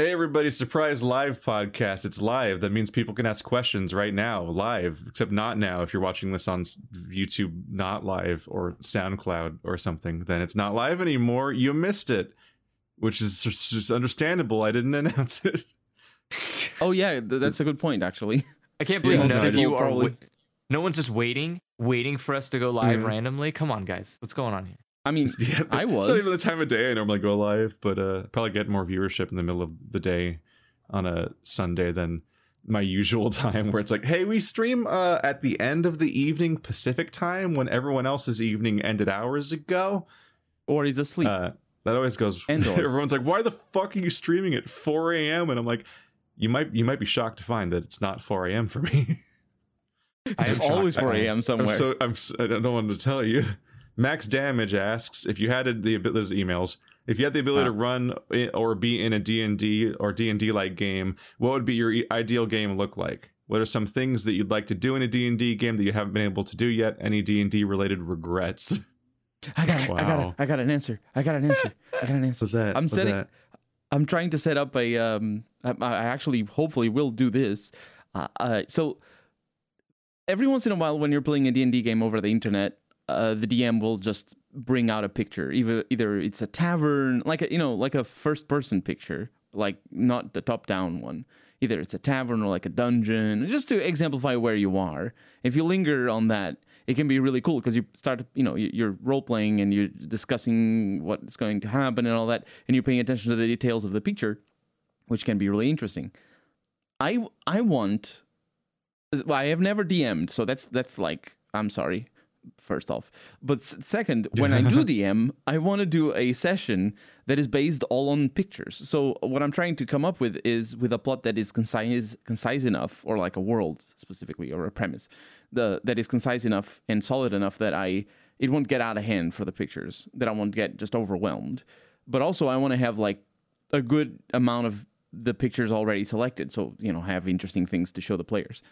Hey everybody, surprise live podcast. It's live. That means people can ask questions right now, live, except not now. If you're watching this on YouTube, not live, or SoundCloud or something, then it's not live anymore. You missed it, which is just understandable. I didn't announce it. Oh yeah, that's a good point actually. I can't believe Yeah, none no, of you are. probably- Wa- no one's just waiting, waiting for us to go live Mhm. randomly. Come on, guys, what's going on here? I mean, Yeah, I It's not even the time of day I normally go live, but uh, probably get more viewership in the middle of the day on a Sunday than my usual time, where it's like, hey, we stream uh, at the end of the evening Pacific time when everyone else's evening ended hours ago. or he's asleep. Uh, that always goes. Everyone's like, "Why the fuck are you streaming at 4 a.m.?" And I'm like, "You might, you might be shocked to find that it's not 4 a.m. for me." it's I'm always shocked. 4 I- a.m. somewhere. I'm so I'm s- I don't want to tell you. Max Damage asks if you had the abi- emails. If you had the ability Huh. to run or be in a D&D or D&D like game, what would be your ideal game look like? What are some things that you'd like to do in a D&D game that you haven't been able to do yet? Any D&D related regrets? I got it. I got Wow. I got an answer. I got an answer. I got an answer. What's that? I'm What's setting- that? I'm trying to set up a. Um, I, I actually, hopefully, will do this. Uh, uh, so every once in a while, when you're playing a D&D game over the internet, uh, the DM will just bring out a picture. Either either it's a tavern, like a you know, like a first-person picture, like not the top-down one. Either it's a tavern or like a dungeon, just to exemplify where you are. If you linger on that, it can be really cool because you start, you know, you- you're role playing and you're discussing what's going to happen and all that, and you're paying attention to the details of the picture, which can be really interesting. I I want. I have never DM'd, so that's that's like I'm sorry. First off, but s- second, when I do DM, I want to do a session that is based all on pictures. So what I'm trying to come up with is with a plot that is concise concise enough, or like a world specifically, or a premise, the that is concise enough and solid enough that I it won't get out of hand for the pictures, that I won't get just overwhelmed. But also I want to have like a good amount of the pictures already selected, so you know have interesting things to show the players.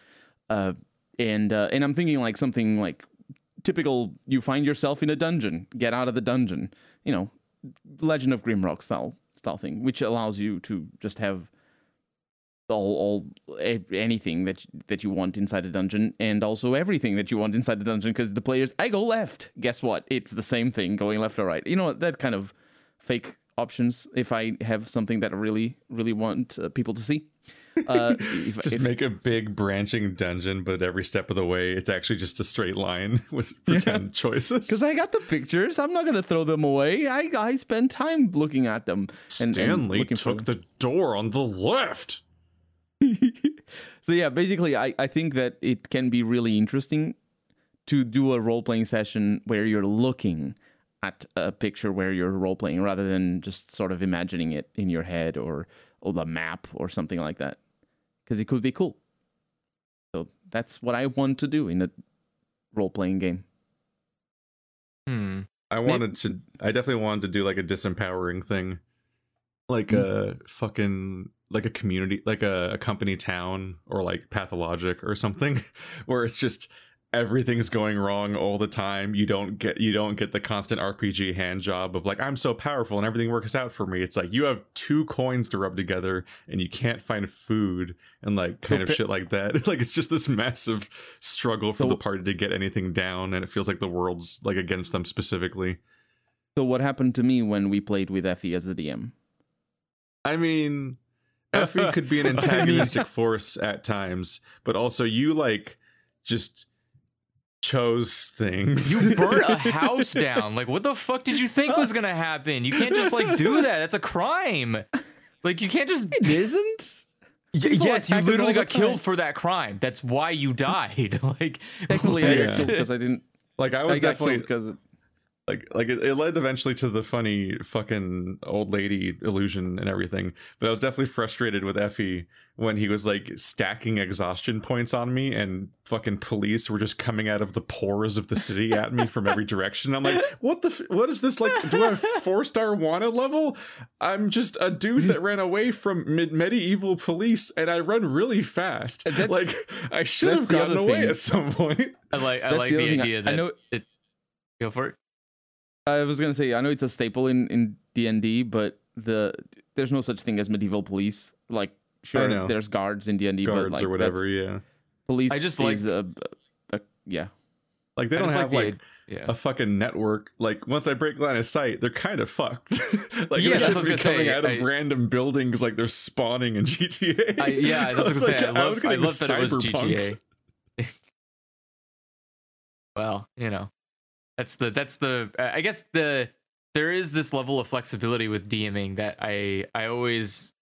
Uh, and uh, and I'm thinking like something like typical. You find yourself in a dungeon, get out of the dungeon. You know, Legend of Grimrock style style thing, which allows you to just have all all anything that that you want inside a dungeon, and also everything that you want inside the dungeon. Because the players, I go left. Guess what? It's the same thing going left or right. You know that kind of fake options. If I have something that I really really want uh, people to see. Uh, if, Just if- make a big branching dungeon, but every step of the way, it's actually just a straight line with pretend choices. Because I got the pictures, I'm not gonna throw them away. I I spend time looking at them. and- and Stanley for took the door on the left. so yeah, basically, I I think that it can be really interesting to do a role playing session where you're looking at a picture where you're role playing rather than just sort of imagining it in your head or or the map or something like that, because it could be cool. So that's what I want to do in a role playing game. Hmm. I wanted to. I definitely wanted to do like a disempowering thing, like a fucking like a community, like a, a company town, or like pathologic or something, where it's just everything's going wrong all the time. You don't get you don't get the constant RPG hand job of like I'm so powerful and everything works out for me. It's like you have two coins to rub together and you can't find food and like kind of shit like that. like it's just this massive struggle for So- the party to get anything down, and it feels like the world's like against them specifically. So what happened to me when we played with Effie as the DM? I mean, Effie could be an antagonistic force at times, but also you like just chose things. You burnt a house down. Like, what the fuck did you think was gonna happen? You can't just like do that. That's a crime. Like, you can't just. It isn't. Y- yes, you literally got killed for that crime. That's why you died. like, Technically, I Yeah. because I didn't. like I I, was got definitely killed because like like it, it led eventually to the funny fucking old lady illusion and everything but i was definitely frustrated with effie when he was like stacking exhaustion points on me and fucking police were just coming out of the pores of the city at me from every direction i'm like what the f- what is this like do i have four star wanted level i'm just a dude that ran away from mid- medieval police and i run really fast that's- like i should have gotten away thing. at some point I like, I That's like the the, other thing. I- idea I that know- it. Go for it. I was gonna say I know it's a staple in in D and D, but the there's no such thing as medieval police. Like sure, know. there's guards in D and D, but guards like or whatever. Yeah, Police I just like- is a, a, yeah. like they I don't just have the- like yeah. a fucking network. Like once I break line of sight, they're kind of fucked. like Yeah, they that's should what I was be gonna coming say. out of I- random buildings like they're spawning in GTA. I, yeah, that's what I was gonna say. I love, I getting love that it was. GTA. well, you know, that's the that's the uh, I guess the there is this level of flexibility with DMing that I I always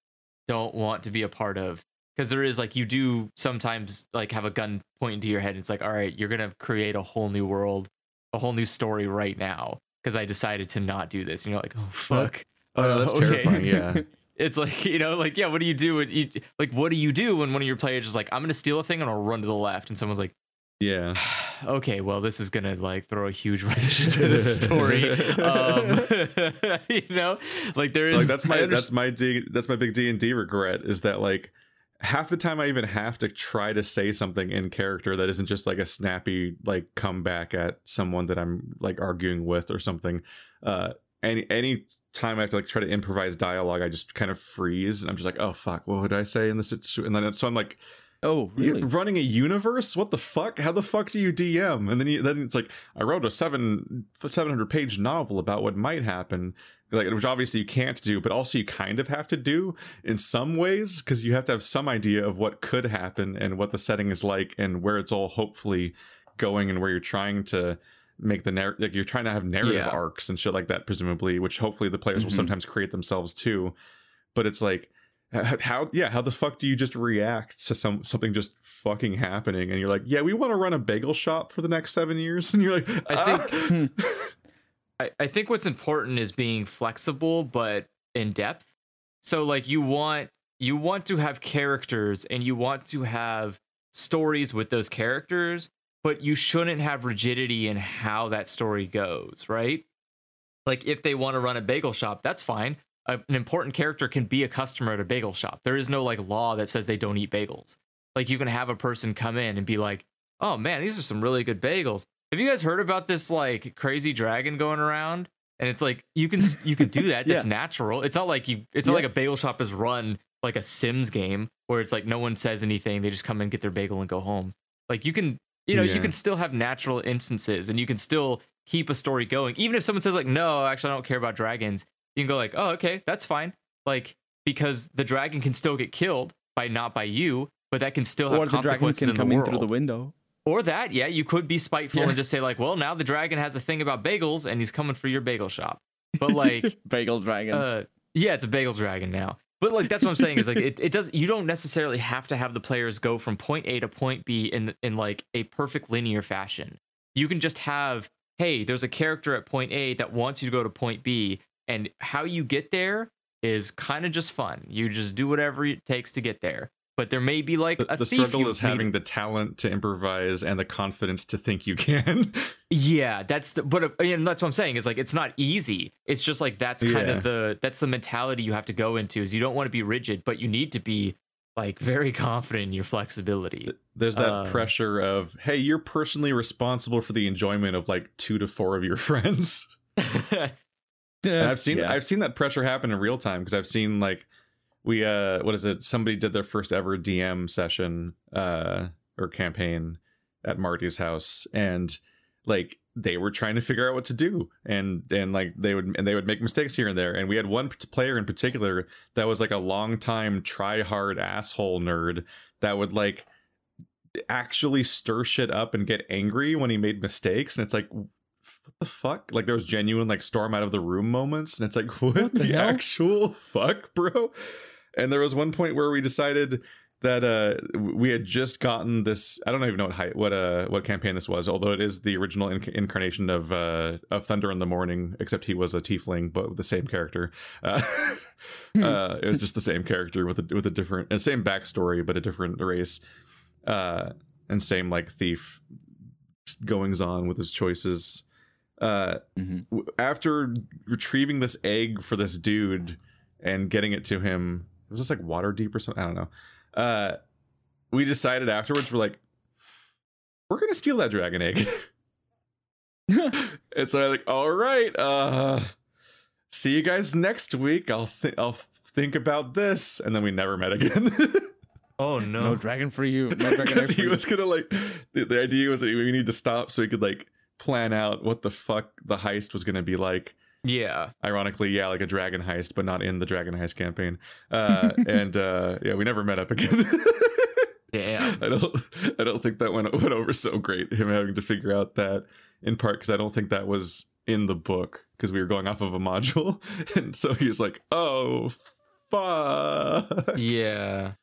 don't want to be a part of because there is like you do sometimes like have a gun pointing to your head. And It's like, all right, you're gonna create a whole new world, a whole new story right now because I decided to not do this. And you're like, oh fuck. Oh, no, Uh, that's okay. terrifying. Yeah. it's like you know like yeah what do you do when you like what do you do when one of your players is like i'm gonna steal a thing and i'll run to the left and someone's like Yeah. okay well this is gonna like throw a huge wrench into the story um you know like there is like that's my I that's my D, that's my big D and D regret is that like half the time I even have to try to say something in character that isn't just like a snappy like comeback at someone that I'm like arguing with or something. Uh, any any time I have to like try to improvise dialogue, I just kind of freeze and I'm just like, oh fuck, what would I say in this situation? And then so I'm like, Oh, really? running a universe? What the fuck? How the fuck do you DM? And then you, then it's like I wrote a seven seven hundred page novel about what might happen, like which obviously you can't do, but also you kind of have to do in some ways because you have to have some idea of what could happen and what the setting is like and where it's all hopefully going and where you're trying to make the narrative like you're trying to have narrative Yeah. arcs and shit like that presumably which hopefully the players will Mhm. sometimes create themselves too but it's like how yeah how the fuck do you just react to some something just fucking happening and you're like yeah we want to run a bagel shop for the next seven years and you're like I ah. think hmm. I, I think what's important is being flexible but in depth. So like you want you want to have characters and you want to have stories with those characters, but you shouldn't have rigidity in how that story goes, right? Like if they want to run a bagel shop, that's fine. A- an important character can be a customer at a bagel shop. There is no like law that says they don't eat bagels. Like you can have a person come in and be like, "Oh man, these are some really good bagels." Have you guys heard about this like crazy dragon going around? And it's like you can you can do that. That's Yeah. natural. It's not like you. It's not Yeah. like a bagel shop is run like a Sims game where it's like no one says anything. They just come and get their bagel and go home. Like you can, you know, Yeah. you can still have natural instances and you can still keep a story going. Even if someone says like, no, actually I don't care about dragons, you can go like, oh, okay, that's fine. Like because the dragon can still get killed by not by you, but that can still have Or the dragon consequences can in come the in through the window. Or that, yeah, you could be spiteful Yeah. and just say like, well, now the dragon has a thing about bagels and he's coming for your bagel shop. But like, Bagel dragon. uh, yeah, it's a bagel dragon now. But like that's what I'm saying is like it, it does you don't necessarily have to have the players go from point A to point B in in like a perfect linear fashion. You can just have, hey, there's a character at point A that wants you to go to point B, and how you get there is kind of just fun. You just do whatever it takes to get there. But there may be like the, a the struggle is having the talent to improvise and the confidence to think you can Yeah, that's the, but uh, and that's what I'm saying is like it's not easy. It's just like that's kind Yeah. of the that's the mentality you have to go into is you don't want to be rigid, but you need to be like very confident in your flexibility. there's that Uh, pressure of hey you're personally responsible for the enjoyment of like two to four of your friends And I've seen Yeah. I've seen that pressure happen in real time because I've seen like we uh what is it somebody did their first ever DM session uh or campaign at Marty's house and like they were trying to figure out what to do and and like they would and they would make mistakes here and there and we had one player in particular that was like a long time try hard asshole nerd that would like actually stir shit up and get angry when he made mistakes and it's like what the fuck? Like there was genuine like storm out of the room moments, and it's like what, What the the, actual fuck, bro? And there was one point where we decided that uh we had just gotten this. I don't even know what what uh what campaign this was, although it is the original inc- incarnation of uh of Thunder in the Morning, except he was a tiefling, but with the same character. Uh, uh, it was just the same character with a with a different, uh, same backstory, but a different race. Uh, and same like thief goings on with his choices. Uh, Mhm. after retrieving this egg for this dude and getting it to him, was this like Waterdeep or something? I don't know. Uh, we decided afterwards we're like, we're gonna steal that dragon egg. and so I'm like, all right, uh, see you guys next week. I'll think I'll think about this, and then we never met again. Oh No no. dragon for you. No dragon because for he you. was gonna like the, the idea was that we need to stop so he could like plan out what the fuck the heist was gonna be like. Yeah. Ironically, yeah, like a dragon heist, but not in the dragon heist campaign. Uh, and uh, yeah, we never met up again. Damn. I don't, I don't think that went went over so great. Him having to figure out that in part because I don't think that was in the book because we were going off of a module, and so he was like, "Oh, fuck." Yeah.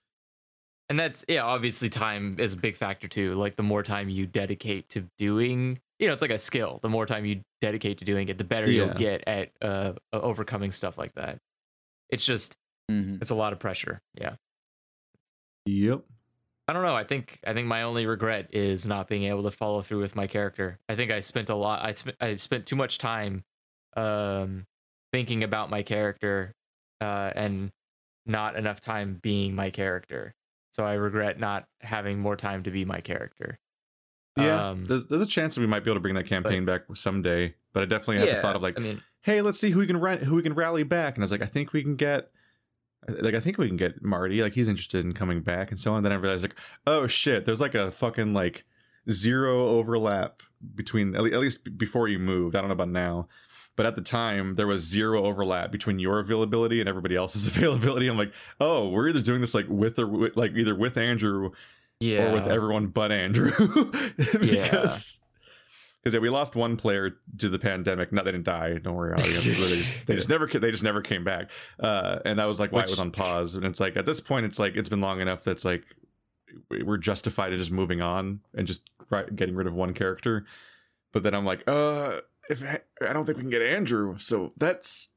And that's yeah, obviously time is a big factor too. Like the more time you dedicate to doing, you know, it's like a skill. The more time you dedicate to doing it, the better Yeah. you'll get at uh overcoming stuff like that. It's just Mhm. it's a lot of pressure. Yeah. Yep. I don't know. I think I think my only regret is not being able to follow through with my character. I think I spent a lot. I spent I spent too much time, um, thinking about my character, uh, and not enough time being my character. So I regret not having more time to be my character. Yeah, Um, there's there's a chance that we might be able to bring that campaign back someday, but I definitely had the thought of like, I mean, hey, let's see who we can rent, who we can rally back, and I was like, I think we can get, like, I think we can get Marty, like he's interested in coming back and so on. Then I realized like, oh shit, there's like a fucking like zero overlap between at least before you moved. I don't know about now, but at the time there was zero overlap between your availability and everybody else's availability. I'm like, oh, we're either doing this like with or with, like either with Andrew yeah, or with everyone but Andrew. because because yeah, we lost one player to the pandemic. Not they didn't die. Don't worry, audience. they just they just never they just never came back. Uh, and that was like why it was on pause. And it's like at this point, it's like it's been long enough that's like we're justified to just moving on and just getting rid of one character. But then I'm like, uh, if I I don't think we can get Andrew, so that's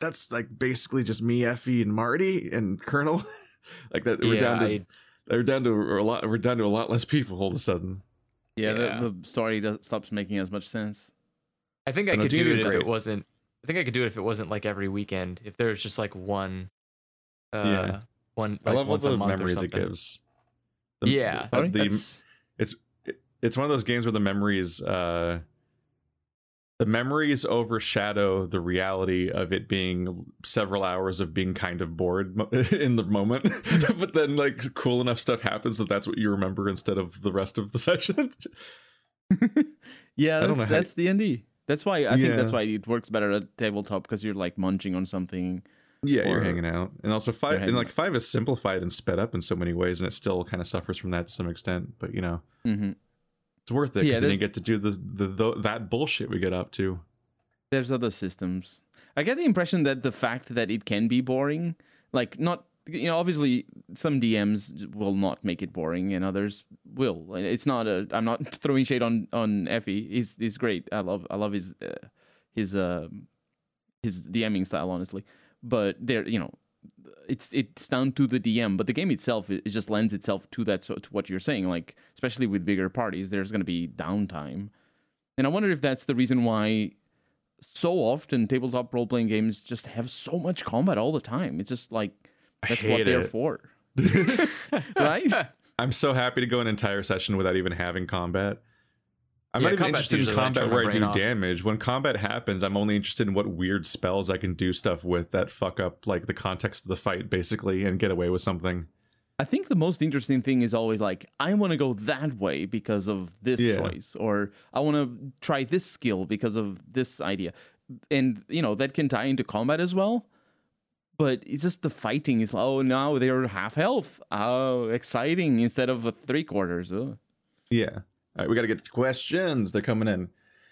that's like basically just me, Effie, and Marty and Colonel. like that, we're yeah, down to I- we're down to a lot. We're down to a lot less people all of a sudden. Yeah, Yeah. The, the story does, stops making as much sense. I think I No, could do D&D it if great. it wasn't. I think I could do it if it wasn't like every weekend. If there was just like one, uh, Yeah. one. I love all once a the month memories it gives. The- Yeah, the- the- that's- it's one of those games where the memories, uh, the memories overshadow the reality of it being several hours of being kind of bored in the moment. but then, like, cool enough stuff happens that that's what you remember instead of the rest of the session. Yeah, that's, that's the nd That's why I think that's why it works better at tabletop because you're like munching on something. yeah, you're hanging out, and also five, and like five is simplified and sped up in so many ways, and it still kind of suffers from that to some extent. But you know, hmm it's worth it Yeah, because then you get to do the, the, the that bullshit we get up to. There's other systems. I get the impression that the fact that it can be boring, like not you know, obviously some DMs will not make it boring and others will. It's not a. I'm not throwing shade on on Effie. He's he's great. I love I love his uh, his uh, his DMing style honestly. But there, you know, it's it's down to the DM. But the game itself it, just lends itself to that. So to what you're saying, like especially with bigger parties, there's going to be downtime. And I wonder if that's the reason why so often tabletop role playing games just have so much combat all the time. It's just like that's what they're it. for. right? I'm so happy to go an entire session without even having combat. I'm Yeah, not even interested in usually when I combat where I do off. damage. When combat happens, I'm only interested in what weird spells I can do stuff with that fuck up like the context of the fight, basically, and get away with something. I think the most interesting thing is always like, I want to go that way because of this Yeah. choice, or I want to try this skill because of this idea. And, you know, that can tie into combat as well. But it's just the fighting is, oh, now they're half health. Oh, exciting instead of a three quarters. Oh. Yeah. All right, we got to get to questions. They're coming in.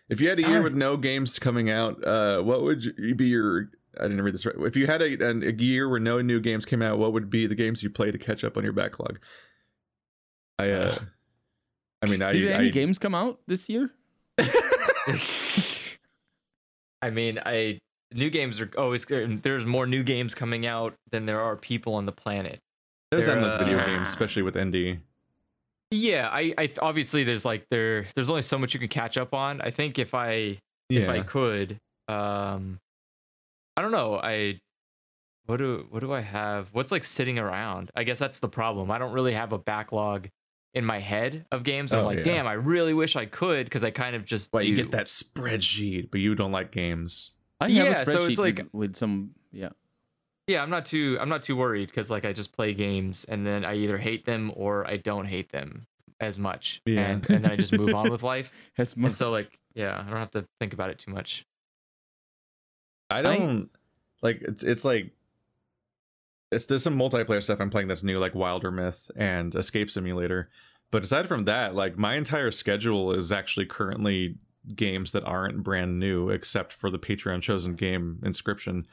If you had a year Alright. with no games coming out, uh, what would you be your? I didn't read this right. If you had a, an- a year where no new games came out, what would be the games you play to catch up on your backlog? I, uh, I mean, I, Did any I games come out this year? I mean, I new games are always there's more new games coming out than there are people on the planet. there's They're, endless video uh, games, especially with indie. Yeah, I, I obviously there's like there there's only so much you can catch up on. I think if I if I could, um, I don't know. I what do what do I have? What's like sitting around? I guess that's the problem. I don't really have a backlog in my head of games. I'm Oh, like, yeah. damn, I really wish I could because I kind of just Well, you get that spreadsheet, but you don't like games. I have Yeah, a so spreadsheet it's like- with, with some yeah. Yeah, I'm not too I'm not too worried because like I just play games and then I either hate them or I don't hate them as much. Yeah. And and then I just move on with life. Has And so like yeah, I don't have to think about it too much. I don't like it's it's like it's there's some multiplayer stuff I'm playing that's new, like Wildermyth and Escape Simulator. But aside from that, like my entire schedule is actually currently games that aren't brand new, except for the Patreon chosen game Inscription.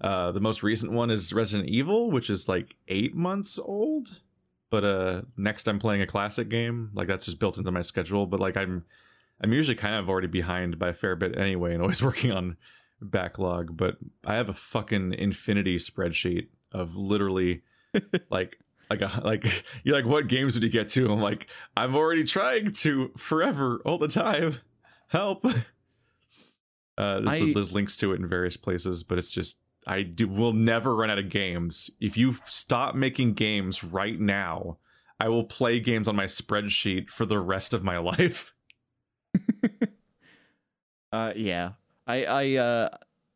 Uh, the most recent one is Resident Evil, which is like eight months old. But uh, next I'm playing a classic game, like that's just built into my schedule. But like I'm, I'm usually kind of already behind by a fair bit anyway, and always working on backlog. But I have a fucking infinity spreadsheet of literally like like a like you're like what games did you get to? I'm like I'm already trying to forever all the time. Help. Uh, this, I- there's links to it in various places, but it's just I do will never run out of games. If you stop making games right now, I will play games on my spreadsheet for the rest of my life. Uh, yeah, I I uh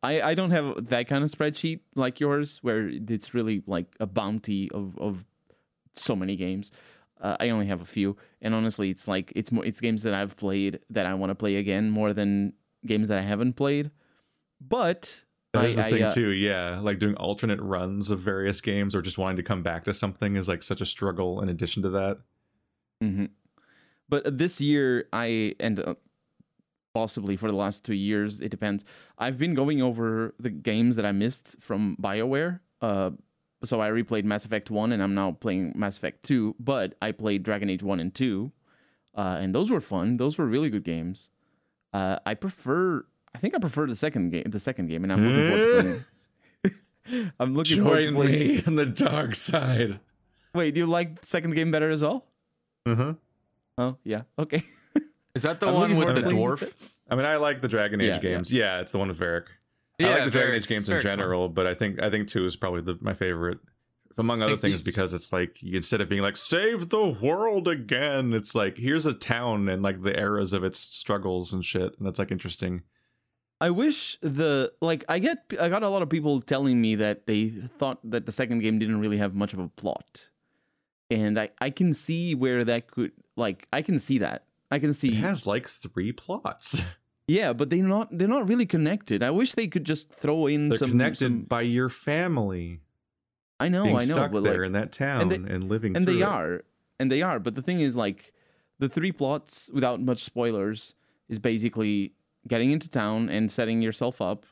I I don't have that kind of spreadsheet like yours where it's really like a bounty of of so many games. Uh, I only have a few, and honestly, it's like it's more it's games that I've played that I want to play again more than games that I haven't played. But That's I- the I, thing uh, too, yeah. Like doing alternate runs of various games or just wanting to come back to something is like such a struggle. In addition to that, hmm But this year, I and uh, possibly for the last two years, it depends. I've been going over the games that I missed from Bioware. Uh, so I replayed Mass Effect One, and I'm now playing Mass Effect Two. But I played Dragon Age One and Two, uh, and those were fun. Those were really good games. Uh, I prefer. I think I prefer the second game. The second game, and I'm looking forward to playing. I'm looking forward to it. join playing. me on the dark side. Wait, do you like the second game better as well? Uh-huh. Oh yeah, okay. Is that the I'm one with the dwarf? with I mean, I like the Dragon Age Yeah, yeah. games. Yeah. it's the one with Varric. I like the Dragon Age games in Varric's fun. general, but I think I think two is probably the, my favorite. Among other things, because it's like instead of being like save the world again, it's like here's a town and like the eras of its struggles and shit, and that's like interesting. I wish the like I get I got a lot of people telling me that they thought that the second game didn't really have much of a plot. And I I can see where that could like I can see that. I can see It has like three plots. Yeah, but they're not they're not really connected. I wish they could just throw in They're some connected some- by your family I know, I know, stuck but there like, in that town and and, living. and they it. are. And they are, but the thing is like the three plots without much spoilers is basically getting into town and setting yourself up.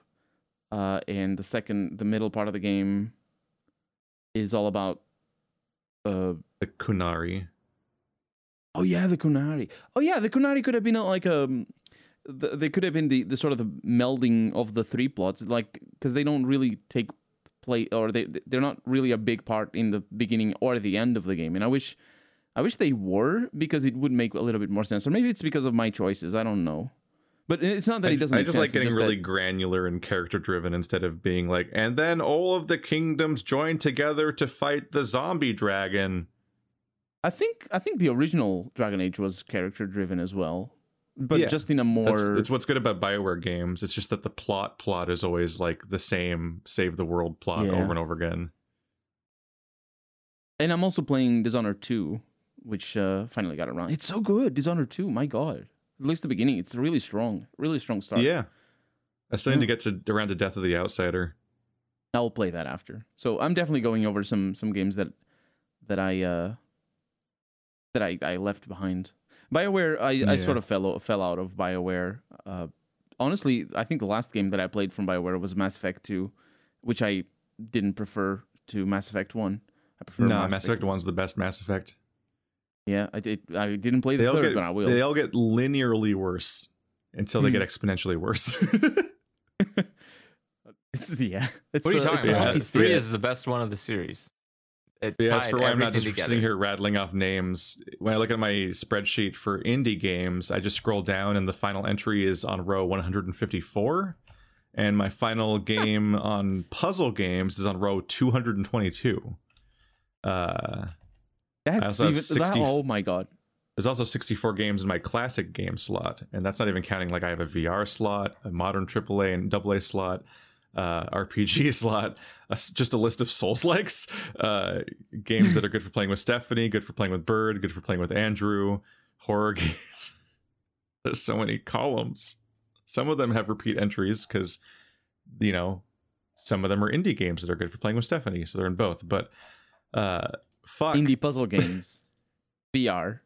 Uh, and the second, the middle part of the game is all about. Uh, the Qunari. oh yeah, the Qunari. Oh yeah, the Qunari could have been like a. The, they could have been the, the sort of the melding of the three plots, like because they don't really take play or they they're not really a big part in the beginning or the end of the game. And I wish, I wish they were because it would make a little bit more sense. Or maybe it's because of my choices. I don't know. But it's not that I, it doesn't. I make just sense, like getting just really that- granular and character driven instead of being like, and then all of the kingdoms join together to fight the zombie dragon. I think I think the original Dragon Age was character driven as well, but Yeah, just in a more. That's it's what's good about Bioware games. It's just that the plot plot is always like the same save the world plot Yeah. over and over again. and I'm also playing Dishonored 2, which uh, finally got around. It's so good, Dishonored 2. My God, at least the beginning, it's a really strong, really strong start. Yeah. I still need Yeah. to get to around the Death of the Outsider. I'll play that after. So I'm definitely going over some some games that that I uh that I, I left behind. BioWare I, I sort of fell fell out of BioWare. Uh honestly, I think the last game that I played from BioWare was Mass Effect 2, which I didn't prefer to Mass Effect 1. I prefer Nah, Mass Effect 1's the best Mass Effect. Yeah, I did I didn't play the they third, get, but I will. they all get linearly worse until they Hmm. get exponentially worse. It's, yeah. It's What are you the- talking it's the Yeah, about? hockey it's stick. Three is the best one of the series. It Yeah, as for why I'm not just together. sitting here rattling off names. When I look at my spreadsheet for indie games, I just scroll down and the final entry is on row 154. And my final game on puzzle games is on row 222. Uh, I That's even, 60 that, oh my god. there's also 64 games in my classic game slot, and that's not even counting like I have a VR slot, a modern AAA and AA slot, uh, RPG slot, a just a list of Souls likes, uh, games that are good for playing with Stephanie, good for playing with Bird, good for playing with Andrew, horror games. there's so many columns. Some of them have repeat entries because, you know, some of them are indie games that are good for playing with Stephanie, so they're in both. But uh, fuck, Indie puzzle games, VR.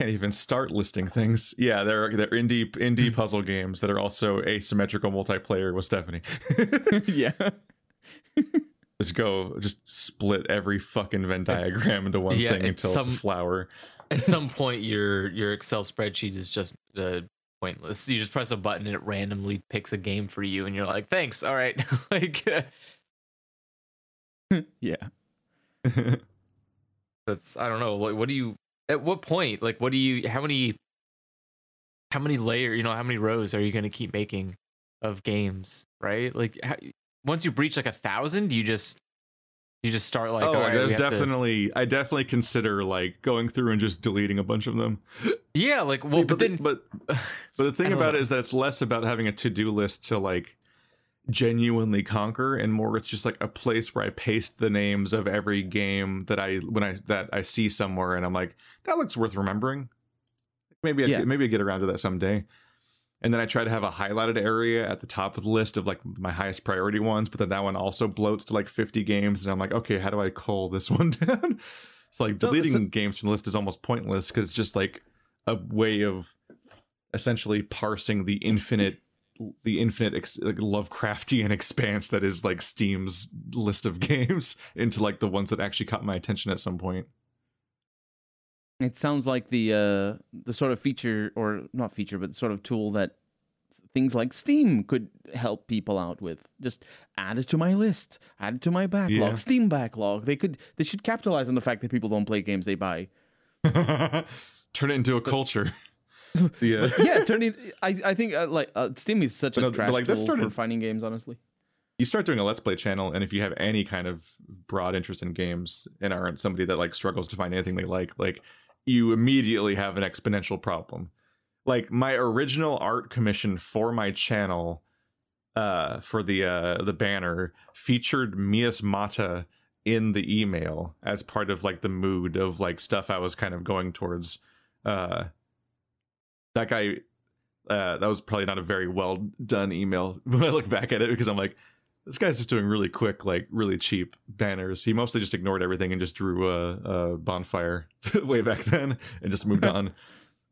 can't even start listing things. Yeah, they're they're indie indie puzzle games that are also asymmetrical multiplayer with Stephanie. yeah. just go, just split every fucking Venn diagram into one Yeah, thing it's until it's a flower. At some point, your your Excel spreadsheet is just uh, pointless. You just press a button and it randomly picks a game for you, and you're like, "Thanks, all right." like yeah. That's I don't know. What, what do you? At what point? Like, what do you? How many? How many layer? You know, how many rows are you going to keep making of games? Right? Like, how, once you breach like a thousand, you just you just start like, oh, right, there's have to- definitely I definitely consider like going through and just deleting a bunch of them. yeah, like well, but the- then but but the thing about know. it is that it's less about having a to-do list to like genuinely conquer and more it's just like a place where I paste the names of every game that I when I that I see somewhere and I'm like that looks worth remembering. Maybe I Yeah. maybe I get around to that someday. And then I try to have a highlighted area at the top of the list of like my highest priority ones, but then that one also bloats to like 50 games and I'm like, okay, how do I cull this one down? it's like deleting games from the list is almost pointless because it's just like a way of essentially parsing the infinite the infinite ex- like lovecraftian expanse that is like steam's list of games into like the ones that actually caught my attention at some point It sounds like the uh, the sort of feature, or not feature, but sort of tool that things like Steam could help people out with. Just add it to my list, add it to my backlog, Yeah. Steam backlog. They could, they should capitalize on the fact that people don't play games they buy. turn it into a culture yeah But yeah, turn it. I, I think uh, like uh, Steam is such But a no, trash like, tool this started- for finding games. Honestly, you start doing a let's play channel and if you have any kind of broad interest in games and aren't somebody that like struggles to find anything they like like you immediately have an exponential problem like my original art commission for my channel uh for the uh the banner featured Miasmata in the email as part of like the mood of like stuff I was kind of going towards uh that guy uh that was probably not a very well done email when I look back at it because I'm like this guy's just doing really quick, like really cheap banners. He mostly just ignored everything and just drew a, a bonfire way back then and just moved on.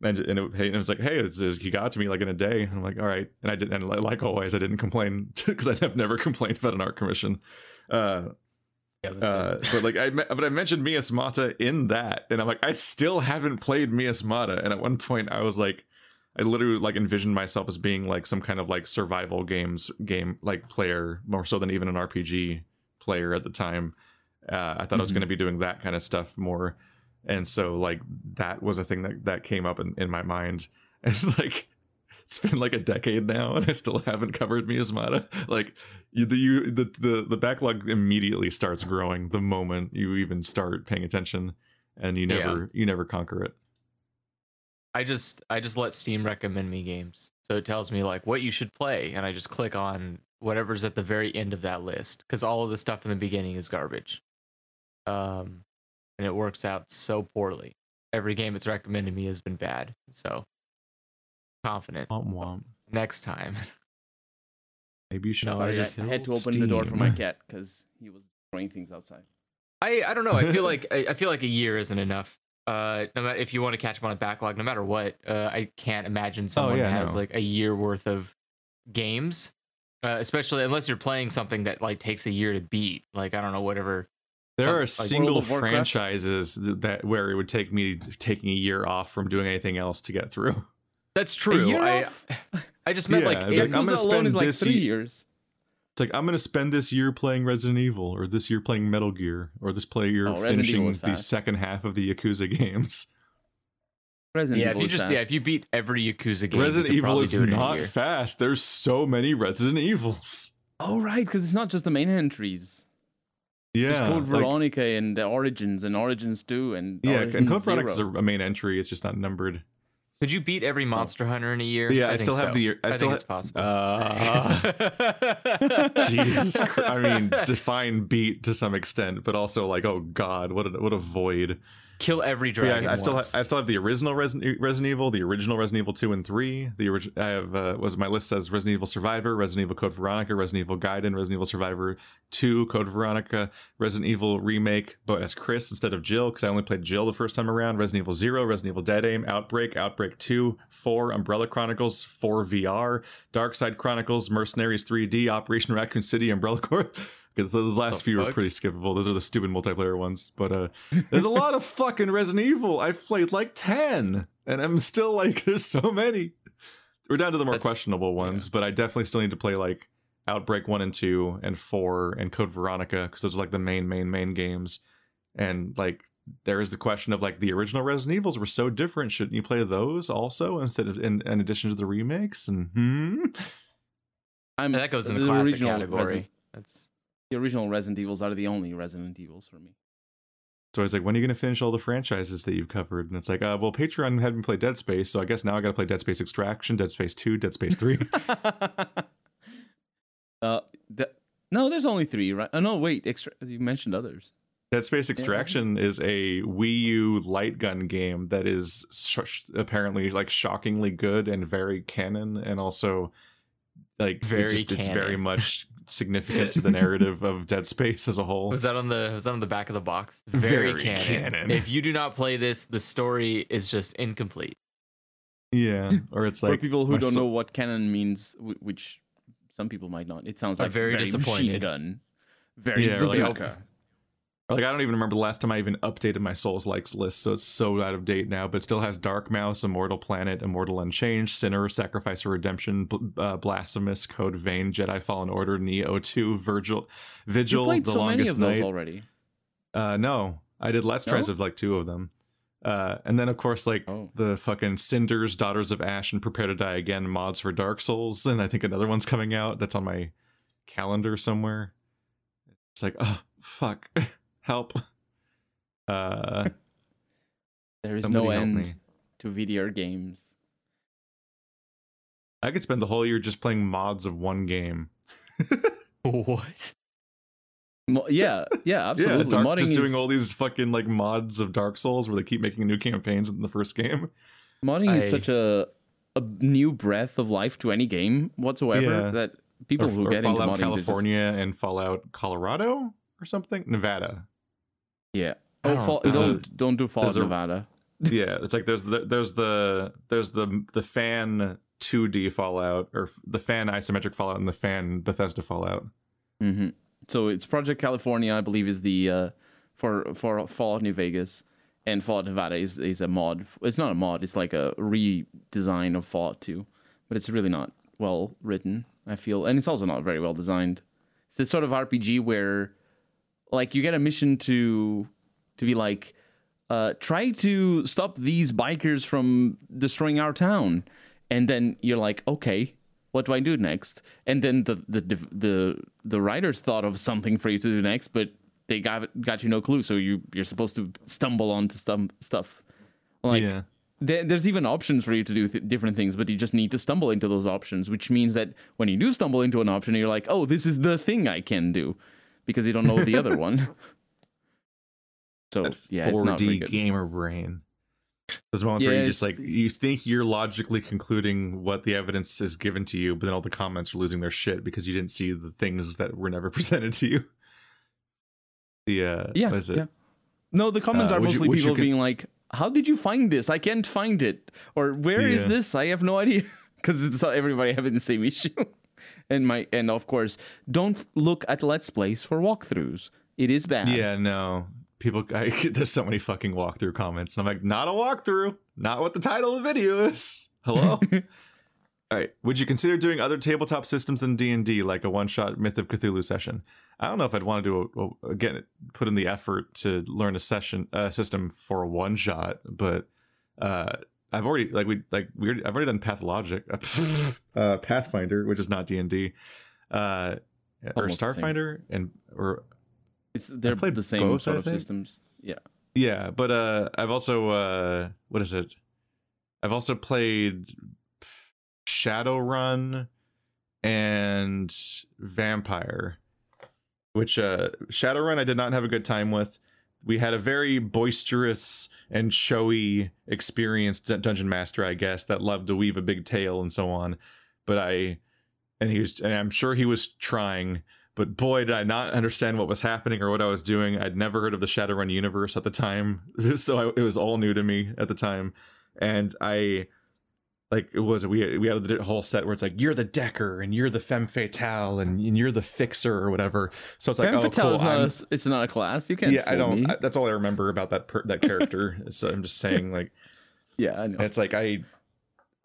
And, and, it, and it was like, hey, it's, it's- he got to me like in a day. And I'm like, all right. And I didn't, and like always, I didn't complain because I've never complained about an art commission. Uh, yeah, uh, but like I, but I mentioned Miasmata in that, and I'm like, I still haven't played Miasmata. And at one point, I was like, I literally like envisioned myself as being like some kind of like survival games game like player more so than even an RPG player at the time. Uh, I thought I was Mhm. going to be doing that kind of stuff more, and so like that was a thing that that came up in, in my mind, and like it's been like a decade now, and I still haven't covered Miasmata. Like you, the you the, the the backlog immediately starts growing the moment you even start paying attention, and you Yeah. never you never conquer it. I just I just let Steam recommend me games. So it tells me like what you should play and I just click on whatever's at the very end of that list cuz all of the stuff in the beginning is garbage. Um and it works out so poorly. Every game it's recommended me has been bad. So confident Womp womp. next time. Maybe you should. No, I I, just- I had to open the door for my cat because he was throwing things outside. I I don't know. I feel like I, I feel like a year isn't enough. Uh, no matter if you want to catch up on a backlog, no matter what, uh, I can't imagine someone yeah, has no. like a year worth of games, uh, especially unless you're playing something that like takes a year to beat. Like I don't know, whatever. There Some- are like single World of Warcraft? franchises that where it would take me taking a year off from doing anything else to get through. That's true. year I off? I just meant Yeah, like, like, it- I'm gonna Yakuza alone spend is like this three ye- years. It's like I'm gonna spend this year playing Resident Evil, or this year playing Metal Gear, or this play year Oh, finishing the fast. second half of the Yakuza games. Resident yeah. If Evil you just fast. yeah, if you beat every Yakuza game, Resident Evil is do it in a not fast. There's so many Resident Evils. Oh right, because it's not just the main entries. Yeah, There's Code like- Veronica and the Origins and Origins 2 and yeah, Origins and Code Veronica is a, a main entry. It's just not numbered. Could you beat every Monster Hunter in a year? Yeah, I, think still have so. the. I, I, still think ha- it's possible. Uh, Jesus, Christ. I mean, define beat to some extent, but also like, oh god, what a what a void. Kill every But yeah, dragon. I still once. have, I still have the original Resident, Resident Evil, the original Resident Evil two and three. The original I have uh, was my list says Resident Evil Survivor, Resident Evil Code Veronica, Resident Evil Gaiden, Resident Evil Survivor two, Code Veronica, Resident Evil remake, but as Chris instead of Jill because I only played Jill the first time around. Resident Evil Zero, Resident Evil Dead Aim, Outbreak, Outbreak two, four, Umbrella Chronicles, four VR, Dark Side Chronicles, Mercenaries 3D, Operation Raccoon City, Umbrella Corps. Okay, so those last The few are fuck? pretty skippable. Those are the stupid multiplayer ones. But uh there's a lot of fucking Resident Evil. I've played like 10, and I'm still like, there's so many. We're down to the more That's- questionable ones, but I definitely still need to play like Outbreak 1 and 2 and 4 and Code Veronica because those are like the main, main, main games. And like, there is the question of like the original Resident Evils were so different. Shouldn't you play those also instead of in, in addition to the remakes? And hmm? I'm, that goes in the, classic category. Resident- That's the original Resident Evils are the only Resident Evils for me. So it's like, when are you going to finish all the franchises that you've covered? And it's like, uh, well, Patreon had me play Dead Space, so I guess now I got to play Dead Space Extraction, Dead Space 2, Dead Space 3. uh, the, no, there's only three, right? Oh no, wait, extra, you mentioned others. Dead Space Extraction is a Wii U light gun game that is sh- apparently like shockingly good and very canon, and also like it Very just, it's very much significant to the narrative of Dead Space as a whole. was that on the was that on the back of the box? Very, Very canon. canon. If you do not play this, the story is just incomplete. Yeah, or it's like For people who don't so- know what canon means, which some people might not, it sounds I'm like very machine disappointed. gun, very Yeah, like- bazooka. Like I don't even remember the last time I even updated my Souls likes list, so it's so out of date now. But it still has Dark Mouse, Immortal Planet, Immortal Unchained, Sinner, Sacrifice Redemption, Bl- uh, Blasphemous, Code Vein, Jedi Fallen Order, Nioh Two, Virgil, you Vigil, played The so many Longest of those Night. already. Uh, no, I did Let's Tries of like two of them. Uh, and then of course like Oh. the fucking Cinders, Daughters of Ash, and Prepare to Die Again mods for Dark Souls, and I think another one's coming out that's on my calendar somewhere. It's like, oh fuck, help. Uh, There is no end me. to video games. I could spend the whole year just playing mods of one game. What? Mo- yeah, yeah, absolutely. Yeah, Dark, just is, doing all these fucking like mods of Dark Souls where they keep making new campaigns in the first game. modding I- is such a a new breath of life to any game whatsoever Yeah. that people or, who or get into Fallout modding they're just- California and Fallout Colorado or something, Nevada. Yeah. Oh, don't- Fall, don't don't do Fallout a- Nevada. yeah, it's like there's the there's the there's the the fan 2D Fallout or the fan isometric Fallout and the fan Bethesda Fallout. hmm So it's Project California, I believe, is the uh, for for Fallout New Vegas, and Fallout Nevada is is a mod. It's not a mod. It's like a redesign of Fallout 2, but it's really not well written. I feel, and it's also not very well designed. It's this sort of RPG where, like, you get a mission to to be like, uh, try to stop these bikers from destroying our town, and then you're like, okay, what do I do next? And then the the the the writers thought of something for you to do next, but they got got you no clue. So you you're supposed to stumble onto some stuff. Like yeah. there, there's even options for you to do th- different things, but you just need to stumble into those options, which means that when you do stumble into an option, you're like, oh, this is the thing I can do, because you don't know the other one. So That yeah, it's not very 4D good. gamer brain. Those moments where you just like you think you're logically concluding what the evidence is given to you, but then all the comments are losing their shit because you didn't see the things that were never presented to you. The uh Yeah, what is it? yeah. No, the comments Uh, are mostly you people con- being like, "How did you find this? I can't find it." Or "Where is Yeah. this? I have no idea." Because it's all- everybody having the same issue. And my and of course, don't look at Let's Plays for walkthroughs. It is bad. Yeah, no. People, I, there's so many fucking walkthrough comments. And I'm like, not a walkthrough. Not what the title of the video is. Hello. All right. Would you consider doing other tabletop systems than D and D, like a one-shot Myth of Cthulhu session? I don't know if I'd want to do a, a, again put in the effort to learn a session uh, system for a one-shot, but uh, I've already like we like we already, I've already done Pathologic, uh, Pathfinder, which is not D and D, uh, or Almost. Starfinder, and or It's they're played the same both, sort of systems. Yeah. Yeah, but uh I've also uh what is it? I've also played Shadowrun and Vampire, which uh Shadowrun I did not have a good time with. We had a very boisterous and showy experienced dun- dungeon master, I guess, that loved to weave a big tale and so on. But I and he was and I'm sure he was trying, but boy did I not understand what was happening or what I was doing. I'd never heard of the Shadowrun universe at the time, so I, it was all new to me at the time, and I like it was we we had the whole set where it's like you're the decker and you're the femme fatale and, and you're the fixer or whatever. So it's like Femme oh Fatale cool, is not I'm- a it's not a class. You can't. yeah, I don't. I, that's all I remember about that per, that character. so I'm just saying like yeah, I know. it's like I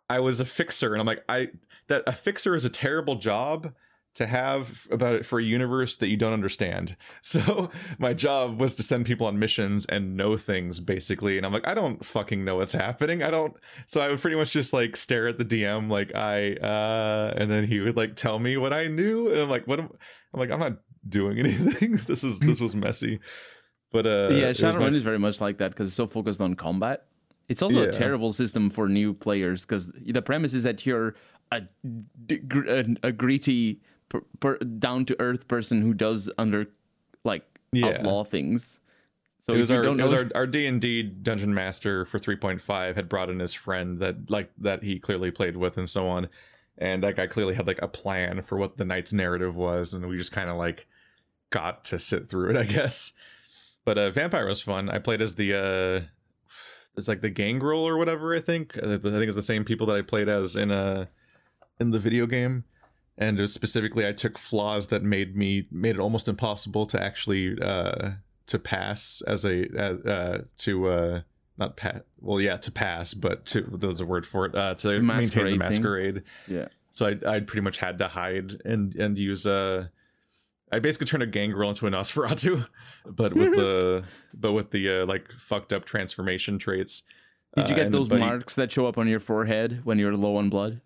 I was a fixer and I'm like I that a fixer is a terrible job to have about it for a universe that you don't understand. So my job was to send people on missions and know things basically and I'm like I don't fucking know what's happening. I don't so I would pretty much just like stare at the DM like I uh and then he would like tell me what I knew and I'm like what am I'm like I'm not doing anything. this is this was messy. But uh yeah, was my Shadowrun is very much like that because it's so focused on combat. It's also Yeah. a terrible system for new players because the premise is that you're a, a, a gritty, per, per, down to earth person who does under like Yeah. outlaw things. So it was our it was our our D and D dungeon master for three point five had brought in his friend that like that he clearly played with and so on, and that guy clearly had like a plan for what the night's narrative was, and we just kind of like got to sit through it, I guess. But uh, vampire was fun. I played as the uh, it's like the gangrel or whatever. I think I think it's the same people that I played as in uh in the video game. And it was specifically, I took flaws that made me made it almost impossible to actually uh, to pass as a as, uh to uh not pass well yeah to pass but to there's a word for it uh to maintain masquerade the thing. masquerade yeah. so I I pretty much had to hide and and use uh I basically turned a gangrel into an Nosferatu but with the but with the uh, like fucked up transformation traits Did you Uh, get and- those but he- marks that show up on your forehead when you're low on blood?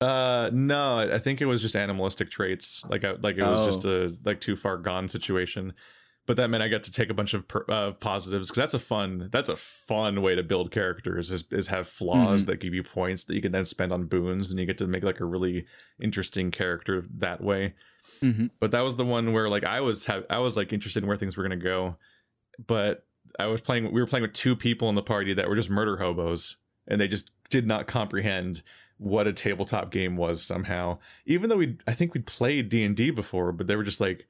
Uh, no, I think it was just animalistic traits. Like, I, like it was Oh. just a like too far gone situation. But that meant I got to take a bunch of per, uh, positives because that's a fun that's a fun way to build characters is is have flaws that give you points that you can then spend on boons and you get to make like a really interesting character that way. Mhm. But that was the one where like I was ha- I was like interested in where things were gonna go, but I was playing we were playing with two people in the party that were just murder hobos and they just did not comprehend what a tabletop game was somehow. Even though we i think we'd played d&d before but they were just like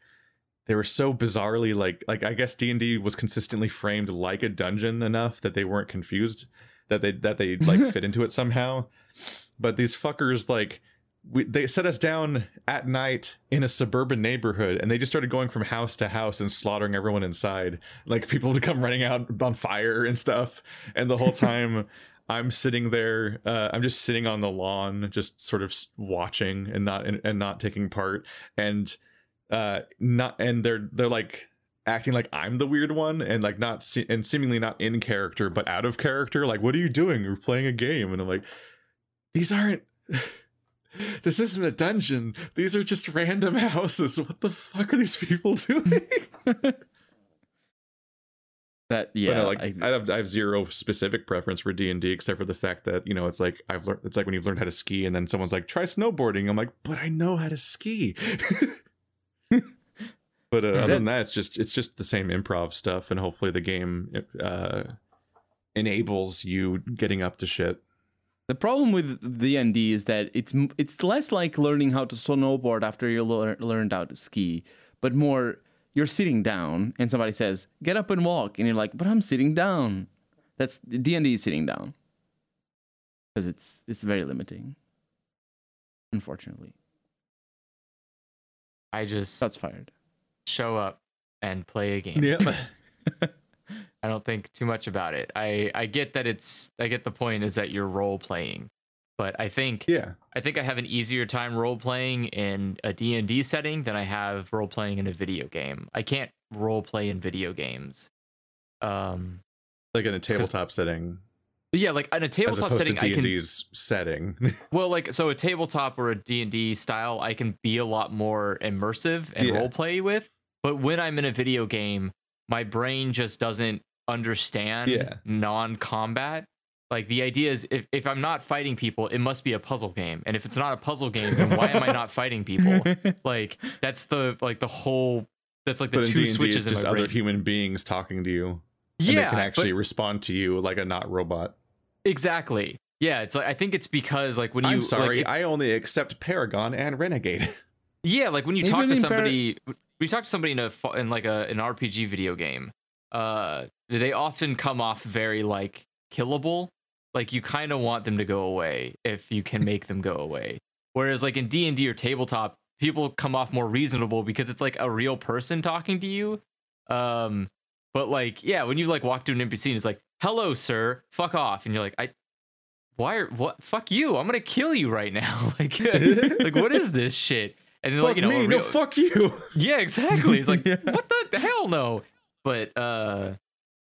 they were so bizarrely like like i guess d&d was consistently framed like a dungeon enough that they weren't confused that they that they like fit into it somehow. But these fuckers like we, they set us down at night in a suburban neighborhood and they just started going from house to house and slaughtering everyone inside. Like people would come running out on fire and stuff. And the whole time i'm sitting there uh, i'm just sitting on the lawn just sort of watching and not and, and not taking part. And uh not and they're they're like acting like i'm the weird one and like not se- and seemingly not in character but out of character. Like what are you doing? You're playing a game. And i'm like these aren't this isn't a dungeon. These are just random houses. What the fuck are these people doing That yeah, no, like I- I, have I have zero specific preference for D and D except for the fact that you know it's like I've learned it's like when you've learned how to ski and then someone's like try snowboarding I'm like but I know how to ski. but uh, other than that, it's just it's just the same improv stuff and hopefully the game uh, enables you getting up to shit. The problem with D and D is that it's it's less like learning how to snowboard after you lear- learned how to ski, but more you're sitting down and somebody says get up and walk, and you're like, but I'm sitting down. That's D and D is sitting down because it's it's very limiting. Unfortunately, I just that's fired. show up and play a game. Yeah. I don't think too much about it. I I get that it's I get the point is that you're role playing, but I think yeah. I think I have an easier time role playing in a D&D setting than I have role playing in a video game. I can't role play in video games. Um Like in a tabletop setting yeah, like in a tabletop setting to I D can and setting. well like so a tabletop or a D&D style I can be a lot more immersive and Yeah. role play with But when I'm in a video game, my brain just doesn't understand Yeah. non-combat. Like the idea is if, if I'm not fighting people, it must be a puzzle game. And if it's not a puzzle game, then why am I not fighting people? Like that's the like the whole that's like the but in two D&D, switches it's just in my other brain. human beings talking to you. And yeah, they can actually but- respond to you like a not robot. exactly. Yeah, it's like I think it's because like when you I'm like, sorry, I only accept Paragon and Renegade. Yeah, like when you Even talk to in Par- somebody, we talk to somebody in a in like a an RPG video game. Uh, they often come off very like killable. Like you kind of want them to go away if you can make them go away. Whereas like in D and D or tabletop, people come off more reasonable because it's like a real person talking to you. Um, but like yeah, when you like walk to an NPC and it's like, "Hello, sir, fuck off," and you're like, "I." Why are what? Fuck you! I'm gonna kill you right now. like, like what is this shit? And then like you know, me, a no fuck you. yeah, exactly. It's like Yeah. what the hell no. But uh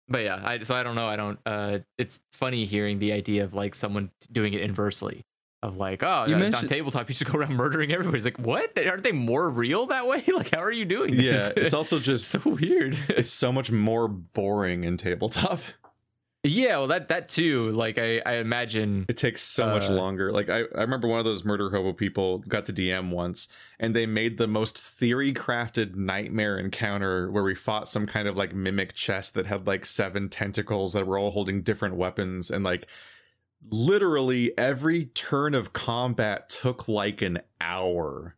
but yeah, I so I don't know. I don't uh it's funny hearing the idea of like someone doing it inversely. Of like, oh, You on mentioned- tabletop, you just go around murdering everybody. It's like, what? Aren't they more real that way? Like, how are you doing yeah, it's also just so weird. it's so much more boring in tabletop. Yeah, well, that that too. Like, I I imagine. It takes so much Uh, longer. Like I, I remember one of those murder hobo people got to DM once, and they made the most theory crafted nightmare encounter where we fought some kind of like mimic chest that had like seven tentacles that were all holding different weapons, and like literally every turn of combat took like an hour.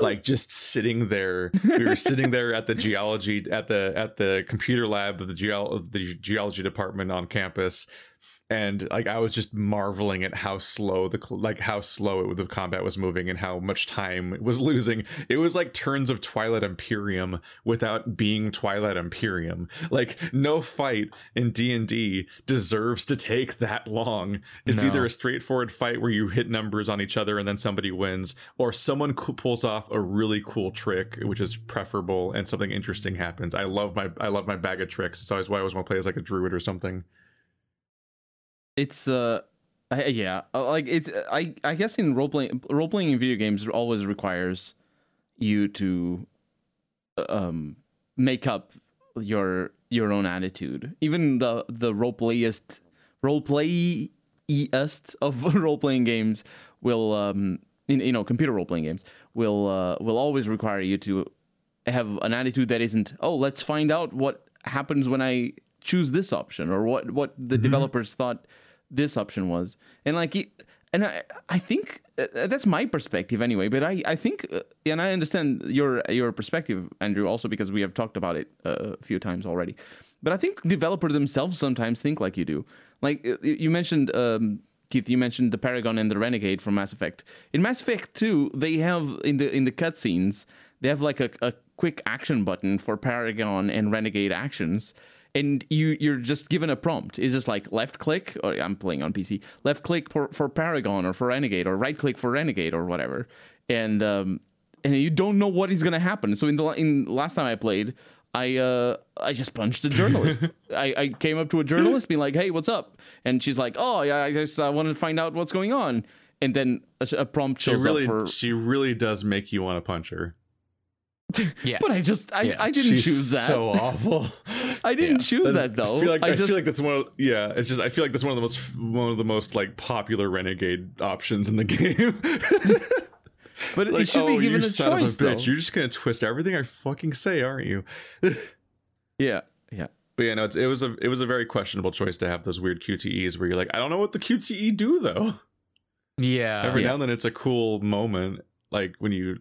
Like just sitting there, we were sitting there at the geology at the at the computer lab of the geo of the geology department on campus, and like I was just marveling at how slow the like how slow it, the combat was moving and how much time it was losing. It was like turns of Twilight Imperium without being Twilight Imperium. Like no fight in D and D deserves to take that long. It's No. either a straightforward fight where you hit numbers on each other and then somebody wins, or someone co- pulls off a really cool trick, which is preferable, and something interesting happens. I love my I love my bag of tricks. It's always why I always want to play as like a druid or something. It's uh I, yeah uh, like it's i i guess in role playing role playing in video games always requires you to uh, um make up your your own attitude. Even the the role playest role playest of role playing games will um in, you know computer role playing games will uh will always require you to have an attitude that isn't oh let's find out what happens when i choose this option or what what the developers thought this option was and like and i i think uh, that's my perspective anyway but i i think uh, and i understand your your perspective andrew also because we have talked about it uh, a few times already but i think developers themselves sometimes think like you do like uh, you mentioned um Keith, you mentioned the Paragon and the Renegade from Mass Effect. In Mass Effect 2, they have in the in the cutscenes, they have like a, a quick action button for Paragon and Renegade actions. And you you're just given a prompt. It's just like left click, or I'm playing on PC. Left click for, for Paragon or for Renegade, or right click for Renegade or whatever. And um, and you don't know what is gonna happen. So in the in last time I played, I uh I just punched a journalist. I, I came up to a journalist, being like, "Hey, what's up?" And she's like, "Oh, yeah, I guess I wanted to find out what's going on." And then a, a prompt She shows really, up for. she really does make you want to punch her. Yes. But I just I, Yeah. I didn't She's choose that. So awful. I didn't Yeah. choose that though. I feel like I, just feel like that's one. Of, yeah, it's just I feel like that's one of the most one of the most like popular renegade options in the game. but it should oh, be given you a son choice of a bitch! though. You're just gonna twist everything I fucking say, aren't you? Yeah, yeah. But yeah, no, it's, it was a it was a very questionable choice to have those weird QTEs where you're like, I don't know what the QTE do though. yeah. Every yeah. now and then it's a cool moment, like when you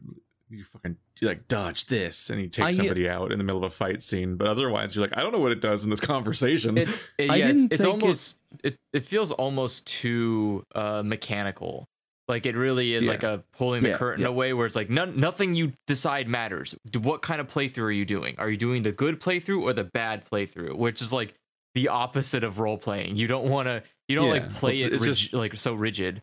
you fucking you like dodge this and you take I- somebody out in the middle of a fight scene. But otherwise, you're like, I don't know what it does in this conversation. It, it- I yeah, it's, didn't it's take it- almost it, it feels almost too uh mechanical. Like it really is Yeah. like a pulling the Yeah, curtain yeah. away where it's like none, nothing you decide matters. What kind of playthrough are you doing? Are you doing the good playthrough or the bad playthrough? Which is like the opposite of role playing. You don't want to you don't Yeah, like play it's- it it's rig- just- like so rigid.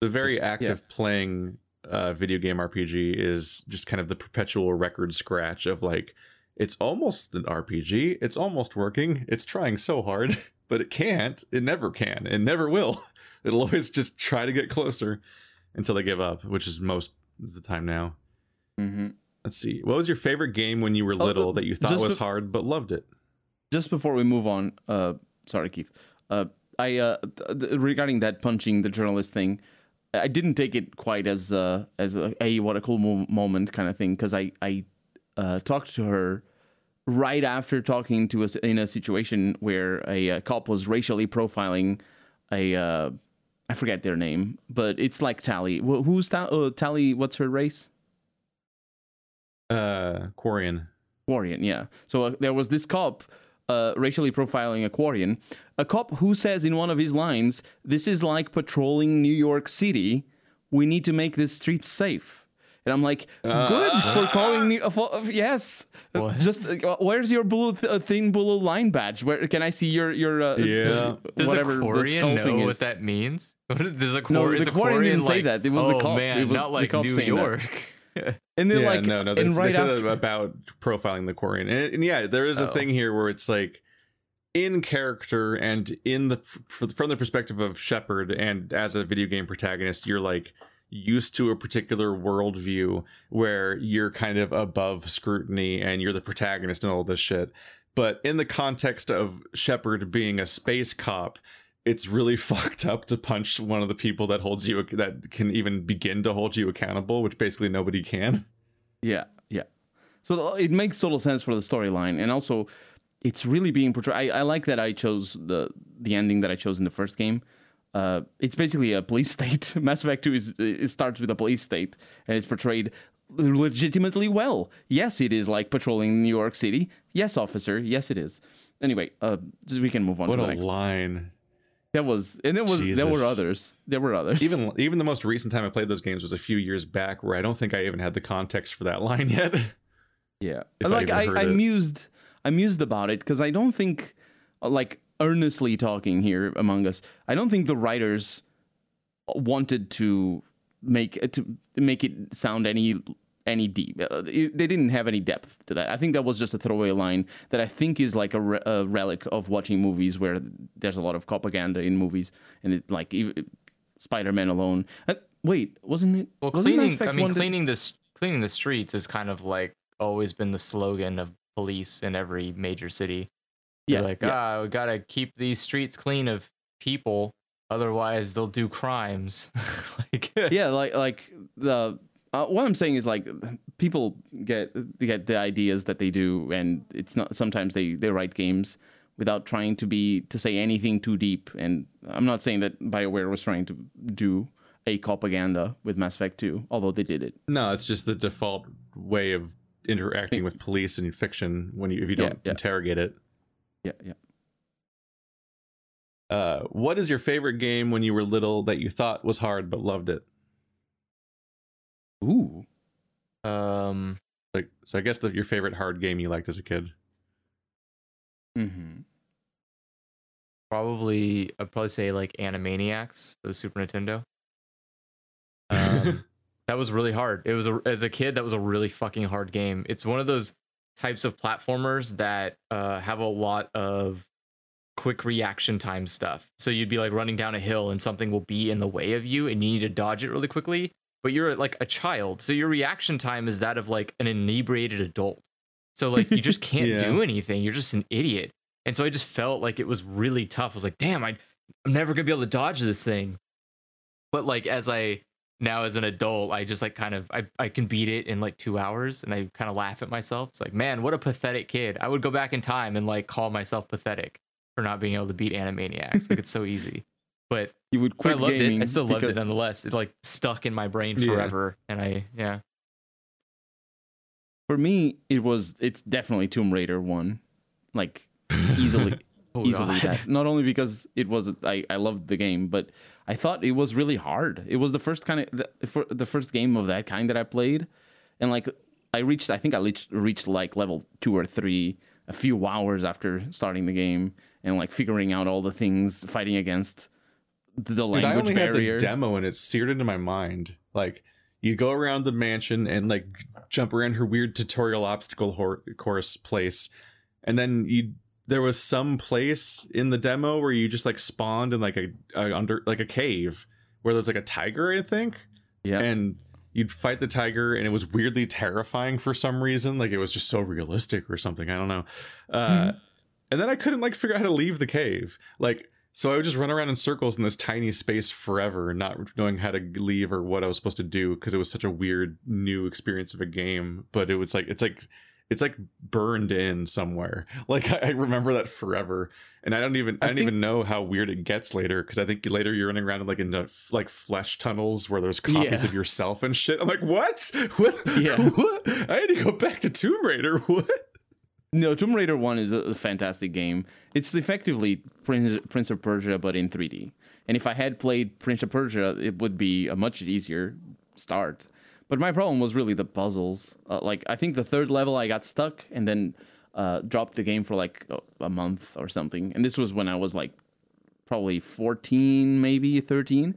the very It's- yeah. active playing uh, video game RPG is just kind of the perpetual record scratch of like it's almost an RPG. It's almost working. It's trying so hard, but it can't. It never can. It never will. It'll always just try to get closer until they give up, which is most of the time now. hmm let's see. What was your favorite game when you were little uh, that you thought was be- hard but loved it? just before we move on, uh, sorry, Keith. Uh, I uh, th- th- regarding that punching the journalist thing, I didn't take it quite as uh, as a hey, what a cool mo- moment kind of thing because I I uh, talked to her right after talking to us in a situation where a, uh cop was racially profiling a uh, I forget their name, but it's like Tali. Wh- Who's Ta- uh, Tali? What's her race? Uh, Quarian. Quarian, yeah. So uh, there was this cop uh, racially profiling a Quarian, a cop who says in one of his lines, "This is like patrolling New York City. We need to make this street safe." And I'm like, "Good for calling me." Uh, for, uh, yes, Uh, What? just uh, where's your blue th- uh, thin blue line badge? Where can I see your your uh, Yeah. Does whatever a the Quarian skull know is? what that means? What is, does a No, the is a Quarian didn't Quarian say that. It was the oh, cop. man, It was not the like cop New. York. And then yeah, like no, no, they, and they right said after, about profiling the Quarian, and, and yeah, there is a Oh. thing here where it's like in character and in the from the perspective of Shepard, and as a video game protagonist, you're like used to a particular worldview where you're kind of above scrutiny and you're the protagonist and all this shit. But in the context of Shepard being a space cop, it's really fucked up to punch one of the people that holds you that can even begin to hold you accountable, which basically nobody can. Yeah, yeah. So it makes total sense for the storyline, and also it's really being portrayed. I, I like that I chose the the ending that I chose in the first game. Uh, it's basically a police state. Mass Effect Two is it starts with a police state, and it's portrayed legitimately well. Yes, it is like patrolling New York City. Yes, officer. Yes, it is. Anyway, uh, we can move on What to a the next. line! That was, and it was. There were others. There were others. Even even the most recent time I played those games was a few years back, where I don't think I even had the context for that line yet. Yeah, If I like I, I, mused, I mused about it because I don't think, uh, like earnestly talking here among us, I don't think the writers wanted to make to make it sound any any deep. Uh, it- they didn't have any depth to that. I think that was just a throwaway line that I think is like a, re- a relic of watching movies where there's a lot of propaganda in movies, and it like even, Spider-Man alone. Uh, wait, wasn't it? Well, wasn't cleaning. I mean, that- cleaning this cleaning the streets is kind of like always been the slogan of police in every major city. They're Yeah, like yeah. ah, we gotta keep these streets clean of people, otherwise they'll do crimes. like yeah like like the uh, what i'm saying is like people get get the ideas that they do and it's not sometimes they they write games without trying to be to say anything too deep and i'm not saying that bioware was trying to do a propaganda with mass effect 2 although they did it no, it's just the default way of interacting with police in fiction when you if you don't yeah. interrogate it. yeah yeah Uh, what is your favorite game when you were little that you thought was hard but loved it? Ooh um, Like, so I guess the, your favorite hard game you liked as a kid. mm-hmm. probably I'd probably say like Animaniacs for the Super Nintendo. Um, that was really hard. It was a, as a kid that was a really fucking hard game. It's one of those types of platformers that uh, have a lot of quick reaction time stuff. So you'd be like running down a hill and something will be in the way of you and you need to dodge it really quickly, but you're like a child. So your reaction time is that of like an inebriated adult. So like you just can't Yeah. do anything. You're just an idiot. And so I just felt like it was really tough. I was like, damn, I, I'm never gonna be able to dodge this thing. But like as I now as an adult, I just like kind of I, I can beat it in like two hours and I kind of laugh at myself. It's like, man, what a pathetic kid. I would go back in time and like call myself pathetic for not being able to beat Animaniacs. like it's so easy. But, you would but quit I loved gaming it. I still loved it nonetheless. It like stuck in my brain Yeah. forever. And I yeah. for me it was it's definitely tomb raider one like easily Oh, easily God. that. Not only because it was I, I loved the game, but I thought it was really hard. It was the first kind of the, for the first game of that kind that I played, and like I reached I think I reached reached like level two or three a few hours after starting the game and like figuring out all the things fighting against the language Dude, I only barrier. had the demo and it's seared into my mind. Like you go around the mansion and like jump around her weird tutorial obstacle hor- course place, and then you there was some place in the demo where you just like spawned in like a, a under like a cave where there's like a tiger, I think. yeah, And you'd fight the tiger and it was weirdly terrifying for some reason like it was just so realistic or something i don't know uh Mhm. and then i couldn't like figure out how to leave the cave like so i would just run around in circles in this tiny space forever not knowing how to leave or what i was supposed to do because it was such a weird new experience of a game. But it was like it's like it's like burned in somewhere. Like i, remember that forever. And i don't even i, I don't think- even know how weird it gets later because i think later you're running around like in the, f- like flesh tunnels where there's copies Yeah. of yourself and shit. I'm like what? What? Yeah. what? I had to go back to tomb raider? What No, Tomb Raider 1 is a, fantastic game. It's effectively Prince, Prince of Persia, but in 3D. And if I had played Prince of Persia, it would be a much easier start. But my problem was really the puzzles. Uh, like, I think the third level I got stuck and then uh, dropped the game for like a, a month or something. And this was when I was like probably 14, maybe 13.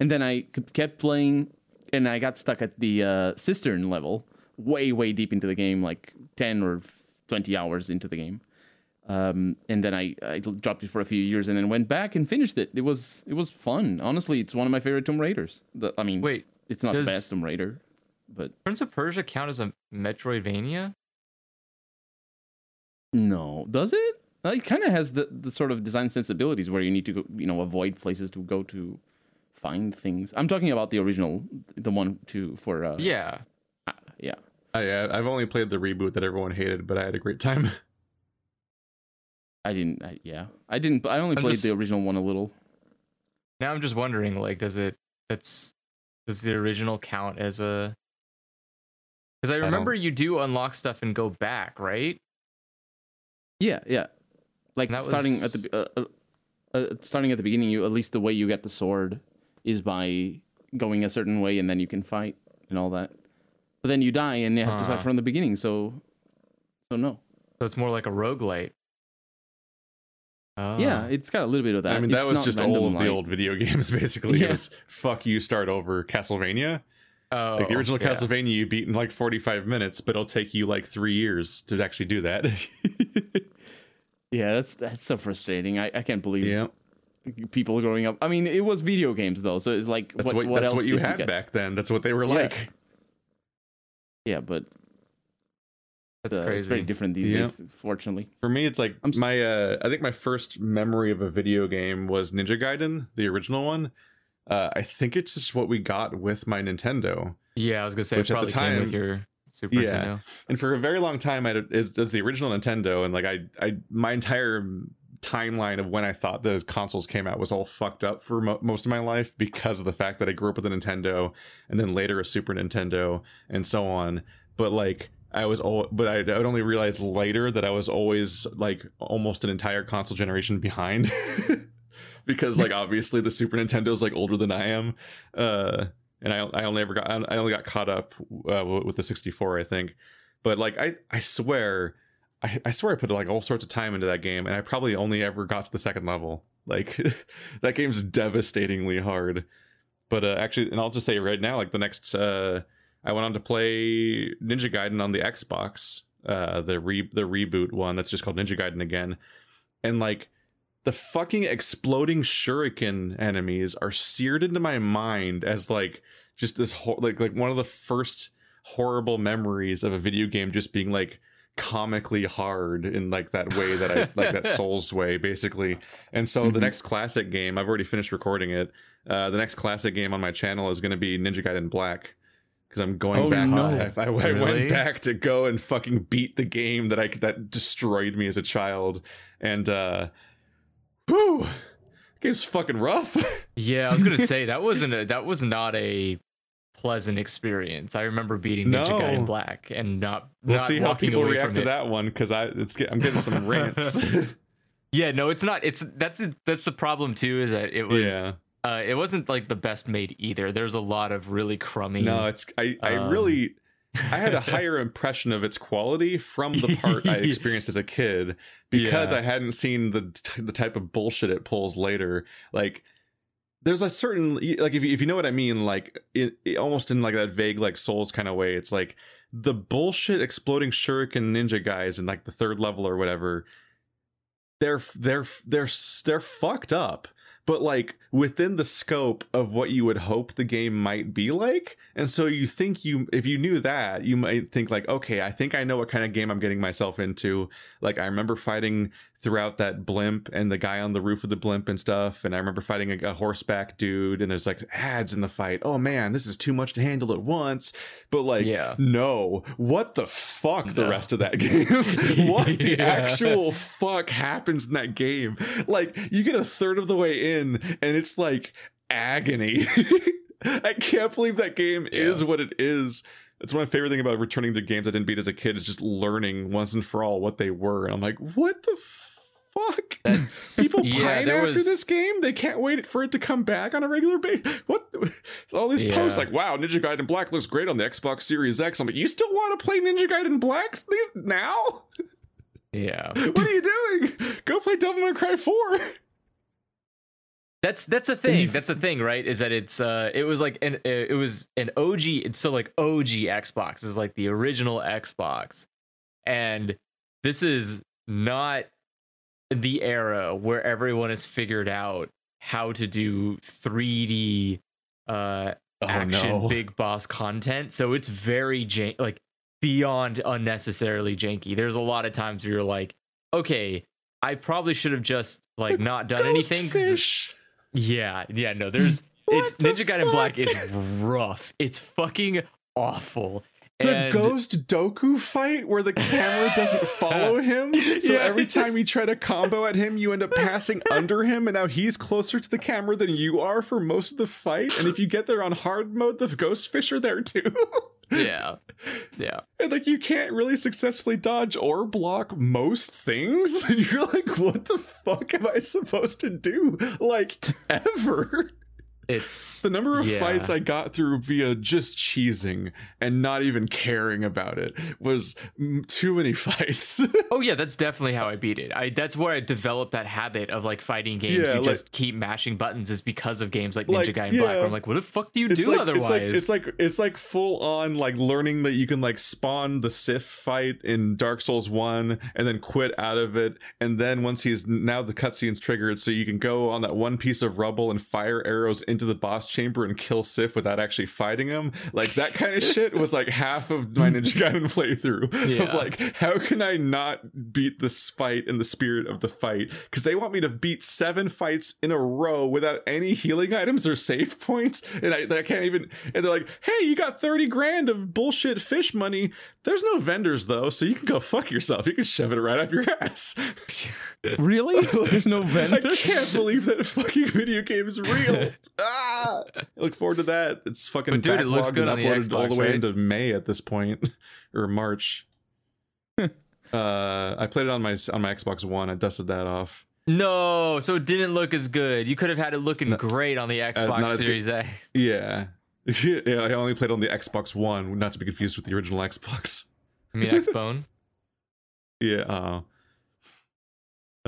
And then I kept playing and I got stuck at the uh, cistern level, way, way deep into the game, like 10 or 20 hours into the game. Um, and then I, I dropped it for a few years and then went back and finished it. It was it was fun. Honestly, it's one of my favorite Tomb Raiders. The, I mean, Wait, it's not the does- best Tomb Raider, but Prince of Persia count as a Metroidvania? no, does it? It kind of has the, the sort of design sensibilities where you need to go, you know, avoid places to go to find things. I'm talking about the original, the one to for uh, Yeah. uh, yeah. I, I've only played the reboot that everyone hated, but I had a great time. I didn't. I, yeah, I didn't. I only I'm played just- the original one a little. Now I'm just wondering, like, does it that's does the original count as a? Because I don't- remember you do unlock stuff and go back, right? Yeah, yeah. Like And that starting at the uh, uh, uh, starting at the beginning, you at least the way you get the sword is by going a certain way, and then you can fight and all that. But then you die, and you have to start uh-huh. from the beginning. So, so no. So it's more like a roguelite. Oh. Yeah, it's got a little bit of that. I mean, that It's was just all of the old video games, basically. Yeah. It was fuck you, start over Castlevania. Oh, Like the original yeah. Castlevania, you beat in like 45 minutes, but it'll take you like three years to actually do that. Yeah, that's that's so frustrating. I, I can't believe yeah, people growing up. I mean, it was video games though, so it's like that's what, what, that's else what you had get? back then. That's what they were Yeah. like. Yeah, but That's uh, crazy. it's very different these Yeah. days. Fortunately, For me, it's like I'm my. uh I think my first memory of a video game was Ninja Gaiden, the original one. Uh, I think it's just what we got with my Nintendo. Yeah, I was gonna say Which it at the time came with your Super Yeah. Nintendo. and for a very long time I had, it was the original Nintendo and like I I my entire timeline of when I thought the consoles came out was all fucked up for mo- most of my life because of the fact that I grew up with a Nintendo and then later a Super Nintendo and so on. But like I was all but I, I would only realize later that I was always like almost an entire console generation behind because like obviously the Super Nintendo is like older than I am uh and I, I only ever got I only got caught up uh, with the 64 I think. But like I I swear I, I swear I put like all sorts of time into that game and I probably only ever got to the second level. Like that game's devastatingly hard. But uh, actually and I'll just say right now like the next uh I went on to play Ninja Gaiden on the Xbox uh the re the reboot one that's just called Ninja Gaiden again. And like the fucking exploding shuriken enemies are seared into my mind as like just this hor- like like one of the first horrible memories of a video game just being like comically hard in like that way that I like that Souls way basically. And so the Mhm. next classic game, I've already finished recording it. Uh, the next classic game on my channel is going to be Ninja Gaiden Black because I'm going Oh, back. no. I, I, I Really? went back to go and fucking beat the game that I that destroyed me as a child, and uh, whew, game's fucking rough. Yeah, I was gonna say that wasn't a, that was not a pleasant experience. I remember beating Ninja No. Gaiden Black and not. we'll not see how people react to it. that one because I it's I'm getting some rants. Yeah, no, it's not. It's that's that's the problem too. Is that it was yeah. uh, it wasn't like the best made either. There's a lot of really crummy. No, it's I I Um, really I had a higher impression of its quality from the part I experienced as a kid because Yeah. I hadn't seen the t- the type of bullshit it pulls later. Like there's a certain like if you, if you know what I mean, like it, it- almost in like that vague like Souls kind of way. It's like the bullshit exploding shuriken ninja guys in like the third level or whatever. They're they're they're they're fucked up. but like within the scope of what you would hope the game might be like. And so you think you, if you knew that, you might think like, okay, I think I know what kind of game I'm getting myself into. Like I remember fighting throughout that blimp and the guy on the roof of the blimp and stuff. And I remember fighting a, a, horseback dude, and there's like ads in the fight. Oh man, this is too much to handle at once. But like, Yeah. no, what the fuck the rest of that game? what the Yeah. actual fuck happens in that game? Like, you get a third of the way in, and it's like agony. I can't believe that game is what it is. It's my favorite thing about returning to games I didn't beat as a kid is just learning once and for all what they were. And I'm like, what the fuck? That's People yeah, pine after was- this game. They can't wait for it to come back on a regular basis. What? All these posts like, "Wow, Ninja Gaiden Black looks great on the Xbox Series X." I'm like, you still want to play Ninja Gaiden Black now? Yeah. What are you doing? Go play Devil May Cry Four. That's that's a thing. That's a thing, right? Is that it's uh it was like an uh, it was an OG. It's so like OG Xbox is like the original Xbox, and this is not the era where everyone has figured out how to do 3D uh Oh, action big boss content. So it's very like beyond unnecessarily janky. There's a lot of times where you're like, okay, I probably should have just like not done anything. Fish. yeah, yeah, no, there's it's the Ninja Gaiden Black is rough. It's fucking awful. The And Ghost Doku fight where the camera doesn't follow him. So Yeah, every time it's- you try to combo at him, you end up passing under him, and now he's closer to the camera than you are for most of the fight. And if you get there on hard mode, the ghost fish are there too. yeah. Yeah. and like you can't really successfully dodge or block most things. You're like, what the fuck am I supposed to do? Like ever. It's The number of yeah. fights I got through via just cheesing and not even caring about it was too many fights. Oh yeah, that's definitely how I beat it. I that's where I developed that habit of like fighting games. Yeah, you like- just keep mashing buttons is because of games like Ninja Like, Gaiden Black. yeah. Where I'm like, what the fuck do you it's do like, otherwise? It's like, it's like it's like full on like learning that you can like spawn the Sif fight in Dark Souls one and then quit out of it, and then once he's now the cutscene's triggered, so you can go on that one piece of rubble and fire arrows into the boss chamber and kill Sif without actually fighting him. Like that kind of shit was like half of my Ninja Gaiden playthrough of like how can I not beat this fight in the spirit of the fight? Because they want me to beat seven fights in a row without any healing items or save points, and I, I can't even. And they're like, "Hey, you got thirty grand of bullshit fish money. There's no vendors though, so you can go fuck yourself. You can shove it right up your ass." Really? There's no vendors. I can't believe that fucking video game is real. Ah, I look forward to that. It's fucking But dude, it looks good and on the uploaded all the way right? into May at this point or March. uh, I played it on my on my Xbox One. I dusted that off. no, so it didn't look as good. You could have had it looking No- great on the Xbox not as good. Series X. Yeah. yeah, I only played on the Xbox One, not to be confused with the original Xbox. I mean Xbone. Yeah. Uh,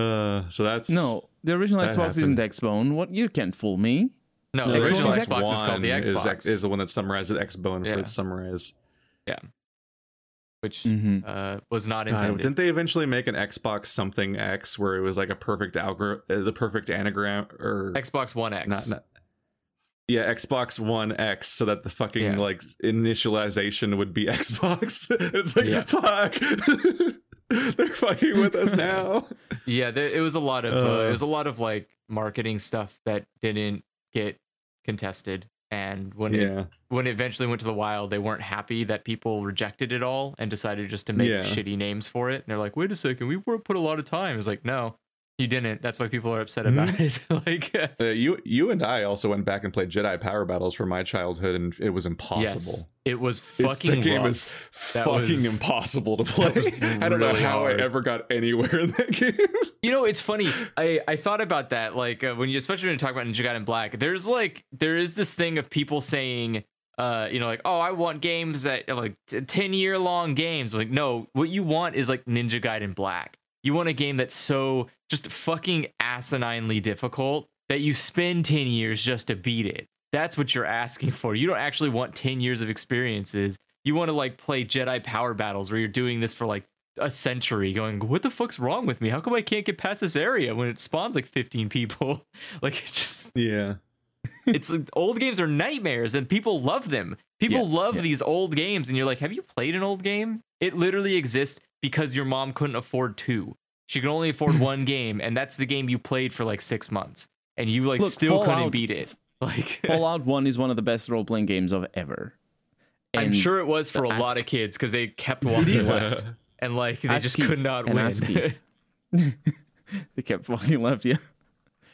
uh so that's No, the original That Xbox isn't happened. Xbone. What you can't fool me. No, No, the the original Xbox Xbox is called the One is- Xbox, Is, the one that summarized it Xbone for Yeah. its summarize. Yeah. Which hmm uh, was not God, intended. didn't they eventually make an Xbox something X where it was like a perfect algorithm, uh, the perfect anagram or Xbox One X. not, not yeah Xbox One X, so that the fucking Yeah. like initialization would be Xbox. it's like Yeah. fuck, they're fucking with us now. Yeah, there, it was a lot of uh, Uh. it was a lot of like marketing stuff that didn't get contested, and when it when it eventually went to the wild, they weren't happy that people rejected it all and decided just to make Yeah. shitty names for it. And they're like, "Wait a second, we put a lot of time." It's like, no, you didn't. That's why people are upset about it. like, uh, you you and I also went back and played Jedi Power Battles from my childhood, and it was impossible. yes, it was It's, fucking. the game rough. is That fucking was- impossible to play. was I don't know how hard. I ever got anywhere in that game. You know, it's funny. I I thought about that, like uh, when you, especially when you talk about Ninja Gaiden Black. There's like there is this thing of people saying, uh, you know, like, oh, I want games that are like t- ten year long games. Like, no, what you want is like Ninja Gaiden Black. You want a game that's so just fucking asininely difficult that you spend ten years just to beat it. That's what you're asking for. You don't actually want ten years of experiences. You want to like play Jedi Power Battles where you're doing this for like a century going, what the fuck's wrong with me? How come I can't get past this area when it spawns like 15 people? like it just Yeah. it's like, old games are nightmares and people love them. People Yeah, love yeah. these old games and you're like, have you played an old game? It literally exists because your mom couldn't afford two. She could only afford one game and that's the game you played for like 6 months and you like Look, still couldn't beat it. Like Fallout One is one of the best role playing games of ever. I'm sure it was for a ask- lot of kids because they kept walking left and like they just Ask could not and win. they kept walking left. Yeah.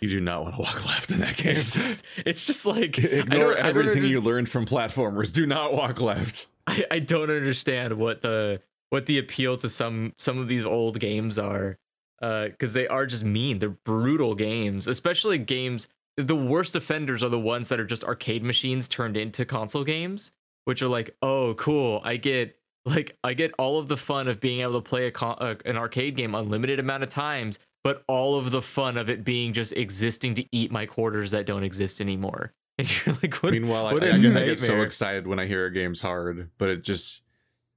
You do not want to walk left in that game. it's just it's just like Ignore don't- I don't everything under- you learned from platformers. Do not walk left. I, I don't understand what the what the appeal to some some of these old games are because they are just mean. They're brutal games especially games the worst offenders are the ones that are just arcade machines turned into console games which are like oh cool. I get like i get all of the fun of being able to play a, con- uh, an arcade game unlimited amount of times but all of the fun of it being just existing to eat my quarters that don't exist anymore. And you're like what Meanwhile, I, what I, get- I get so excited when I hear a game's hard, but it just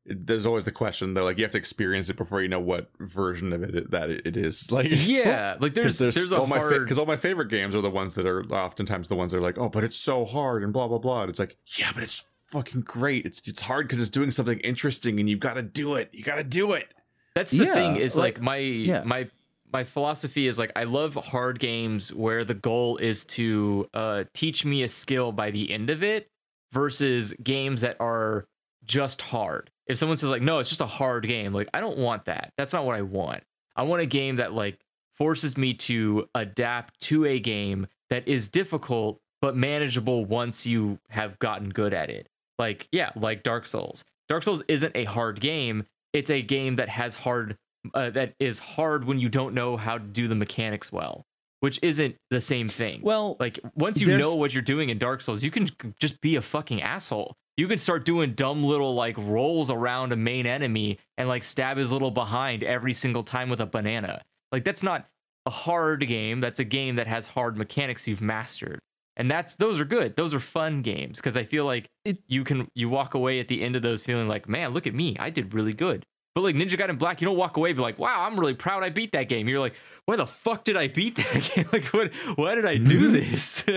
there's always the question though, like you have to experience it before you know what version of it, it that it, it is. Like yeah like there's because there's, a all my hard because all my favorite games are the ones that are oftentimes the ones that are like, oh, but it's so hard and blah blah blah. And it's like, yeah, but it's fucking great. It's it's hard because it's doing something interesting, and you've got to do it. You got to do it. That's the thing is like, like- my yeah. my my philosophy is like I love hard games where the goal is to uh teach me a skill by the end of it versus games that are just hard. If someone says like no, it's just a hard game, like I don't want that. That's not what I want. I want a game that like forces me to adapt to a game that is difficult but manageable once you have gotten good at it. Like yeah, like Dark Souls. Dark Souls isn't a hard game. It's a game that has hard uh, that is hard when you don't know how to do the mechanics well, which isn't the same thing. Well, like once you know what you're doing in Dark Souls, you can just be a fucking asshole. You can start doing dumb little like rolls around a main enemy and like stab his little behind every single time with a banana. Like that's not a hard game. That's a game that has hard mechanics you've mastered. And that's those are good. Those are fun games because I feel like It- you can you walk away at the end of those feeling like, man, look at me, I did really good. But like Ninja Gaiden Black, you don't walk away and be like, wow, I'm really proud I beat that game. You're like, why the fuck did I beat that game? like, what? Why did I do this?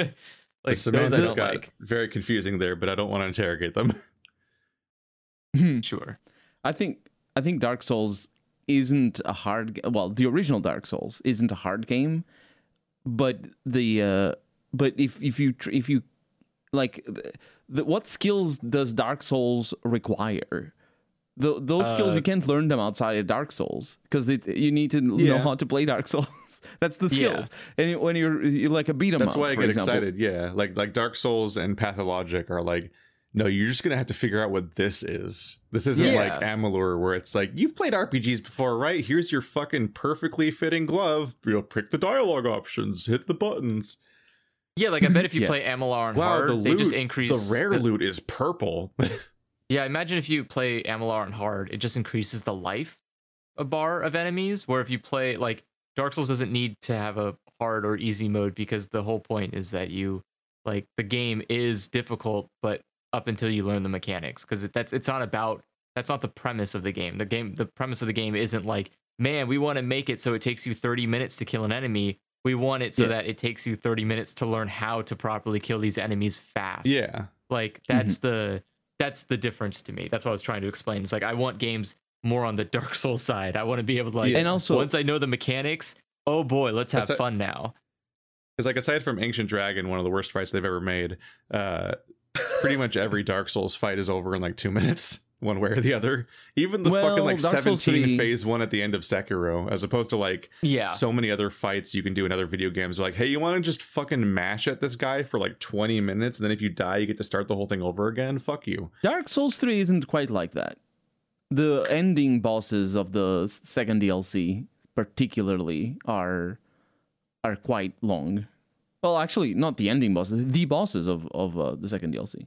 like the those I semantics don't got like. very confusing there, but I don't want to interrogate them. Sure. I think I think Dark Souls isn't a hard. g- Well, the original Dark Souls isn't a hard game, but the uh, but if if you if you like the, the, what skills does Dark Souls require? The, those skills Uh, you can't learn them outside of Dark Souls because you need to know how to play Dark Souls. That's the Yeah. skills. And when you're, you're like a beat 'em That's up, that's why I get example. excited. Yeah, like like Dark Souls and Pathologic are like, no, you're just gonna have to figure out what this is. This isn't Yeah. like Amalur, where it's like you've played RPGs before, right? Here's your fucking perfectly fitting glove. You know, pick the dialogue options, hit the buttons. Yeah, like I bet if you Yeah. play Amalur on Wow, hard, the they loot, just increase the rare loot is purple. Yeah, imagine if you play Amalur on hard, it just increases the life a bar of enemies. Where if you play like Dark Souls doesn't need to have a hard or easy mode because the whole point is that you like the game is difficult, but up until you learn the mechanics, because that's it's not about that's not the premise of the game. The game the premise of the game isn't like, man, we want to make it so it takes you 30 minutes to kill an enemy. We want it so Yeah. that it takes you 30 minutes to learn how to properly kill these enemies fast yeah, like mm-hmm. that's the that's the difference to me. That's what i was trying to explain. It's like i want games more on the dark souls side. I want to be able to like And also- once i know the mechanics oh boy let's have That's a- fun now. Because like aside from Ancient Dragon, one of the worst fights they've ever made, uh, pretty much every Dark Souls fight is over in like two minutes. One way or the other, even the fucking like Dark seventeen 3 phase one at the end of Sekiro, as opposed to like yeah so many other fights you can do in other video games. Like, hey, you want to just fucking mash at this guy for like 20 minutes, and then if you die, you get to start the whole thing over again? Fuck you. Dark Souls 3 isn't quite like that. The ending bosses of the second DLC particularly are are quite long. Well, actually, not the ending bosses, the bosses of of uh, the second DLC.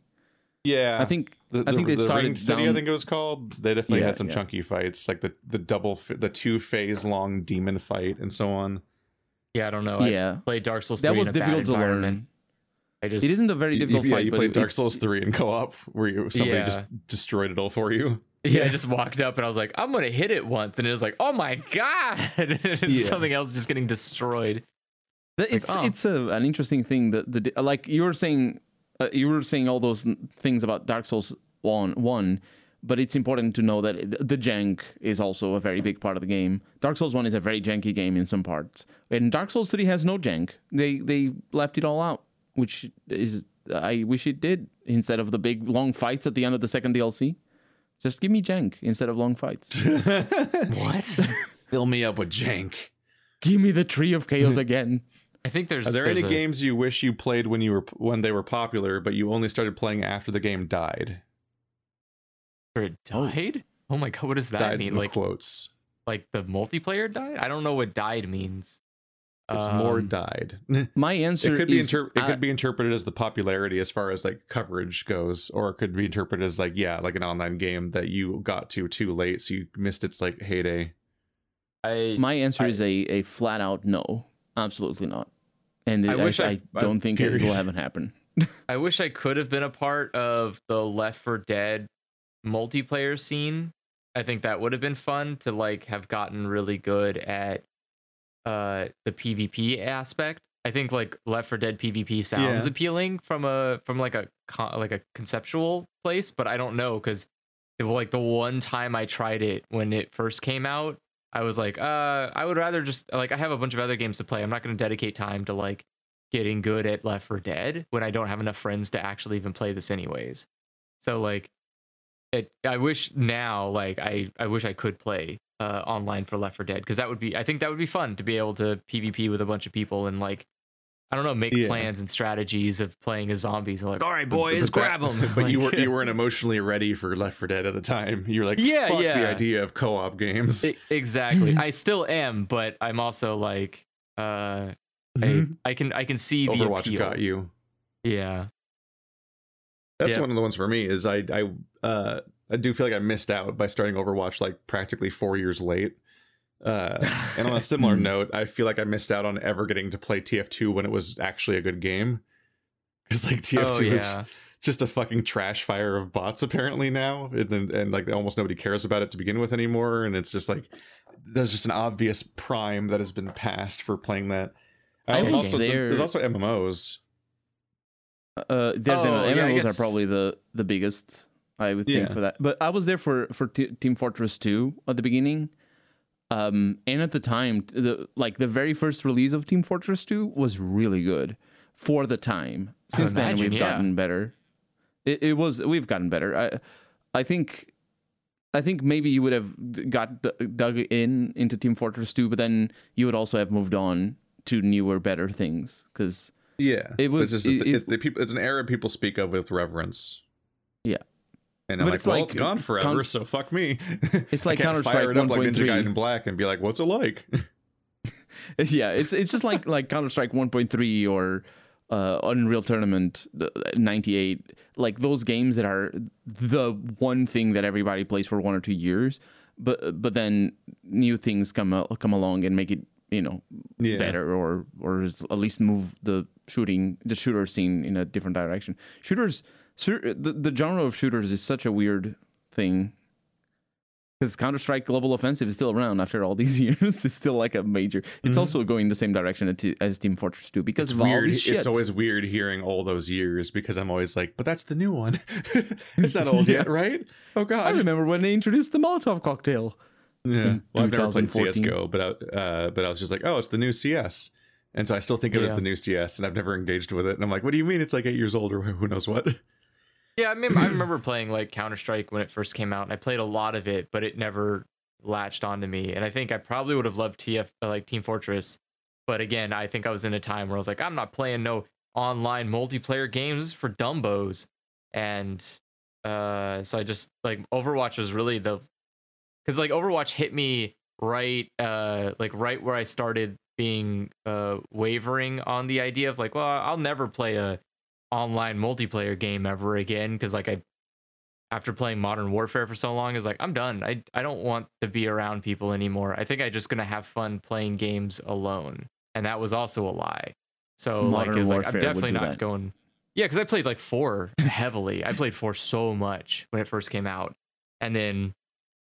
Yeah, I think the, I think the, they the started Ringed City. I think it was called. They definitely Yeah, had some yeah. chunky fights, like the the double, the two phase long demon fight, and so on. yeah i don't know i yeah, played dark souls 3 that was in a bad difficult to environment. learn. i just It isn't a very difficult you, yeah, fight. you but played Dark it's- Souls three in co-op, where you somebody Yeah. just destroyed it all for you. Yeah, I just walked up and I was like, I'm gonna hit it once, and it was like, oh my god, it's Yeah. something else just getting destroyed. Th- It's oh. it's a, an interesting thing that the like you were saying uh, you were saying all those things about Dark Souls one one, but it's important to know that the jank is also a very big part of the game. Dark Souls one is a very janky game in some parts, and Dark Souls three has no jank. They they left it all out, which is I wish it did instead of the big long fights at the end of the second DLC. Just give me jank instead of long fights. What? Fill me up with jank. give me the tree of chaos again. I think there's. Are there there's any a- games you wish you played when you were when they were popular, but you only started playing after the game died? where it died? Oh my god, what does that died mean? Like, quotes. like the multiplayer died? I don't know what died means. It's more Um, died. My answer it could be is inter- it uh, could be interpreted as the popularity as far as like coverage goes, or it could be interpreted as like yeah, like an online game that you got to too late, so you missed its like heyday. I My answer I- is a, a flat out no. Absolutely not. And I I, wish I, I- I- don't think it will ever happen. I wish I could have been a part of the Left 4 Dead multiplayer scene. I think that would have been fun to like have gotten really good at uh the PvP aspect. I think like Left 4 Dead PvP sounds Yeah. appealing from a from like a con- like a conceptual place, but I don't know cuz like the one time I tried it when it first came out, I was like, uh I would rather just like I have a bunch of other games to play. I'm not going to dedicate time to like getting good at Left 4 Dead when I don't have enough friends to actually even play this anyways. So like it I wish now like I I wish I could play uh online for Left 4 Dead cuz that would be I think that would be fun to be able to PvP with a bunch of people and like I don't know make Yeah. plans and strategies of playing as zombies. Like, all right, boys, but grab them. But you were you weren't emotionally ready for Left 4 Dead at the time. You were like, Yeah, fuck the idea of co-op games. Exactly. I still am, but I'm also like uh I, I can I can see the Overwatch got you. Yeah. That's Yeah. one of the ones for me. Is I I uh I do feel like I missed out by starting Overwatch like practically four years late. Uh, and on a similar Hmm. note, I feel like I missed out on ever getting to play TF2 when it was actually a good game. Because like TF2 oh is just a fucking trash fire of bots apparently now, and, and and like almost nobody cares about it to begin with anymore. And it's just like there's just an obvious prime that has been passed for playing that. I Uh, was also, there- There's also MMOs. Uh, there's Oh, yeah, I MMOs are probably the the biggest I would think Yeah. for that. But I was there for for T- Team Fortress 2 at the beginning. Um, and at the time, the like the very first release of Team Fortress 2 was really good for the time. Since then, imagine, we've yeah. gotten better. It, it was we've gotten better. I I think I think maybe you would have got dug in into Team Fortress 2, but then you would also have moved on to newer, better things because Yeah, It was- It's, just, it- it's, the people, it's an era people speak of with reverence. Yeah. And I'm But like, it's well, like, it's gone forever, Coun- so fuck me. It's like I can't Counter-Strike fire it up like Ninja 1.3. Gaiden Black and be like, what's it like? yeah, it's it's just like like Counter Strike 1.3 or uh, Unreal Tournament 98, like those games that are the one thing that everybody plays for one or two years, but but then new things come come along and make it you know yeah. better or or at least move the shooting the shooter scene in a different direction. Shooters, the the genre of shooters is such a weird thing. Because Counter Strike Global Offensive is still around after all these years. It's still like a major. It's Mhm. also going the same direction as- Team Fortress 2 because It's weird. It's always weird hearing all those years because I'm always like, but that's the new one. it's not old Yeah. yet, right? Oh god! I remember when they introduced the Molotov cocktail. Yeah. Well, I've never played CS:GO, but I, uh, but I was just like, oh, it's the new CS, and so I still think it Yeah. the new CS, and I've never engaged with it. And I'm like, what do you mean? It's like eight years old or who knows what? Yeah, I remember I remember playing like Counter Strike when it first came out, and I played a lot of it, but it never latched onto me. And I think I probably would have loved TF uh, like Team Fortress, but again, I think I was in a time where I was like, I'm not playing no online multiplayer games for dumbos, and uh, so I just like Overwatch was really the because like Overwatch hit me right uh like right where I started being uh wavering on the idea of like, well, I'll never play a online multiplayer game ever again because like I after playing Modern Warfare for so long is like I'm done. I I don't want to be around people anymore. I think I just gonna have fun playing games alone, and that was also a lie. So Modern like, it's like I'm definitely not that. going. Yeah, because I played like four heavily. I played four so much when it first came out, And then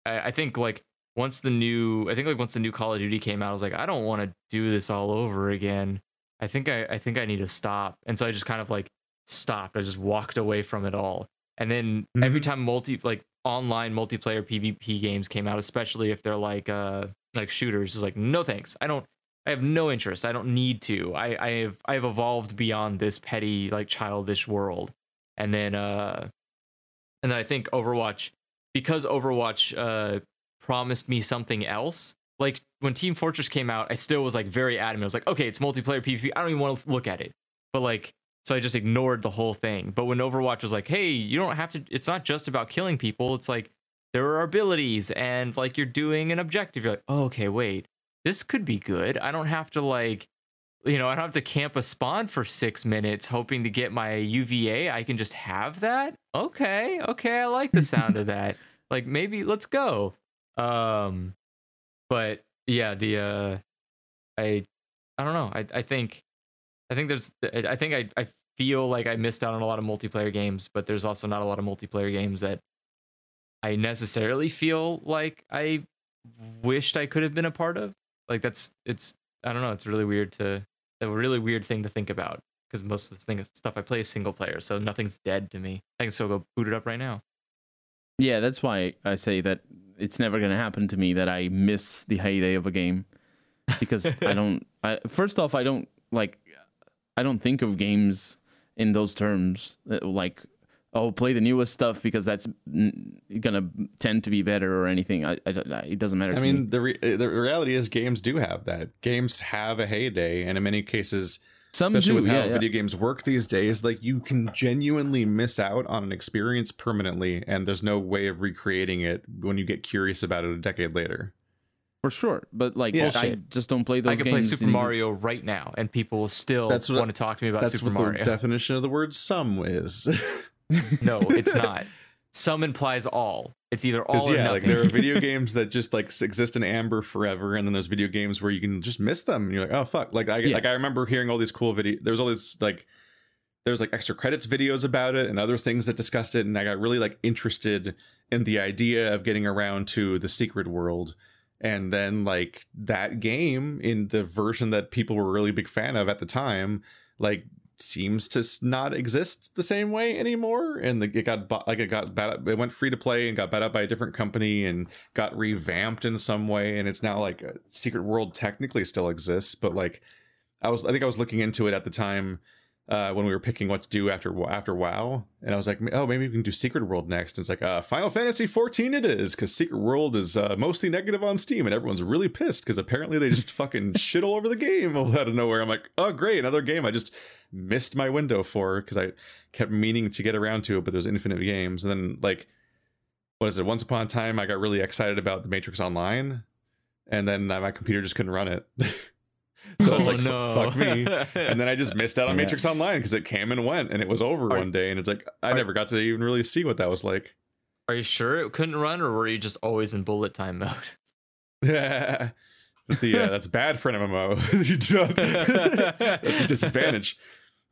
I, I think like once the new I think like once the new Call of Duty came out, I was like, I don't want to do this all over again. I think I I think I need to stop. And so I just kind of like stopped. I just walked away from it all. And then every Mhm. time multi like online multiplayer PvP games came out, especially if they're like uh like shooters, is like no thanks. I don't I have no interest. I don't need to. I I have I have evolved beyond this petty like childish world. And then uh and then I think Overwatch because Overwatch uh promised me something else. Like when Team Fortress came out, I still was like very adamant. I was like, okay, it's multiplayer PvP. I don't even want to look at it. But like so I just ignored the whole thing. But when Overwatch was like, hey, you don't have to it's not just about killing people. It's like there are abilities and like you're doing an objective. You're like, oh, okay, wait. This could be good. I don't have to like you know, I don't have to camp a spawn for six minutes hoping to get my UVA. I can just have that. Okay, okay, I like the sound of that. Like maybe let's go. Um, but yeah, the uh, I I don't know. I I think I think there's I think I I feel like I missed out on a lot of multiplayer games, but there's also not a lot of multiplayer games that I necessarily feel like I wished I could have been a part of. Like that's it's I don't know. It's really weird to a really weird thing to think about because most of the thing, stuff I play is single player, so nothing's dead to me. I can still go boot it up right now. Yeah, that's why I say that it's never gonna happen to me that I miss the heyday of a game because I don't. I, first off, I don't like. I don't think of games in those terms. uh, Like, oh, play the newest stuff because that's gonna tend to be better or anything. I, I, I- it doesn't matter. I to mean, me. the re- the reality is games do have that. Games have a heyday, and in many cases, some especially do. with how Yeah, yeah. video games work these days, like you can genuinely miss out on an experience permanently, and there's no way of recreating it when you get curious about it a decade later. For sure. But like, Yeah. I just don't play those I can games. play Super and- Mario right now, and people will still That's what- want to talk to me about That's Super what Mario. the definition of the word "some" is. no, it's not. Some implies all. It's either all or yeah, nothing. like there are video games that just like exist in amber forever, and then there's video games where you can just miss them. And you're like, oh fuck! Like I Yeah. like I remember hearing all these cool video. There's all these like there's like extra credits videos about it and other things that discussed it, and I got really like interested in the idea of getting around to the secret world. And then like that game in the version that people were really big fan of at the time, like seems to not exist the same way anymore. And the, it got like it got bad it went free to play and got bought up by a different company and got revamped in some way. And it's now like secret world technically still exists but like i was i think i was looking into it at the time uh, when we were picking what to do after after WoW, and I was like, oh, maybe we can do Secret World next. And it's like, uh, Final Fantasy 14 it is, because Secret World is uh, mostly negative on Steam, and everyone's really pissed because apparently they just fucking shit all over the game out of nowhere. I'm like, oh, great, another game I just missed my window for because I kept meaning to get around to it, but there's infinite games. And then like, what is it? Once upon a time, I got really excited about the Matrix Online, and then uh, my computer just couldn't run it. so I was Oh, like, no. fuck me. And then I just missed out on Yeah. Matrix Online because it came and went and it was over Are- one day. And it's like, I are- never got to even really see what that was like. Are you sure it couldn't run, or were you just always in bullet time mode? Yeah. The, uh, that's bad for an MMO. You don't- that's a disadvantage.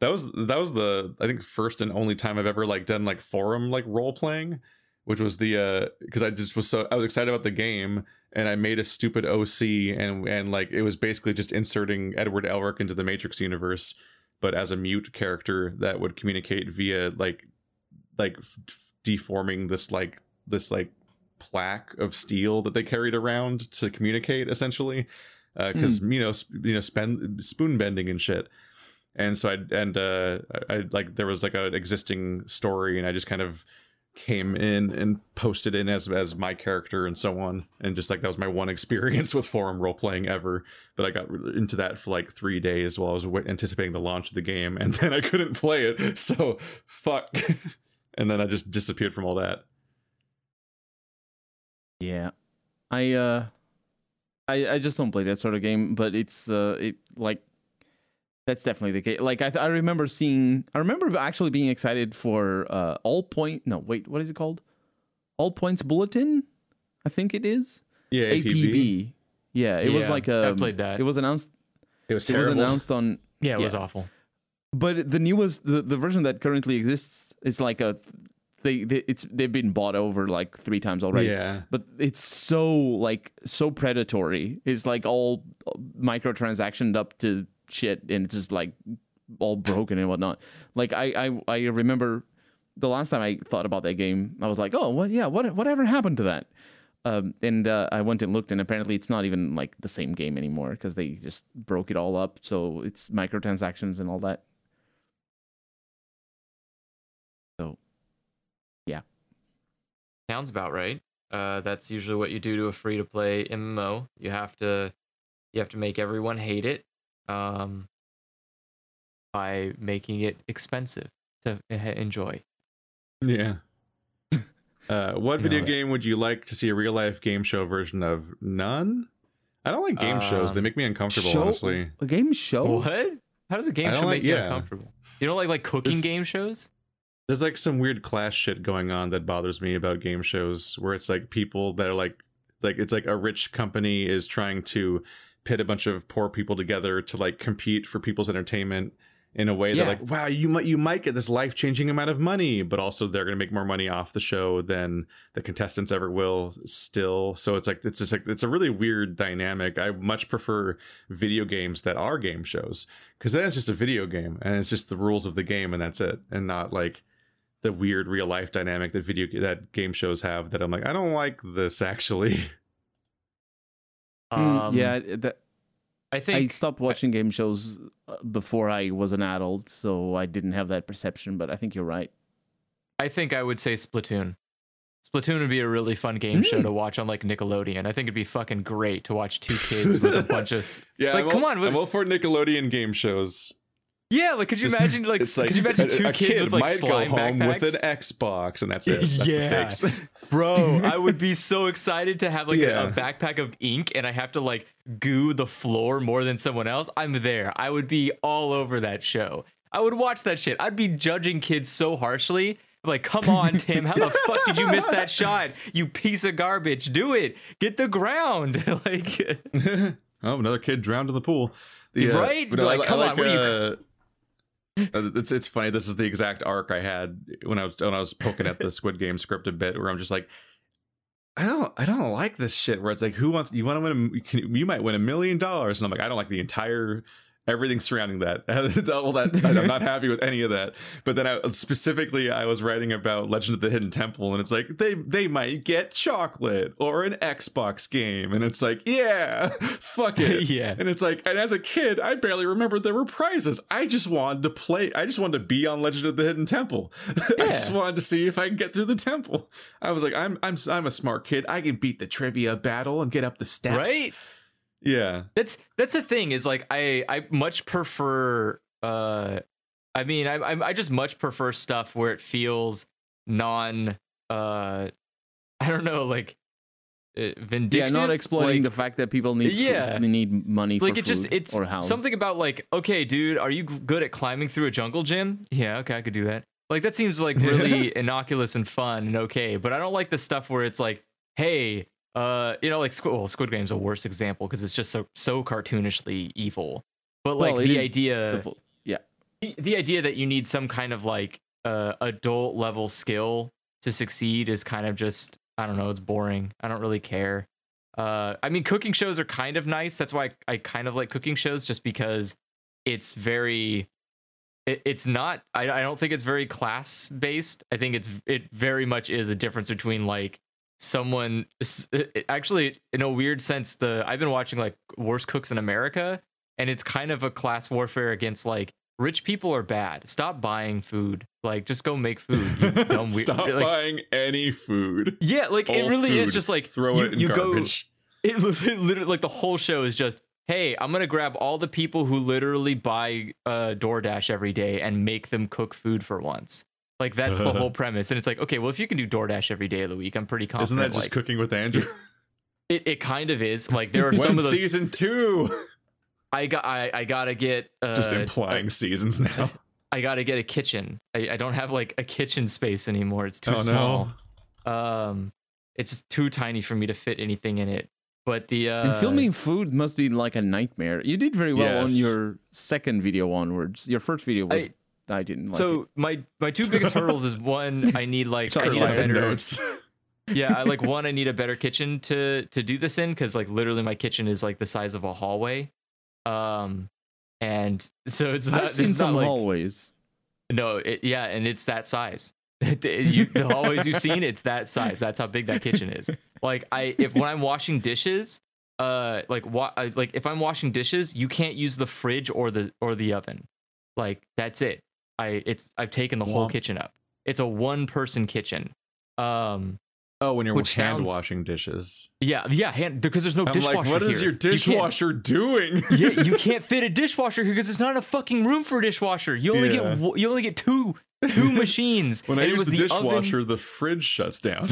That was that was the I think first and only time I've ever like done like forum like role playing, which was the uh because I just was so I was excited about the game and I made a stupid OC and and like it was basically just inserting Edward Elric into the Matrix universe, but as a mute character that would communicate via like like f- deforming this like this like plaque of steel that they carried around to communicate essentially because you know sp- you know spend spoon bending and shit. And so i and uh I, I like there was like an existing story and i just kind of came in and posted in as as my character and so on. And just like that was my one experience with forum role playing ever. But i got into that for like three days while i was w- anticipating the launch of the game and then i couldn't play it. So fuck. And then i just disappeared from all that. Yeah, I uh, I I just don't play that sort of game. But it's uh, it like that's definitely the case. Like I I remember seeing, I remember actually being excited for uh, all point. No, wait, what is it called? All points bulletin, I think it is. yeah APB. Yeah, it was like I um, played that. It was announced. it was terrible. It was announced on yeah, it was awful. but the newest the, the version that currently exists is like a they, they it's they've been bought over like three times already. Yeah. But it's so like so predatory. It's like all microtransactioned up to shit, and it's just like all broken and whatnot. Like I I I remember the last time I thought about that game, I was like, oh, what? Yeah, what? Whatever happened to that? Um, and uh, I went and looked, and apparently it's not even like the same game anymore because they just broke it all up. So it's microtransactions and all that. So, yeah. Sounds about right. Uh, that's usually what you do to a free to play MMO. You have to you have to make everyone hate it um, by making it expensive to enjoy. Yeah. Uh, what video know, game would you like to see a real life game show version of? None. I don't like game shows. They Um, make me uncomfortable, Show- honestly. A game show? What? How does a game show like- make you yeah. uncomfortable? You don't like like cooking It's- game shows? There's like some weird class shit going on that bothers me about game shows, where it's like people that are like, like it's like a rich company is trying to pit a bunch of poor people together to like compete for people's entertainment in a way Yeah. that like, wow, you might you might get this life changing amount of money, but also they're gonna make more money off the show than the contestants ever will still. So it's like it's just like it's a really weird dynamic. I much prefer video games that are game shows because then it's just a video game and it's just the rules of the game and that's it, and not like the weird real life dynamic that video that game shows have. That I'm like, I don't like this actually. Mm, Um, yeah, that, I think I stopped watching game shows uh, before I was an adult, so I didn't have that perception. But I think you're right. I think I would say Splatoon. Splatoon would be a really fun game show Mm. to watch on like Nickelodeon. I think it'd be fucking great to watch two kids with a bunch of Yeah, Like, I'm come all, on, what- I'm all for Nickelodeon game shows. Yeah, like could you Just- imagine like, it's could you imagine a- two a kids kid with like might slime go home backpacks? with an Xbox and that's it. That's Yeah. the stakes. Bro, I would be so excited to have like a- Yeah. a, backpack of ink and I have to like goo the floor more than someone else. I'm there. I would be all over that show. I would watch that shit. I'd be judging kids so harshly. Like, come on, Tim, how the fuck did you miss that shot? You piece of garbage. Do it. Get the ground. like oh, another kid drowned in the pool. Right? but Like, come on, what are uh, uh, Uh, it's it's funny. This is the exact arc I had when I was when I was poking at the Squid Game script a bit, where I'm just like, I don't I don't like this shit. Where it's like, who wants you want to win? A, can, you might win a million dollars, and I'm like, I don't like the entire everything surrounding that. All that I'm not happy with any of that. But then I specifically I was writing about Legend of the Hidden Temple, and it's like they they might get chocolate or an Xbox game, and it's like, yeah, fuck it. Yeah. And it's like, and as a kid, I barely remembered there were prizes. I just wanted to play. I just wanted to be on Legend of the Hidden Temple. I just wanted to see if I can get through the temple. I was like, I'm I'm I'm a smart kid. I can beat the trivia battle and get up the steps. right? Yeah. That's that's the thing is like I I much prefer uh I mean I I I just much prefer stuff where it feels non uh I don't know like vindictive Yeah, vindictive. not exploiting like, the fact that people need Yeah. they need money like for it just food it's or house. something about like okay dude are you good at climbing through a jungle gym yeah okay i could do that like that seems like really innocuous and fun and okay but i don't like the stuff where it's like hey uh you know like squid, well, squid game's a worse example because it's just so so cartoonishly evil but like Well, the idea simple. Yeah. the, the idea that you need some kind of like uh, adult level skill to succeed is kind of just I don't know, it's boring. I don't really care. Uh, I mean, cooking shows are kind of nice. That's why I, I kind of like cooking shows, just because it's very. It, it's not. I, I don't think it's very class based. I think it's it very much is a difference between like someone actually in a weird sense the I've been watching like worst cooks in America and it's kind of a class warfare against like rich people are bad. Stop buying food. Like just go make food. You dumb weird. Stop like, buying any food. Yeah, like it All really is just like throw you, it in you go garbage. it literally like the whole show is just hey i'm gonna grab all the people who literally buy uh doordash every day and make them cook food for once like that's the whole premise and it's like okay well if you can do doordash every day of the week i'm pretty confident Isn't that just like, cooking with Andrew? it, it kind of is like there are some of the season two? i got I, I gotta get uh, just implying seasons now. I gotta get a kitchen. I, I don't have like a kitchen space anymore. It's too Oh, small. Um, it's just too tiny for me to fit anything in it. But the uh, and filming food must be like a nightmare. You did very well on your second video onwards. Your first video was I- I didn't like so it. my my two biggest hurdles is one I need like I need a better notes. yeah I like one I need a better kitchen to to do this in because like literally my kitchen is like the size of a hallway, um, and so it's not I've seen it's some not like hallways. no it, yeah and it's that size. you, the hallways you've seen, it's that size. That's how big that kitchen is. Like I, if when I'm washing dishes, uh, like wa- like if I'm washing dishes, you can't use the fridge or the or the oven. Like that's it. I it's I've taken the whole kitchen up. It's a one person kitchen. Um, Oh, when you're Which hand sounds- washing dishes. yeah, yeah, hand because there's no I'm dishwasher like, what is here. your You dishwasher doing? yeah, you can't fit a dishwasher here because it's not a fucking room for a dishwasher. You only Yeah. get you only get two two machines. when I use was the oven- dishwasher, the fridge shuts down.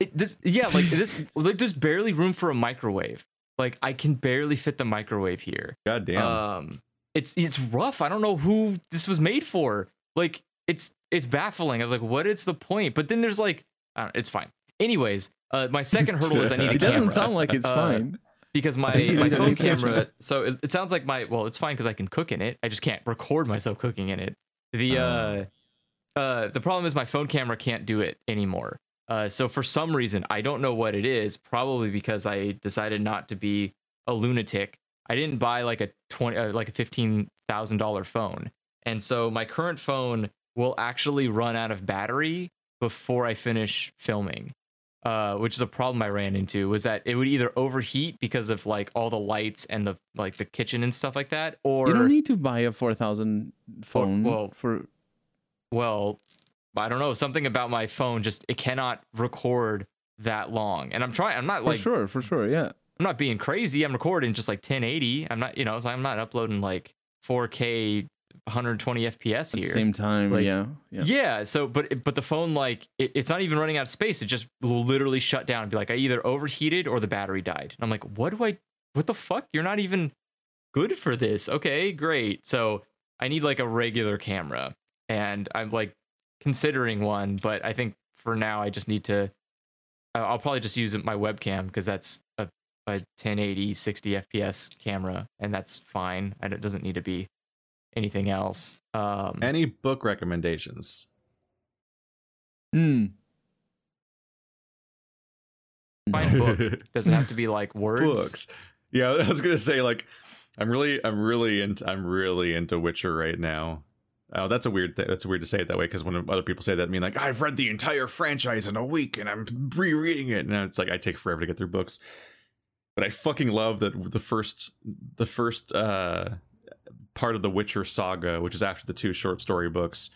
it, this yeah like this like there's barely room for a microwave like i can barely fit the microwave here God damn. um it's it's rough. I don't know who this was made for. Like it's it's baffling. I was like what is the point? But then there's like I don't, it's fine. Anyways uh my second hurdle is i need a It doesn't camera. sound like it's Uh, fine. because my my phone camera. so it, it sounds like my well it's fine because i can cook in it. I just can't record myself cooking in it. The uh uh the problem is my phone camera can't do it anymore. Uh so for some reason i don't know what it is probably because i decided not to be a lunatic i didn't buy like a 20 uh, like a $15000 phone and so my current phone will actually run out of battery before i finish filming uh, which is a problem I ran into was that it would either overheat because of like all the lights and the like the kitchen and stuff like that, or You don't need to buy a four thousand phone well, for. well, I don't know something about my phone just it cannot record that long, and I'm trying. I'm not like For sure, for sure, yeah. I'm not being crazy. I'm recording just like 1080. I'm not you know so I'm not uploading like 4K 120 FPS At the here. same time, Like, yeah, yeah. Yeah. So, but but the phone like it, it's not even running out of space. It just will literally shut down and be like, I either overheated or the battery died. And I'm like, what do I? What the fuck? You're not even good for this. Okay, great. So I need like a regular camera, and I'm like considering one, but I think for now I just need to. I'll probably just use my webcam because that's a, a 1080 60 FPS camera, and that's fine. And it doesn't need to be anything else. Um, Any book recommendations? Hmm. Fine book. doesn't have to be like words? Books. Yeah, I was gonna say like, I'm really, I'm really into, I'm really into Witcher right now. Oh, that's a weird thing. That's weird to say it that way because when other people say that, I mean like I've read the entire franchise in a week and I'm rereading it, and it's like I take forever to get through books. But I fucking love that the first, the first uh, part of the Witcher saga, which is after the two short story books,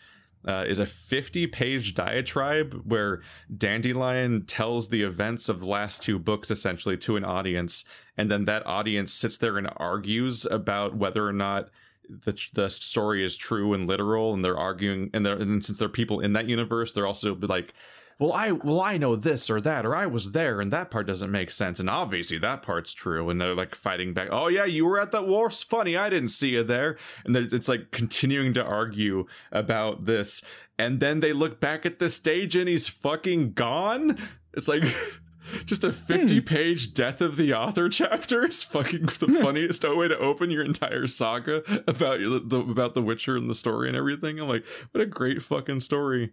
uh, is a 50 page diatribe where Dandelion tells the events of the last two books essentially to an audience, and then that audience sits there and argues about whether or not the the story is true and literal, and they're arguing, and they're and since they're people in that universe, they're also like. Well, I well I know this or that, or I was there, and that part doesn't make sense, and obviously that part's true, and they're like fighting back. Oh yeah, you were at that war. It's funny, I didn't see you there, and it's like continuing to argue about this, and then they look back at the stage and he's fucking gone. It's like just a 50 hmm. page death of the author chapter is fucking the hmm. funniest way to open your entire saga about the about the Witcher and the story and everything. I'm like, what a great fucking story.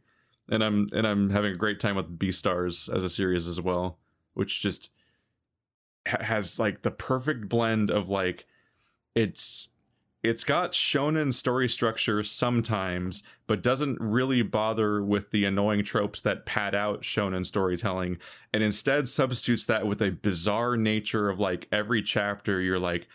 And I'm and I'm having a great time with Beastars as a series as well, which just ha- has like the perfect blend of like it's it's got shonen story structure sometimes, but doesn't really bother with the annoying tropes that pad out shonen storytelling, and instead substitutes that with a bizarre nature of like every chapter you're like,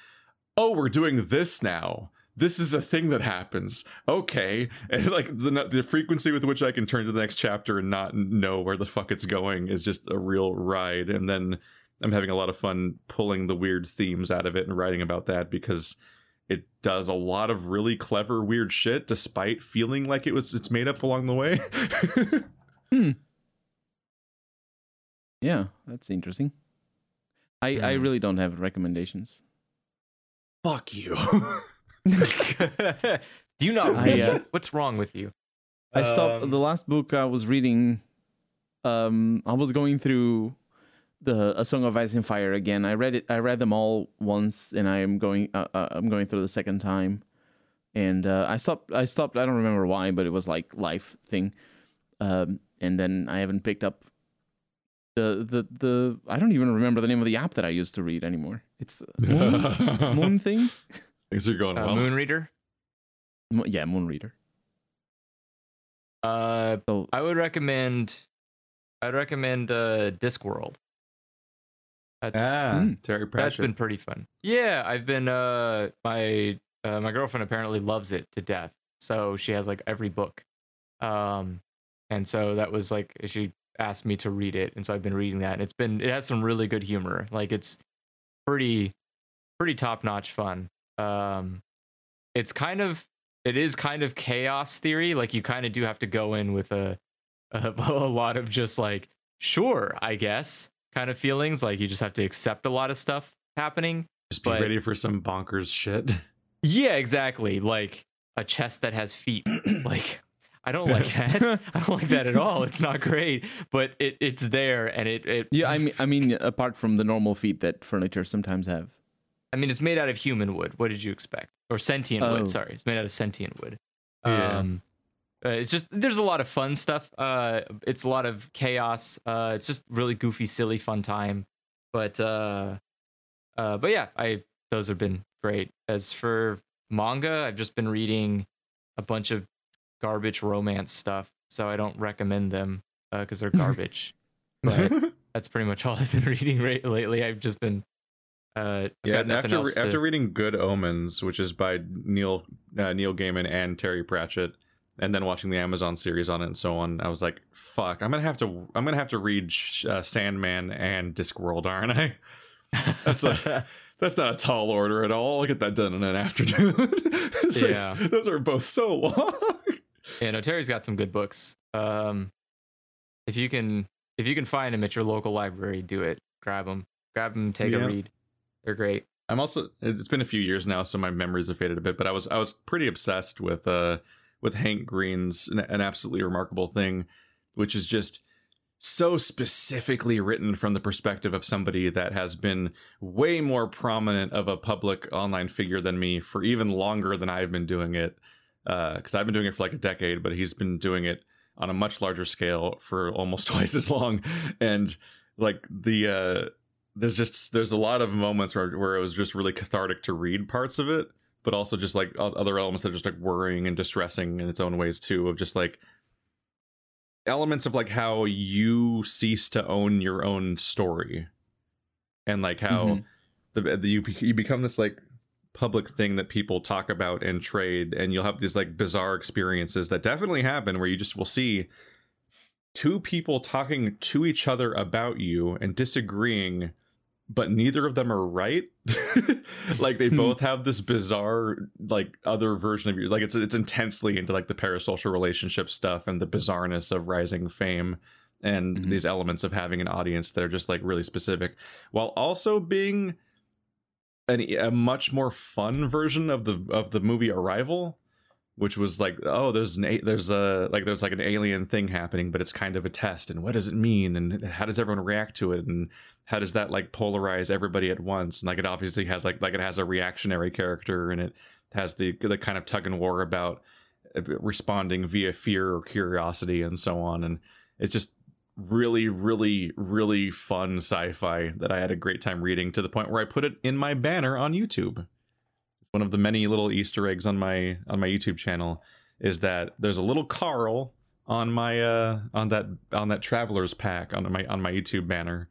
oh, we're doing this now. This is a thing that happens. Okay, and like the the frequency with which I can turn to the next chapter and not know where the fuck it's going is just a real ride. And then I'm having a lot of fun pulling the weird themes out of it and writing about that because it does a lot of really clever weird shit despite feeling like it was it's made up along the way hmm. Yeah, that's interesting. I I Hmm. really don't have recommendations. fuck you Do you not I, read? uh, What's wrong with you? I stopped Um, the last book I was reading. Um, I was going through the A Song of Ice and Fire again. I read it. I read them all once, and I am going. Uh, uh, I'm going through the second time, and uh, I stopped. I stopped. I don't remember why, but it was like life thing. Um, and then I haven't picked up the the the. I don't even remember the name of the app that I used to read anymore. It's the Moon, Moon thing. Things are going Uh, well. Moon Reader. Mo- yeah, Moon Reader. Uh, So I would recommend. I'd recommend uh, Discworld. That's Ah, Hmm. Terry that's Pratchett. been pretty fun. Yeah, I've been. Uh, my uh, my girlfriend apparently loves it to death. So she has like every book. Um, and so that was like she asked me to read it, and so I've been reading that. And it's been it has some really good humor. Like it's pretty pretty top notch fun. Um, it's kind of it is kind of chaos theory. Like you kind of do have to go in with a a, a lot of just like sure, I guess kind of feelings. Like you just have to accept a lot of stuff happening. Just be but- ready for some bonkers shit. Yeah, exactly. Like a chest that has feet. like I don't like that. I don't like that at all. It's not great, but it it's there and it it yeah, I mean, I mean, apart from the normal feet that furniture sometimes have. I mean it's made out of human wood. What did you expect? Or sentient Oh. wood, sorry. It's made out of sentient wood. Yeah. Um uh, it's just there's a lot of fun stuff. Uh it's a lot of chaos. Uh it's just really goofy, silly fun time. But uh uh but yeah, I those have been great. As for manga, I've just been reading a bunch of garbage romance stuff, so I don't recommend them because they're garbage. but that's pretty much all I've been reading right lately. I've just been uh yeah, after else to- after reading Good Omens, which is by Neil uh, Neil Gaiman and Terry Pratchett, and then watching the Amazon series on it and so on, I was like, "Fuck, I'm gonna have to I'm gonna have to read uh, Sandman and Discworld, aren't I?" That's a that's not a tall order at all. I'll get that done in an afternoon. Like, Yeah. those are both so long. Yeah, no, Terry's got some good books. Um, if you can, if you can find them at your local library, do it. Grab them, grab them, take Yeah. a read. They're great. I'm also it's been a few years now, so my memories have faded a bit. But I was I was pretty obsessed with uh with Hank Green's an, an absolutely remarkable thing, which is just so specifically written from the perspective of somebody that has been way more prominent of a public online figure than me for even longer than I've been doing it. Uh, because I've been doing it for like a decade, but he's been doing it on a much larger scale for almost twice as long. And like the uh there's just there's a lot of moments where, where it was just really cathartic to read parts of it but also just like other elements that are just like worrying and distressing in its own ways too of just like elements of like how you cease to own your own story and like how Mhm. the, the you, you become this like public thing that people talk about and trade and you'll have these like bizarre experiences that definitely happen where you just will see two people talking to each other about you and disagreeing but neither of them are right like they Hmm. both have this bizarre like other version of you like it's it's intensely into like the parasocial relationship stuff and the bizarreness of rising fame and Mhm. these elements of having an audience that are just like really specific while also being an, a much more fun version of the of the movie Arrival, which was like, oh, there's an a- there's a like there's like an alien thing happening, but it's kind of a test, and what does it mean, and how does everyone react to it, and how does that like polarize everybody at once, and like it obviously has like like it has a reactionary character, and it has the the kind of tug and war about uh, responding via fear or curiosity and so on, and it's just really really really fun sci-fi that i had a great time reading to the point where i put it in my banner on youtube one of the many little easter eggs on my on my youtube channel is that there's a little carl on my uh on that on that travelers pack on my on my youtube banner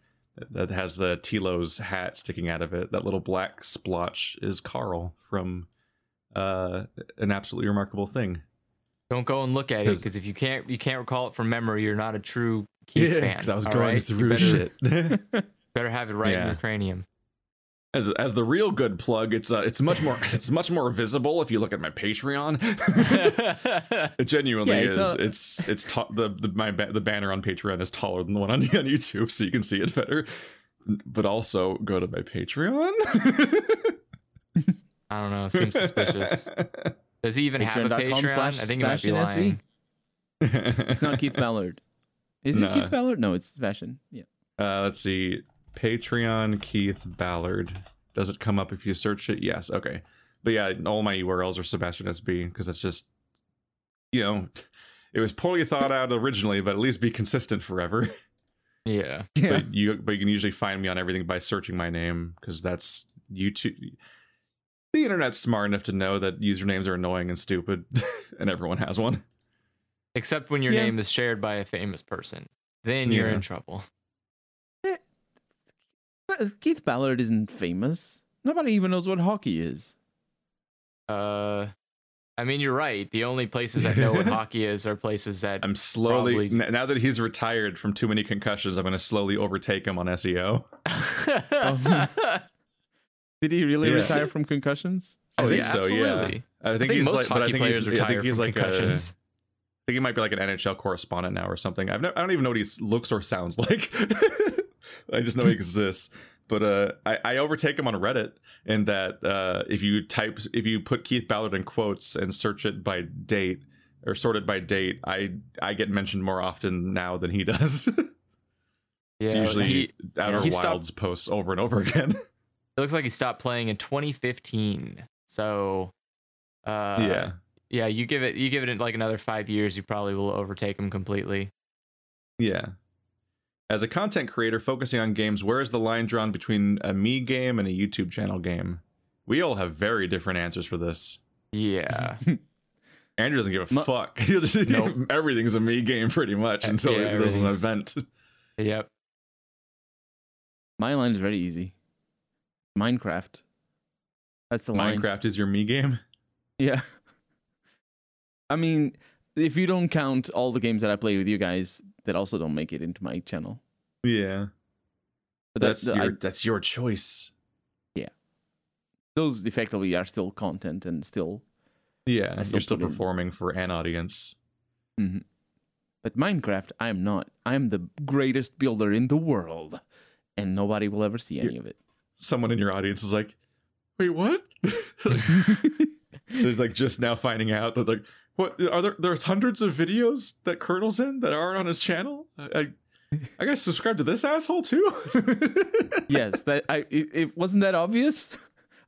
that has the tilo's hat sticking out of it that little black splotch is carl from uh an absolutely remarkable thing Don't go and look at it because if you can't you can't recall it from memory, you're not a true Keith fan. because i was going right? Through better, shit Better have it right in your cranium. As as the real good plug it's uh, it's much more it's much more visible if you look at my patreon it genuinely Yeah, is a- it's it's ta- the the my ba- the banner on patreon is taller than the one on, on youtube so you can see it better but also go to my patreon I don't know. Seems suspicious. Does he even have a Patreon? slash I think he might be Sebastian SV. lying. It's not Keith Ballard. Is it Nah. Keith Ballard? No, it's Sebastian. Yeah. uh, let's see patreon keith ballard does it come up if you search it yes okay but yeah, all my URLs are Sebastian SB because that's just you know it was poorly thought out originally, but at least be consistent forever. Yeah. Yeah. But you but you can usually find me on everything by searching my name because that's YouTube. The internet's smart enough to know that usernames are annoying and stupid, and everyone has one. Except when your Yeah. name is shared by a famous person. Then you're Yeah. in trouble. But Keith Ballard isn't famous. Nobody even knows what hockey is. Uh I mean you're right. The only places I know what hockey is are places that I'm slowly Probably- n- now that he's retired from too many concussions, I'm going to slowly overtake him on SEO. Did he really Yeah. retire from concussions? I Oh, think yeah, so. absolutely. Yeah, I I think, think he's most like, but I hockey think he's, players I think he's from like a, I concussions. think he might be like an NHL correspondent now or something. I've no, I don't even know what he looks or sounds like. I just know he exists. But uh, I, I overtake him on Reddit, and that uh, if you type, if you put Keith Ballard in quotes and search it by date or sort it by date, I I get mentioned more often now than he does. yeah, it's usually he, Outer he stopped- Wilds posts over and over again. it looks like he stopped playing in 2015. So uh yeah, yeah, you give it you give it like another 5 years, you probably will overtake him completely. yeah. As a content creator focusing on games, where is the line drawn between a me game and a YouTube channel game? We all have very different answers for this. Yeah. Andrew doesn't give a fuck. Nope. everything's a me game pretty much until yeah, there's an event. yep. My line is very easy. Minecraft. That's the line. Minecraft is your me game. Yeah. I mean, if you don't count all the games that I play with you guys that also don't make it into my channel. Yeah, But that's that- your I- that's your choice. Yeah. Those effectively are still content and still Yeah, still you're still put in- performing for an audience. Mm-hmm. But Minecraft, I am not. I am the greatest builder in the world, and nobody will ever see any of it. Someone in your audience is like, "Wait, what?" There's like just now finding out that like, what are there? There's hundreds of videos that Colonel's in that aren't on his channel. I, I, gotta subscribe to this asshole too. yes, that I it, it wasn't that obvious.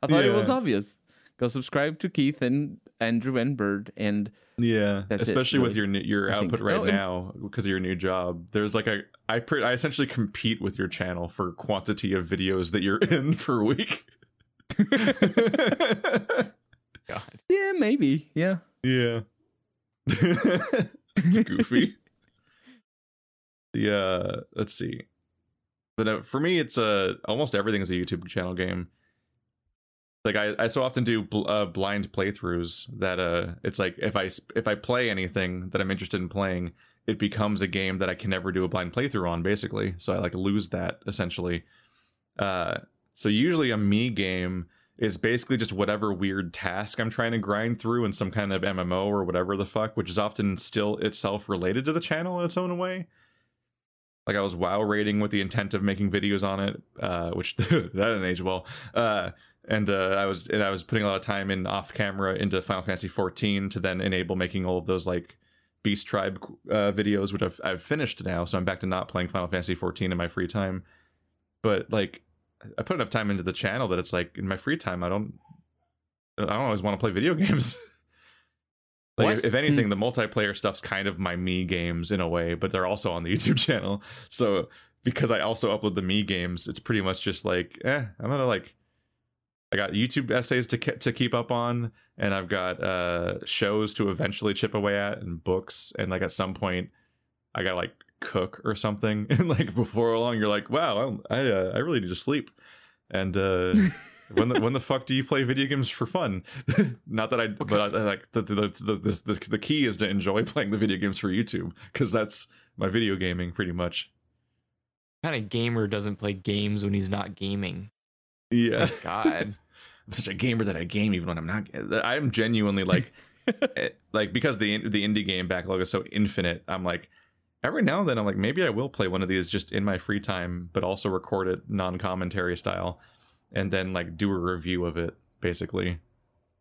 I thought it was obvious. Go subscribe to Keith and Andrew and Bird, and Yeah, That's it, especially with your new, your I think- output right oh, now because of your new job. There's like a I pre- I essentially compete with your channel for quantity of videos that you're in per week. God. yeah, maybe, yeah. yeah, it's goofy. yeah, let's see. But uh, for me, it's uh, almost everything is a YouTube channel game. Like I, I so often do bl- uh, blind playthroughs that uh, it's like if I if I play anything that I'm interested in playing, it becomes a game that I can never do a blind playthrough on, basically. So I like lose that essentially. Uh, so usually a me game is basically just whatever weird task I'm trying to grind through in some kind of MMO or whatever the fuck, which is often still itself related to the channel in its own way. Like I was WoW raiding with the intent of making videos on it, uh, which that didn't age well. Uh, and uh, I was and I was putting a lot of time in off camera into Final Fantasy 14 to then enable making all of those like Beast Tribe uh, videos, which I've I've finished now. So I'm back to not playing Final Fantasy 14 in my free time. But like, I put enough time into the channel that it's like in my free time I don't I don't always want to play video games. like if, if anything, the multiplayer stuff's kind of my me games in a way, but they're also on the YouTube channel. So because I also upload the me games, it's pretty much just like, eh, I'm gonna like I got YouTube essays to ke- to keep up on, and I've got uh shows to eventually chip away at, and books, and like at some point, I gotta like cook or something, and like before long, you're like, wow, I I, uh, I really need to sleep, and uh when the when the fuck do you play video games for fun? Not that I, but I, like the the, the the the the key is to enjoy playing the video games for YouTube because that's my video gaming pretty much. What kind of gamer doesn't play games when he's not gaming? Yeah. God. I'm such a gamer that I game even when I'm not. I'm genuinely like, eh, like because the the indie game backlog is so infinite. I'm like, every now and then I'm like, maybe I will play one of these just in my free time, but also record it non-commentary style, and then like do a review of it basically,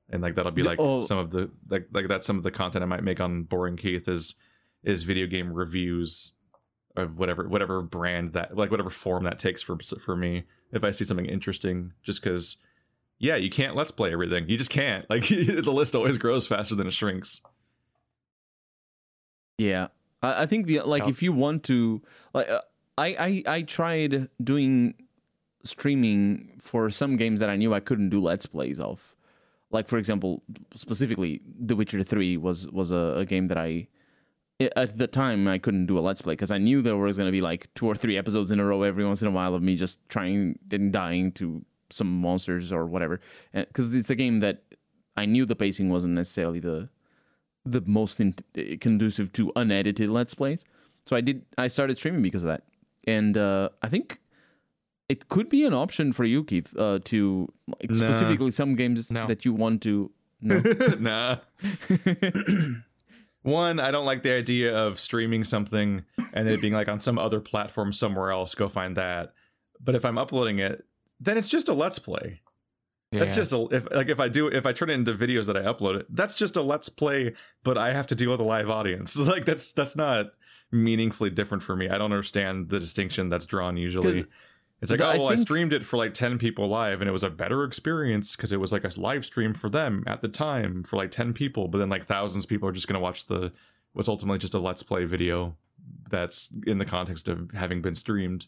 and like that'll be like oh. some of the like like that's some of the content I might make on Boring Keith is is video game reviews of whatever whatever brand that like whatever form that takes for for me if I see something interesting just because yeah, you can't let's play everything. You just can't. Like the list always grows faster than it shrinks. Yeah, I, I think the like Yep. if you want to like uh, I I I tried doing streaming for some games that I knew I couldn't do let's plays of. Like for example, specifically The Witcher 3 was was a, a game that I i- at the time I couldn't do a let's play because I knew there was going to be like two or three episodes in a row every once in a while of me just trying and dying to some monsters or whatever. Because it's a game that I knew the pacing wasn't necessarily the the most in- conducive to unedited let's plays. So I did. I started streaming because of that, and uh, I think it could be an option for you, Keith, uh, to like, Nah. specifically some games No. that you want to. No. nah. One, I don't like the idea of streaming something and it being like on some other platform somewhere else. Go find that. But if I'm uploading it, then it's just a let's play. That's just a if like if I do if I turn it into videos that I upload it, that's just a let's play, but I have to deal with a live audience. Like that's that's not meaningfully different for me. I don't understand the distinction that's drawn usually. It's like, the- oh, I well, I think- streamed it for like 10 people live and it was a better experience because it was like a live stream for them at the time for like 10 people, but then like thousands of people are just going to watch the what's ultimately just a let's play video that's in the context of having been streamed.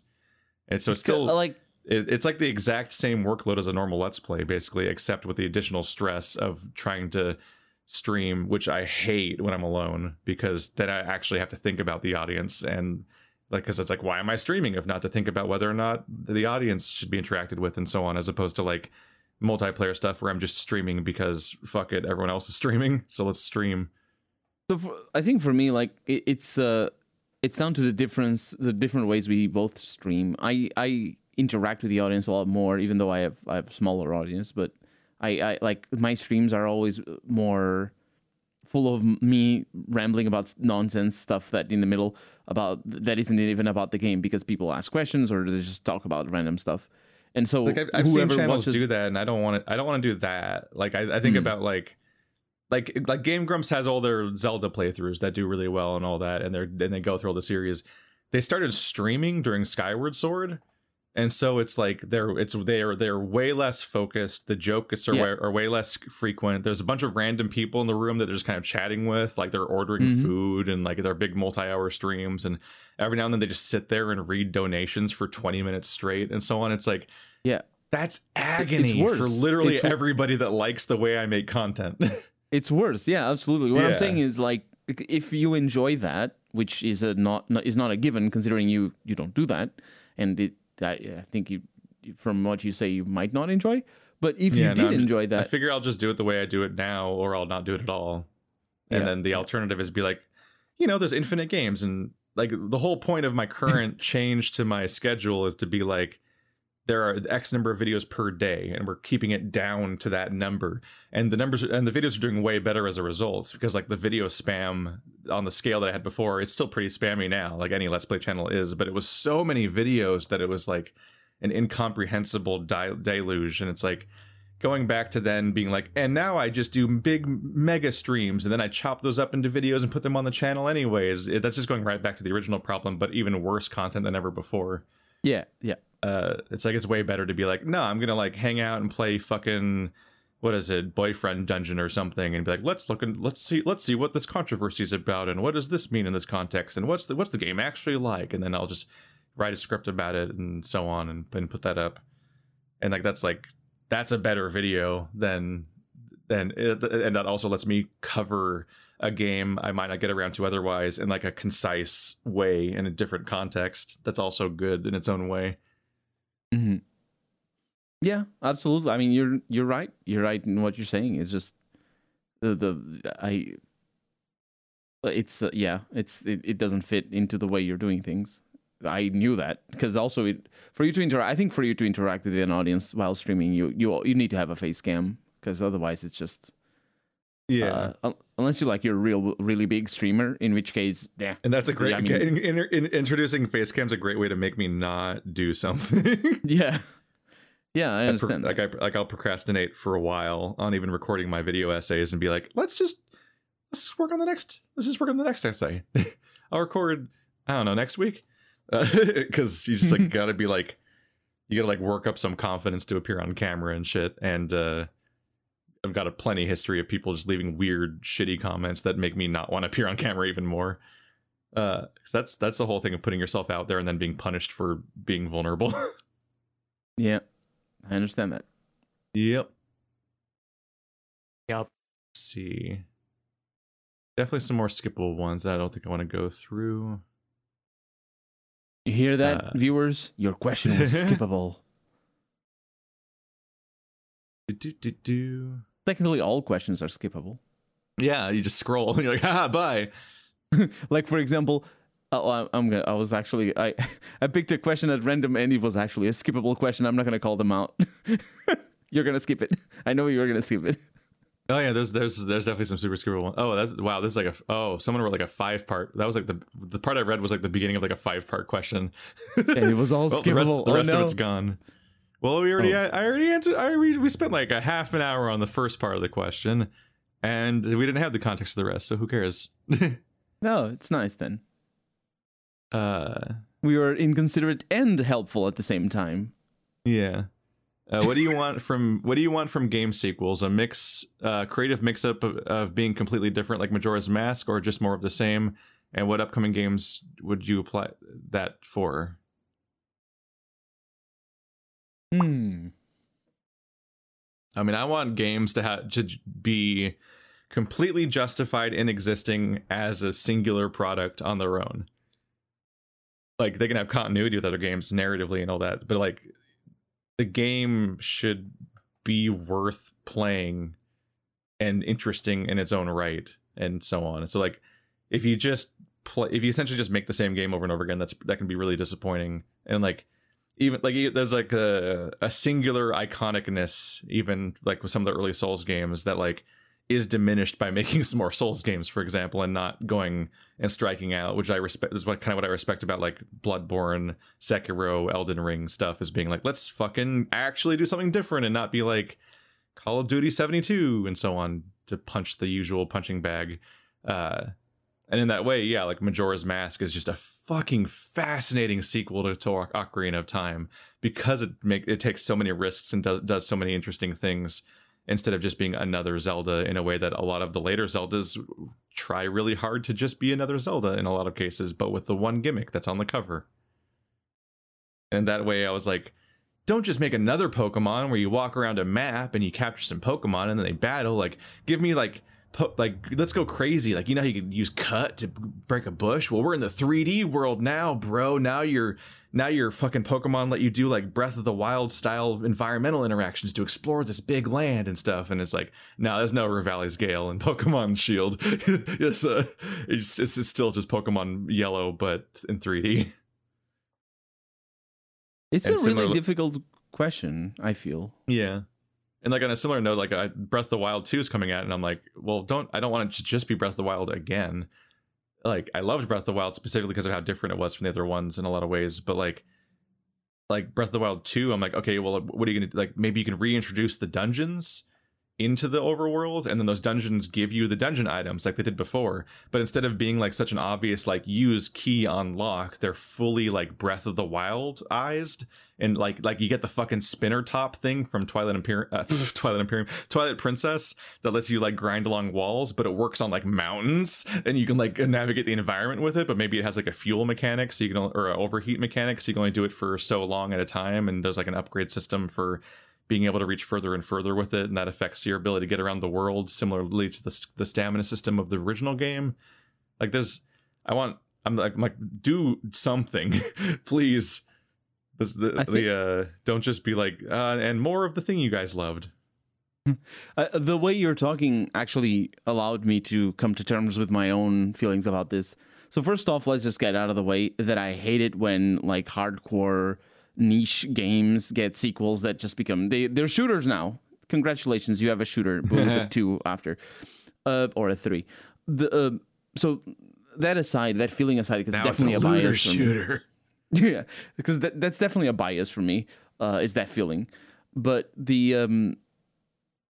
And so it's still like it, it's like the exact same workload as a normal let's play basically except with the additional stress of trying to stream which i hate when i'm alone because then i actually have to think about the audience and like because it's like why am i streaming if not to think about whether or not the audience should be interacted with and so on as opposed to like multiplayer stuff where i'm just streaming because fuck it everyone else is streaming so let's stream So for, I think for me, like it, it's uh, it's down to the difference, the different ways we both stream. I I interact with the audience a lot more, even though I have I have a smaller audience. But I, I like my streams are always more full of me rambling about nonsense stuff that in the middle about that isn't even about the game because people ask questions or they just talk about random stuff. And so like I've, I've seen channels watches- do that and i don't want to i don't want to do that like i, I think Mhm. about like like like game grumps has all their zelda playthroughs that do really well and all that and they're and they go through all the series they started streaming during skyward sword and so it's like they're it's they're they're way less focused the jokes are, Yeah. way, are way less frequent there's a bunch of random people in the room that they're just kind of chatting with like they're ordering Mhm. food and like they're big multi-hour streams and every now and then they just sit there and read donations for 20 minutes straight and so on it's like Yeah. that's agony for literally It's wor- everybody that likes the way I make content. It's worse. Yeah, absolutely. What I'm saying is like if you enjoy that, which is a not, not is not a given considering you you don't do that, and it I, I think you from what you say you might not enjoy, but if Yeah, you no, did I'm- enjoy I figure I'll just do it the way I do it now, or I'll not do it at all. And Yeah. then the alternative is be like, you know, there's infinite games, and like the whole point of my current change to my schedule is to be like, there are X number of videos per day, and we're keeping it down to that number. And the numbers and the videos are doing way better as a result because like the video spam on the scale that I had before, it's still pretty spammy now, like any Let's Play channel is. But it was so many videos that it was like an incomprehensible deluge, and it's like going back to then being like, and now I just do big mega streams, and then I chop those up into videos and put them on the channel anyways. It, that's just going right back to the original problem, but even worse content than ever before yeah, yeah, uh it's like it's way better to be like no i'm gonna like hang out and play fucking what is it boyfriend dungeon or something and be like let's look and let's see let's see what this controversy is about and what does this mean in this context and what's the what's the game actually like and then i'll just write a script about it and so on and, and put that up and like that's like that's a better video than than it, and that also lets me cover a game I might not get around to otherwise in like a concise way in a different context. That's also good in its own way. Hmm yeah, absolutely. I mean, you're you're right. You're right in what you're saying. It's just the the I. It's uh, yeah. It's it, it doesn't fit into the way you're doing things. I knew that because also it for you to interact. I think for you to interact with an audience while streaming, you you you need to have a face cam because otherwise it's just uh, unless you're like you're a real really big streamer, in which case, yeah, and that's a great Yeah, I mean- in, in, in, introducing face cam's a great way to make me not do something. yeah, yeah. I I pro- understand. like I like I'll procrastinate for a while on even recording my video essays and be like, let's just let's work on the next let's just work on the next essay. I'll record I don't know next week because you just like gotta be like you gotta like work up some confidence to appear on camera and shit. And uh, I've got a plenty history of people just leaving weird, shitty comments that make me not want to appear on camera even more. Uh, 'cause that's that's the whole thing of putting yourself out there and then being punished for being vulnerable. Yeah, I understand that. yep. Yep. Let's see. Definitely some more skippable ones that I don't think I want to go through. You hear that, Uh, viewers? Your question was skippable. Do, do, do, do. Technically, all questions are skippable. Yeah, you just scroll and you're like, ah, bye. like for example, oh, I- I'm gonna. I was actually I I picked a question at random and it was actually a skippable question. I'm not gonna call them out. you're gonna skip it. I know you're gonna skip it. Oh yeah, there's there's there's definitely some super skippable ones. Oh, that's wow. This is like a oh, someone wrote like a five part. That was like the the part I read was like the beginning of like a five part question. And it was all well, skippable. the rest, the Oh, rest of it's gone. Well, we already Oh. I already answered. I we, we spent like a half an hour on the first part of the question, and we didn't have the context of the rest. So who cares? No, it's nice then. uh, We were inconsiderate and helpful at the same time. yeah. Uh, what do you want from what do you want from game sequels? A mix, uh, creative mix up of, of being completely different, like Majora's Mask, or just more of the same? And what upcoming games would you apply that for? Hmm. I mean, I want games to have to be completely justified in existing as a singular product on their own. Like they can have continuity with other games narratively and all that, but like the game should be worth playing and interesting in its own right and so on. So like if you just play if you essentially just make the same game over and over again, that's that can be really disappointing. And like even like there's like a a singular iconicness even like with some of the early souls games that like is diminished by making some more souls games for example and not going and striking out which i respect is what kind of what i respect about like bloodborne sekiro elden ring stuff is being like let's fucking actually do something different and not be like call of duty 72 and so on to punch the usual punching bag. Uh and in that way, yeah, like Majora's Mask is just a fucking fascinating sequel to, to Ocarina of Time because it make it takes so many risks and does does so many interesting things instead of just being another Zelda in a way that a lot of the later Zeldas try really hard to just be another Zelda in a lot of cases, but with the one gimmick that's on the cover. And that way, I was like, don't just make another Pokemon where you walk around a map and you capture some Pokemon and then they battle. Like, give me like like let's go crazy. Like you know how you could use cut to break a bush? Well we're in the 3d world now bro. Now you're now your fucking pokemon let you do like breath of the wild style environmental interactions to explore this big land and stuff and it's like no there's no Revali's Gale and pokemon shield. It's, uh, it's, it's still just pokemon yellow but in 3d It's And a really similarly- difficult question, I feel. Yeah. And like on a similar note, like I, Breath of the Wild 2 is coming out, and I'm like, well, don't I don't want it to just be Breath of the Wild again. Like I loved Breath of the Wild specifically because of how different it was from the other ones in a lot of ways, but like like Breath of the Wild 2, I'm like, okay, well, what are you gonna like? Maybe you can reintroduce the dungeons into the overworld, and then those dungeons give you the dungeon items like they did before. But instead of being like such an obvious like use key unlock, they're fully like Breath of the Wild eyes, and like like you get the fucking spinner top thing from Twilight Imperium, uh, Twilight Imperium, Twilight Princess that lets you like grind along walls, but it works on like mountains, and you can like navigate the environment with it. But maybe it has like a fuel mechanic, so you can or overheat mechanic, so you can only do it for so long at a time, and there's like an upgrade system for being able to reach further and further with it, and that affects your ability to get around the world, similarly to the the stamina system of the original game. Like there's, I want, I'm like, I'm like, do something, please. This the, think- the uh, don't just be like, uh, and more of the thing you guys loved. Uh, the way you're talking actually allowed me to come to terms with my own feelings about this. So first off, let's just get out of the way that I hate it when like hardcore niche games get sequels that just become they they're shooters now. Congratulations, you have a shooter with a two after, uh, or a three. The uh, so that aside, that feeling aside, because definitely a, bias for me. Yeah, because that, that's definitely a bias for me. Uh, is that feeling? But the um,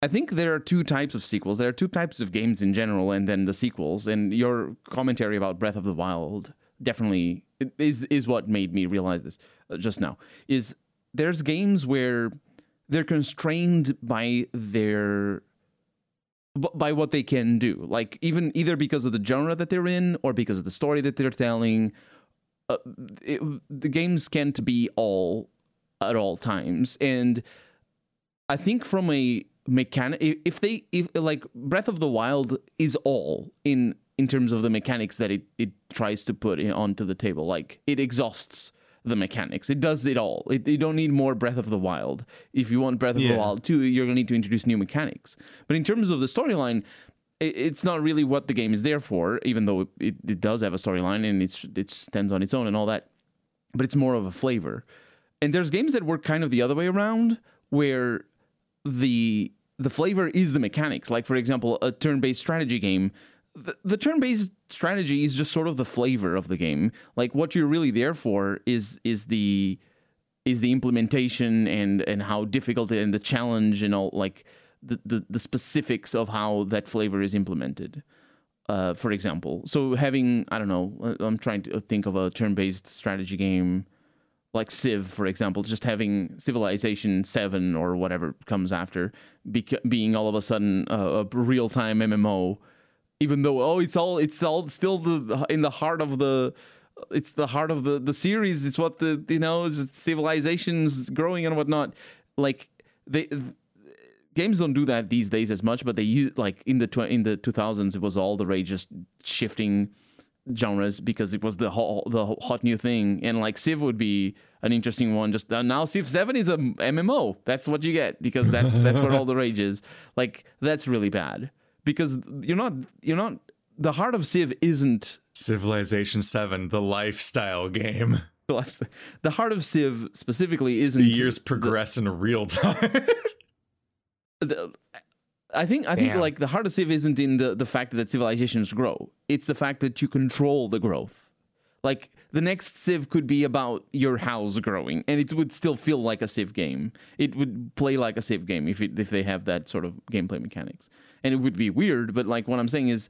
I think there are two types of sequels. There are two types of games in general, and then the sequels. And your commentary about Breath of the Wild definitely is is what made me realize this uh, just now. Is there's games where they're constrained by their by what they can do like even either because of the genre that they're in or because of the story that they're telling uh, it, the games can't be all at all times and i think from a mechanic if they if like breath of the wild is all in in terms of the mechanics that it it tries to put onto the table. Like it exhausts the mechanics. It does it all. It, you don't need more breath of the wild. If you want breath of the wild 2 you're going to need to introduce new mechanics. But in terms of the storyline it, it's not really what the game is there for even though it, it does have a storyline and it's it stands on its own and all that but it's more of a flavor. And there's games that work kind of the other way around where the the flavor is the mechanics. Like for example a turn-based strategy game the, the turn-based strategy is just sort of the flavor of the game. Like what you're really there for is is the is the implementation and and how difficult it, and the challenge and all like the, the the specifics of how that flavor is implemented. Uh, for example so having i don't know uh, i'm trying to think of a turn-based strategy game like Civ, for example, just having Civilization 7 or whatever comes after bec- being all of a sudden a real-time MMO, even though oh it's all it's all still the in the heart of the it's the heart of the the series. It's what the you know civilizations growing and whatnot. Like they games don't do that these days as much, but they use like in the tw- in the 2000s it was all the rage just shifting genres because it was the hot, the hot new thing and like civ would be an interesting one just uh, now civ 7 is a mmo that's what you get because that's that's where all the rage is like that's really bad because you're not you're not the heart of civ isn't Civilization 7, the lifestyle game. the lifestyle- the heart of civ specifically isn't The years progress in real time. the, I think I think like the heart of Civ isn't in the the fact that civilizations grow. It's the fact that you control the growth. Like the next Civ could be about your house growing, and it would still feel like a Civ game. It would play like a Civ game if it, if they have that sort of gameplay mechanics, and it would be weird. But like what I'm saying is,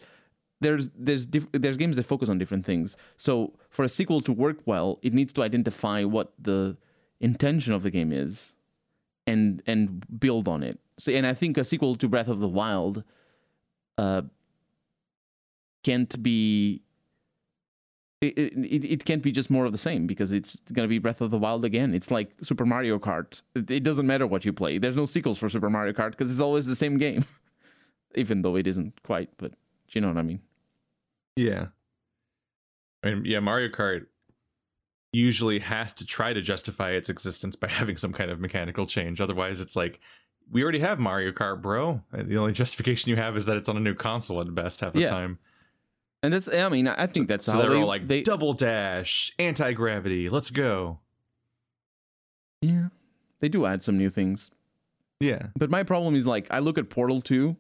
there's there's diff- there's games that focus on different things. So for a sequel to work well, it needs to identify what the intention of the game is, and and build on it. So and I think a sequel to Breath of the Wild, uh, can't be. It, it, it can't be just more of the same because it's going to be Breath of the Wild again. It's like Super Mario Kart. It, it doesn't matter what you play. There's no sequels for Super Mario Kart because it's always the same game, even though it isn't quite. But do you know what I mean. Yeah. I mean, yeah, Mario Kart usually has to try to justify its existence by having some kind of mechanical change. Otherwise, it's like, we already have Mario Kart, bro. Uh, the only justification you have is that it's on a new console at best half the Yeah. time. And that's I mean I think that's so how they're they all like they double dash, anti gravity, let's go. yeah they do add some new things. Yeah. But my problem is like I look at Portal 2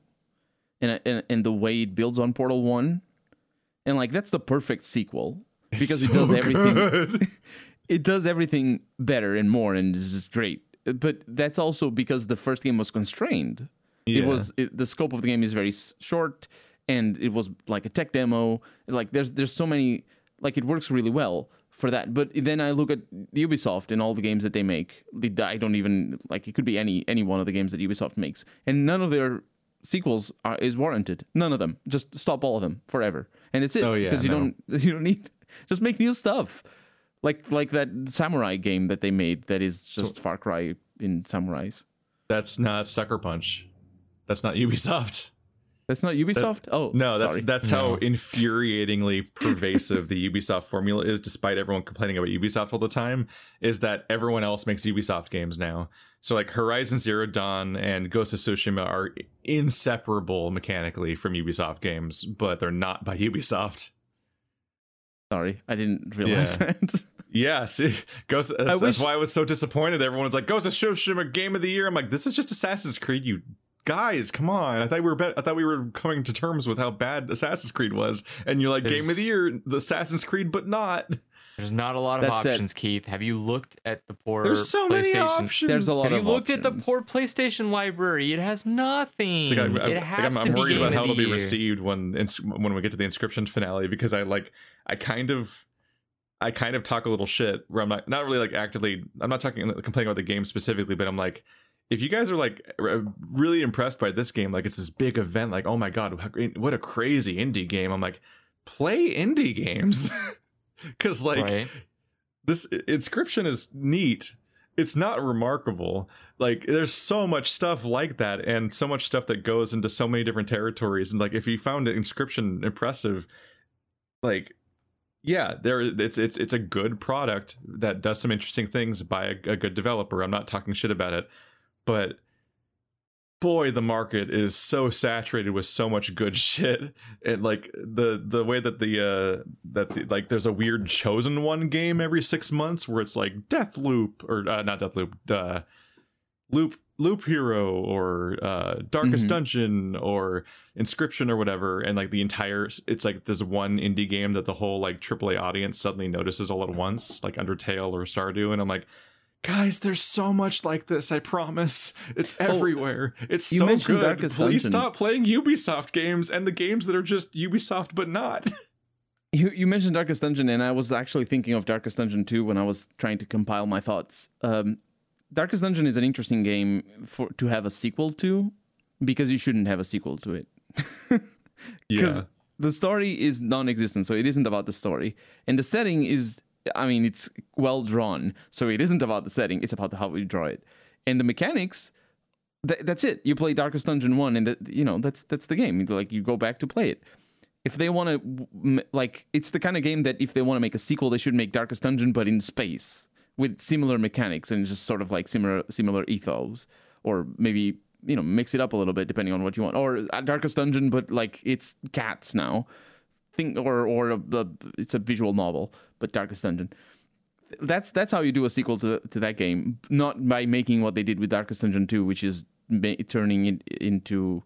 and and, and the way it builds on Portal 1 and like that's the perfect sequel because It's it does so everything it does everything better and more and this is great. But that's also because the first game was constrained. Yeah. It was it, the scope of the game is very short and it was like a tech demo. Like there's there's so many like it works really well for that. But then I look at Ubisoft and all the games that they make. I don't even like it could be any any one of the games that Ubisoft makes, and none of their sequels are, is warranted. None of them. Just stop all of them forever, and it's it. Oh, yeah, because you no. don't you don't need just make new stuff. Like like that samurai game that they made that is just Far Cry in samurais. That's not Sucker Punch. That's not Ubisoft. That's not Ubisoft. oh No, that's sorry. that's No. how infuriatingly pervasive the Ubisoft formula is, despite everyone complaining about Ubisoft all the time, is that everyone else makes Ubisoft games now. So like Horizon Zero Dawn and Ghost of Tsushima are inseparable mechanically from Ubisoft games, but they're not by Ubisoft. sorry. I didn't realize Yeah. that. Yeah, see, Ghost. That's, that's why I was so disappointed. Everyone's like, "Ghost of Tsushima Game of the Year." I'm like, "This is just Assassin's Creed, you guys. Come on!" I thought we were. Bet- I thought we were coming to terms with how bad Assassin's Creed was, and you're like, "Game of the Year, the Assassin's Creed," but not. There's not a lot of That's it. options, Keith. Have you looked at the poor There's so many PlayStation? options. There's a lot Have you of looked at the poor PlayStation library? It has nothing. Like, I, I, it like, has I'm, to I'm be worried about how it'll be received when ins- when we get to the Inscryption finale because I like I kind of I kind of talk a little shit where I'm not not really like actively. I'm not talking complaining about the game specifically, but I'm like, if you guys are like really impressed by this game, like it's this big event, like oh my god, what a crazy indie game. I'm like, play indie games, because like right. this Inscryption is neat. It's not remarkable. Like there's so much stuff like that, and so much stuff that goes into so many different territories. And like if you found an Inscryption impressive, like yeah there it's it's it's a good product that does some interesting things by a, a, good developer i'm not talking shit about it but boy the market is so saturated with so much good shit. And like the the way that the uh that the, like there's a weird chosen one game every six months where it's like death loop or uh, not death loop uh loop Loop Hero or uh, Darkest mm-hmm. Dungeon or Inscryption or whatever, and like the entire it's like this one indie game that the whole like AAA audience suddenly notices all at once, like Undertale or Stardew, and I'm like, guys, there's so much like this. I promise, it's oh, everywhere. Oh, it's so good. Darkest Please Dungeon. stop playing Ubisoft games and the games that are just Ubisoft but not. You, you mentioned Darkest Dungeon, and I was actually thinking of Darkest Dungeon 2 when I was trying to compile my thoughts. Um, Darkest Dungeon is an interesting game for to have a sequel to because you shouldn't have a sequel to it. yeah. The story is non-existent, so it isn't about the story. And the setting is I mean, it's well drawn, so it isn't about the setting, it's about how we draw it. And the mechanics th- that's it. You play Darkest Dungeon 1 and you know, that's that's the game. Like you go back to play it if they want to like it's the kind of game that if they want to make a sequel they should make darkest dungeon but in space with similar mechanics and just sort of like similar similar ethos, or maybe you know mix it up a little bit depending on what you want, or a Darkest Dungeon, but like it's cats now, think or or a, a, it's a visual novel, but Darkest Dungeon. That's that's how you do a sequel to to that game, not by making what they did with Darkest Dungeon 2, which is ma- turning it into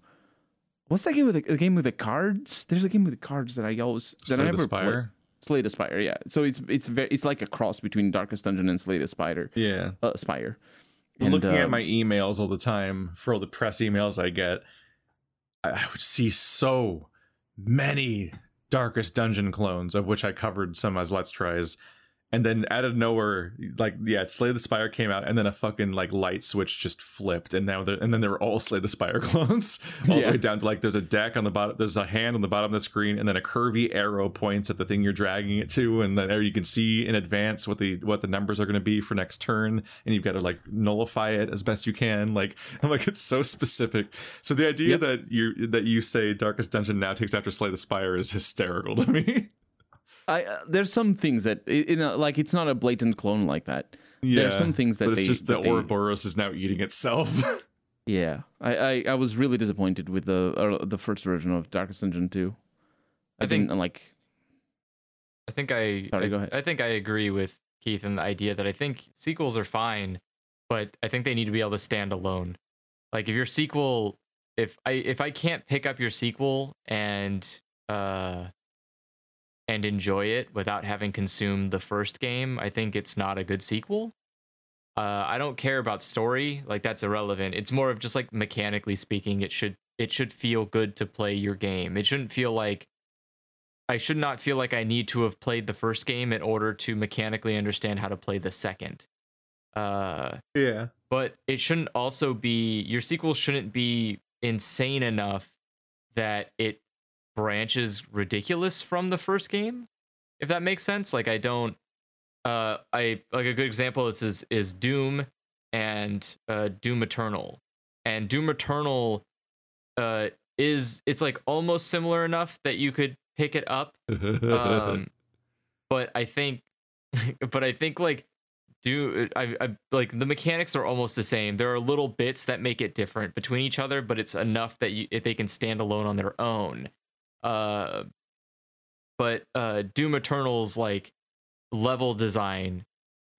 what's that game with the, game with the cards? There's a game with the cards that I always that I never Spire. Slay the Spire, yeah. So it's it's very it's like a cross between Darkest Dungeon and Slay the Spider. Yeah. Uh, Spire. And, looking at my emails all the time for all the press emails I get, I would see so many Darkest Dungeon clones, of which I covered some as Let's Tries and then out of nowhere, like yeah, Slay the Spire came out, and then a fucking like light switch just flipped, and now and then they were all Slay the Spire clones, all yeah. the way down to like there's a deck on the bottom, there's a hand on the bottom of the screen, and then a curvy arrow points at the thing you're dragging it to, and then you can see in advance what the what the numbers are going to be for next turn, and you've got to like nullify it as best you can. Like I'm like it's so specific. So the idea yep. that you that you say Darkest Dungeon now takes after Slay the Spire is hysterical to me. I uh, there's some things that you know, like it's not a blatant clone like that. Yeah, there's some things that but it's they, just that the Ouroboros is now eating itself. yeah, I, I, I was really disappointed with the uh, the first version of Darkest Dungeon 2. I, I think, didn't like. I think I. Sorry, I, go ahead. I think I agree with Keith in the idea that I think sequels are fine, but I think they need to be able to stand alone. Like if your sequel, if I if I can't pick up your sequel and uh and enjoy it without having consumed the first game, I think it's not a good sequel. Uh, I don't care about story, like that's irrelevant. It's more of just like mechanically speaking, it should it should feel good to play your game. It shouldn't feel like I should not feel like I need to have played the first game in order to mechanically understand how to play the second. Uh, yeah. But it shouldn't also be your sequel shouldn't be insane enough that it branches ridiculous from the first game if that makes sense. Like i don't uh i like a good example is is, is doom and uh doom eternal. And doom eternal uh is it's like almost similar enough that you could pick it up um but i think but i think like do I, I like the mechanics are almost the same. There are little bits that make it different between each other but it's enough that you if they can stand alone on their own uh, but uh, Doom Eternal's like level design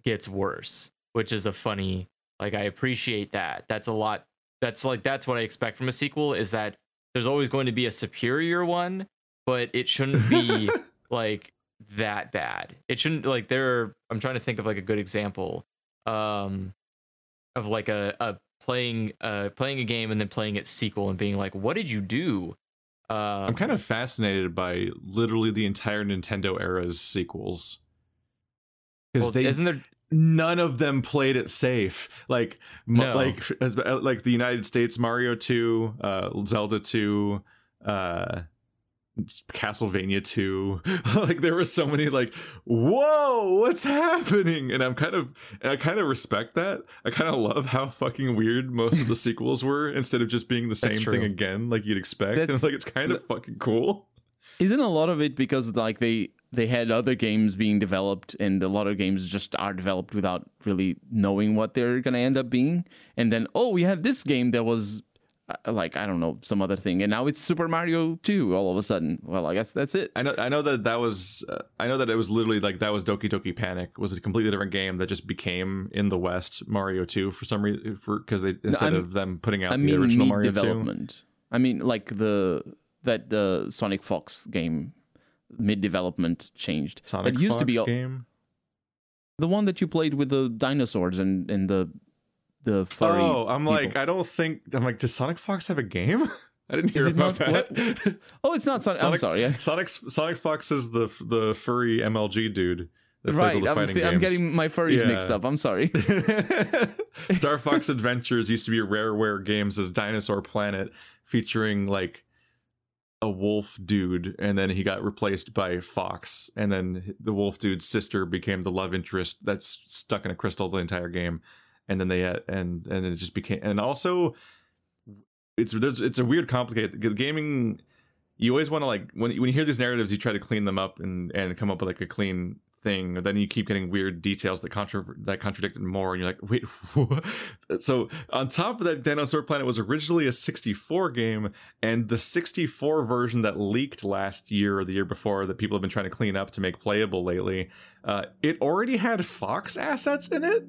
gets worse, which is a funny. Like I appreciate that. That's a lot. That's like that's what I expect from a sequel. Is that there's always going to be a superior one, but it shouldn't be like that bad. It shouldn't like there. are, I'm trying to think of like a good example, um, of like a a playing uh playing a game and then playing its sequel and being like, what did you do? Um, I'm kind of fascinated by literally the entire Nintendo era's sequels. because Well, they isn't there? none of them played it safe. Like No. like like the United States Mario 2, uh Zelda 2, uh Castlevania 2. like there were so many like whoa, what's happening? And I'm kind of and I kind of respect that. I kind of love how fucking weird most of the sequels were instead of just being the same thing again like you'd expect. And That's- like it's kind of fucking cool. Isn't a lot of it because like they they had other games being developed and a lot of games just are developed without really knowing what they're going to end up being and then oh we have this game that was like I don't know some other thing and now it's Super Mario 2 all of a sudden. Well, I guess that's it. I know, I know that that was, uh, I know that it was literally like that was Doki Doki Panic was a completely different game that just became in the West Mario Two for some reason for because they instead I'm- of them putting out I the mean original Mario Two. development. I mean like the that the Sonic Fox game mid development changed. Sonic it used Fox to be a- game. the one that you played with the dinosaurs and and the the furry. Oh, I'm like. I don't think I'm like, does Sonic Fox have a game? I didn't hear about not- that. Oh, it's not Sonic. I'm sorry. I- Sonic Sonic Fox is the the furry MLG dude that plays Right, all the I'm, th- I'm getting my furries mixed up. I'm sorry. Star Fox Adventures used to be a Rareware Games' as Dinosaur Planet, featuring like a wolf dude, and then he got replaced by Fox, and then the wolf dude's sister became the love interest that's stuck in a crystal the entire game, and then they had, and and it just became, and also it's it's a weird complicated gaming. You always want to like when when you hear these narratives, you try to clean them up and and come up with like a clean thing. Then you keep getting weird details that contra- that contradict it more, and you're like, wait. What? So on top of that, Dinosaur Planet was originally a 64 game, and the 64 version that leaked last year or the year before that people have been trying to clean up to make playable lately, uh, it already had Fox assets in it.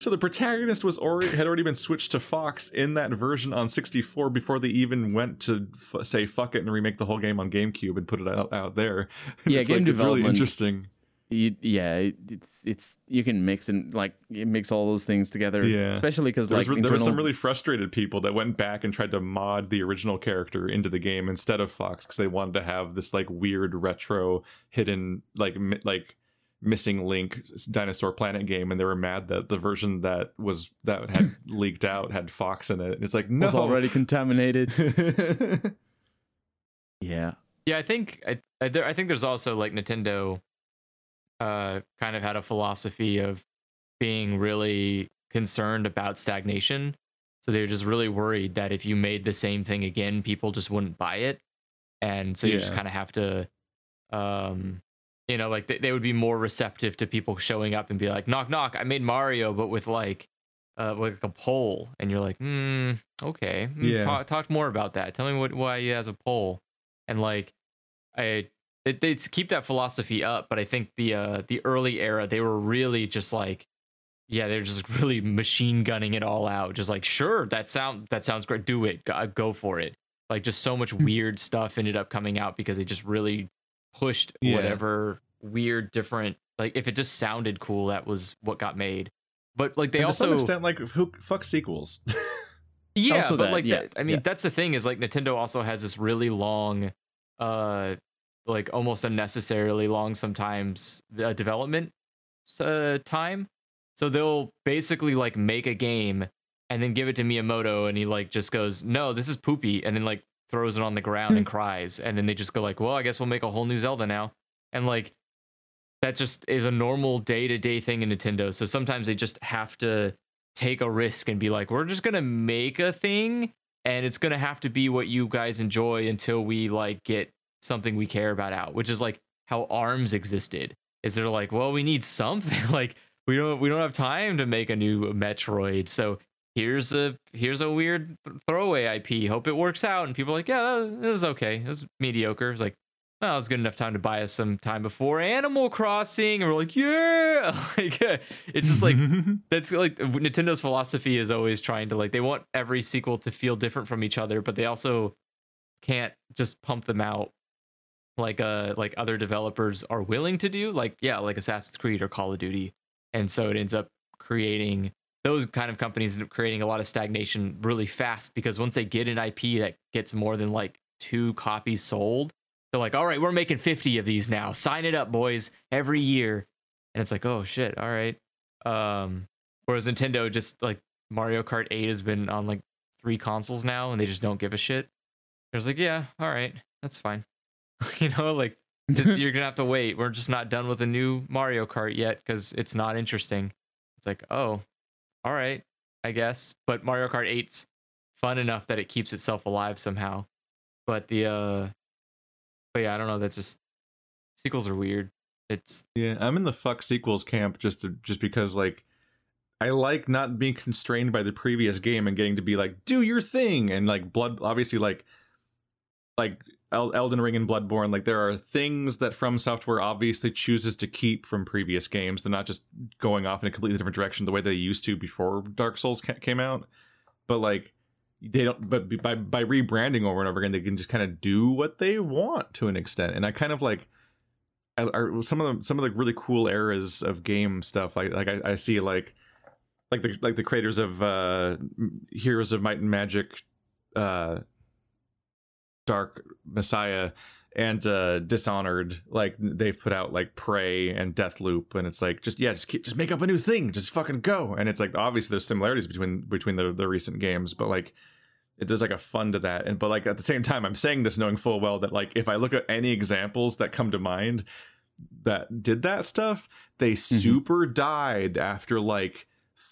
So the protagonist was already had already been switched to Fox in that version on 64 before they even went to f- say fuck it and remake the whole game on GameCube and put it out, out there. And Yeah, it's game like, it's really interesting. You, yeah, it, it's it's you can mix and like mix all those things together. Yeah. especially because There like was, there was some really frustrated people that went back and tried to mod the original character into the game instead of Fox because they wanted to have this like weird retro hidden like like missing link dinosaur planet game and they were mad that the version that was that had leaked out had Fox in it. It's like no, was already contaminated. yeah, Yeah, I think I, I, there, I think there's also like Nintendo, uh, kind of had a philosophy of being really concerned about stagnation. So they were just really worried that if you made the same thing again, people just wouldn't buy it, and so you just kind of have to, um, you know, like they, they would be more receptive to people showing up and be like, "Knock, knock! I made Mario, but with like." Uh, with a poll, and you're like, hmm, okay, hmm, Yeah. Talk, talk more about that. Tell me what why he has a poll and like i they, they keep that philosophy up but i think the uh the early era they were really just like yeah they're just really machine gunning it all out just like sure that sound that sounds great do it go, go for it like just so much weird stuff ended up coming out because they just really pushed Yeah. whatever weird different like if it just sounded cool that was what got made but like they And to also some extent like who fuck sequels. yeah, Also but that, like yeah, that, I mean, yeah. that's the thing is like Nintendo also has this really long, uh, like almost unnecessarily long sometimes uh, development uh, time. So they'll basically like make a game and then give it to Miyamoto, and he like just goes, "No, this is poopy," and then like throws it on the ground and cries, and then they just go like, "Well, I guess we'll make a whole new Zelda now," and like that just is a normal day to day thing in Nintendo. So sometimes they just have to take a risk and be like, we're just gonna make a thing and it's gonna have to be what you guys enjoy until we like get something we care about out, which is like how ARMS existed. Is they're like, well, we need something. like we don't we don't have time to make a new Metroid. So here's a here's a weird throwaway IP. Hope it works out. And people are like, yeah, it was okay. It was mediocre. It's like, well, it was good enough time to buy us some time before Animal Crossing. And we're like, yeah. like it's just like that's like Nintendo's philosophy is always trying to like they want every sequel to feel different from each other, but they also can't just pump them out like uh like other developers are willing to do, like yeah, like Assassin's Creed or Call of Duty. And so it ends up creating those kind of companies end up creating a lot of stagnation really fast because once they get an IP that gets more than like two copies sold, they're like, all right, we're making 50 of these now. Sign it up, boys, every year. and it's like, oh shit, all right. Um, whereas Nintendo just like Mario Kart 8 has been on like three consoles now, and they just don't give a shit. There's like, yeah, all right, that's fine. you know, like you're gonna have to wait. We're just not done with a new Mario Kart yet because it's not interesting. It's like, oh, all right, I guess. But Mario Kart 8's fun enough that it keeps itself alive somehow. But the uh but yeah, I don't know, that's just sequels are weird. It's Yeah, I'm in the fuck sequels camp just to, just because like I like not being constrained by the previous game and getting to be like do your thing and like blood obviously like like Elden Ring and Bloodborne like there are things that From Software obviously chooses to keep from previous games. They're not just going off in a completely different direction the way they used to before Dark Souls ca- came out. But like they don't but by by rebranding over and over again they can just kind of do what they want to an extent. And I kind of like are some of the some of the really cool eras of game stuff like like I, I see like like the like the creators of uh Heroes of Might and Magic uh Dark Messiah and uh Dishonored like they've put out like Prey and Death Loop, and it's like just yeah just keep, just make up a new thing just fucking go. And it's like obviously there's similarities between between the the recent games but like it, there's like a fun to that. And but like at the same time i'm saying this knowing full well that like if i look at any examples that come to mind that did that stuff they super died after like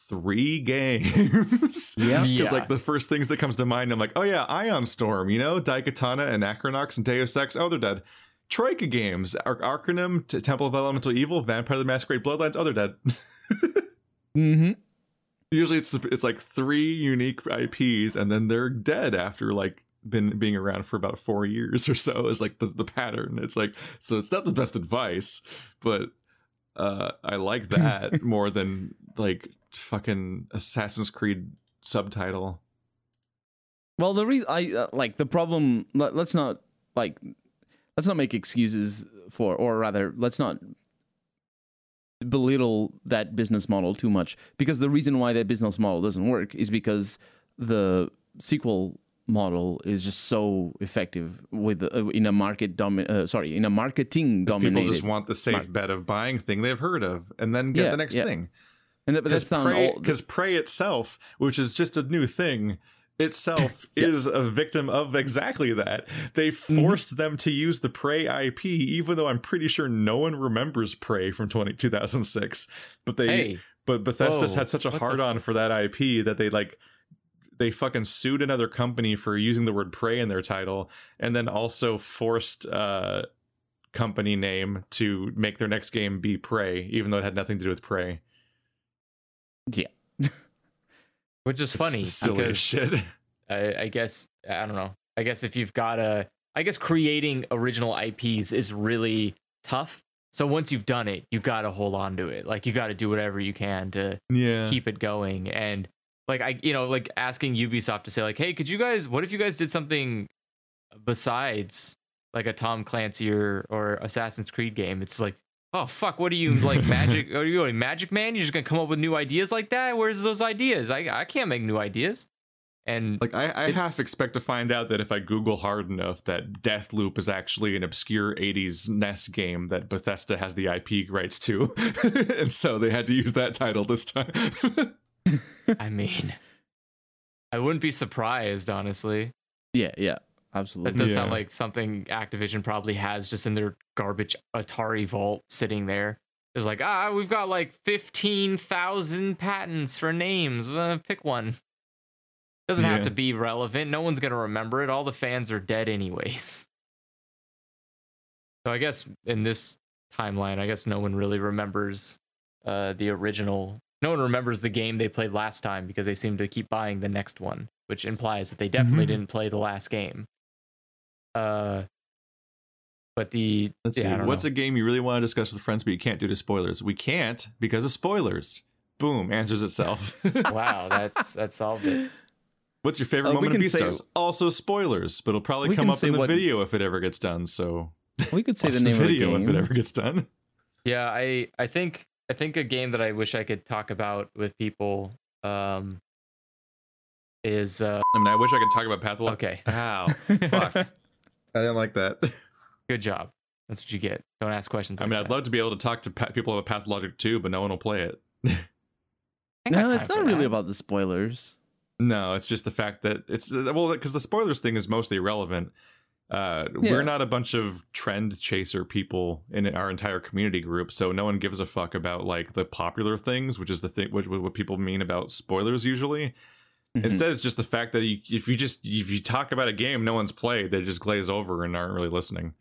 three games. Yeah. because Yeah. like the first things that comes to mind i'm like oh yeah ion storm you know? Daikatana and Anachronox and deus ex. Oh they're dead. Troika games Ar- arcanum T- temple of elemental evil vampire the masquerade bloodlines. Oh they're dead. Mm-hmm. usually it's it's like three unique IPs and then they're dead after like been being around for about four years or so is like the, the pattern. It's like so it's not the best advice but uh i like that more than like fucking assassin's creed subtitle Well, the reason I uh, like the problem. Let, let's not like let's not make excuses for, or rather, let's not belittle that business model too much because the reason why that business model doesn't work is because the sequel model is just so effective with uh, in a market domi- uh, sorry in a marketing 'Cause people just want the safe market. bet of buying thing they've heard of and then get Yeah, the next yeah. thing and that, but that's not because Prey itself, which is just a new thing, itself is a victim of exactly that. They Mm-hmm. forced them to use the Prey IP, even though I'm pretty sure no one remembers Prey from 20, 2006. But they, hey, but Bethesda's whoa, had such a hard on for that IP that they like. They fucking sued another company for using the word prey in their title, and then also forced uh company name to make their next game be Prey, even though it had nothing to do with Prey. which is funny silly shit. I, I guess I don't know. I guess if you've got a, I guess creating original IPs is really tough. So once you've done it, you got to hold on to it. Like you got to do whatever you can to Yeah. keep it going. And like I, you know, like asking Ubisoft to say like, hey, could you guys? What if you guys did something besides like a Tom Clancy or or Assassin's Creed game? It's like. Oh fuck! What are you like magic? Are you a magic man? You're just gonna come up with new ideas like that? Where's those ideas? I I can't make new ideas. And Like I, I It's- half expect to find out that if I Google hard enough that death loop is actually an obscure 80s NES game that Bethesda has the IP rights to. and so they had to use that title this time. I mean, I wouldn't be surprised, honestly. yeah yeah That absolutely does sound like something Activision probably has just in their garbage Atari vault sitting there. There's like, ah, we've got like 15,000 patents for names. Uh, pick one. Doesn't have to be relevant. No one's going to remember it. All the fans are dead, anyways. So I guess in this timeline, I guess no one really remembers uh, the original. No one remembers the game they played last time because they seem to keep buying the next one, which implies that they definitely Mhm. didn't play the last game. Uh, but the Let's yeah, see. What's know. a game you really want to discuss with friends but you can't do to spoilers? We can't because of spoilers. Boom, answers itself. wow? That's that solved it. What's your favorite Uh, we moment of can say- Beastars? Also spoilers, but it'll probably come up in the what- video if it ever gets done. So we could say the name video of if the it game ever gets done. Yeah, I I think I think a game that I wish I could talk about with people um is uh I mean, I wish I could talk about Pathologic. okay. Ow, fuck. I didn't like that. Good job. That's what you get. Don't ask questions. I like mean, I'd that. love to be able to talk to pa- people about Pathologic too, but no one will play it. No, it's not really that. about the spoilers. No, it's just the fact that it's well because the spoilers thing is mostly irrelevant. Uh, Yeah. We're not a bunch of trend chaser people in our entire community group, so no one gives a fuck about like the popular things, which is the thing, which what people mean about spoilers usually. Mhm. Instead, it's just the fact that you, if you just if you talk about a game no one's played, they just glaze over and aren't really listening.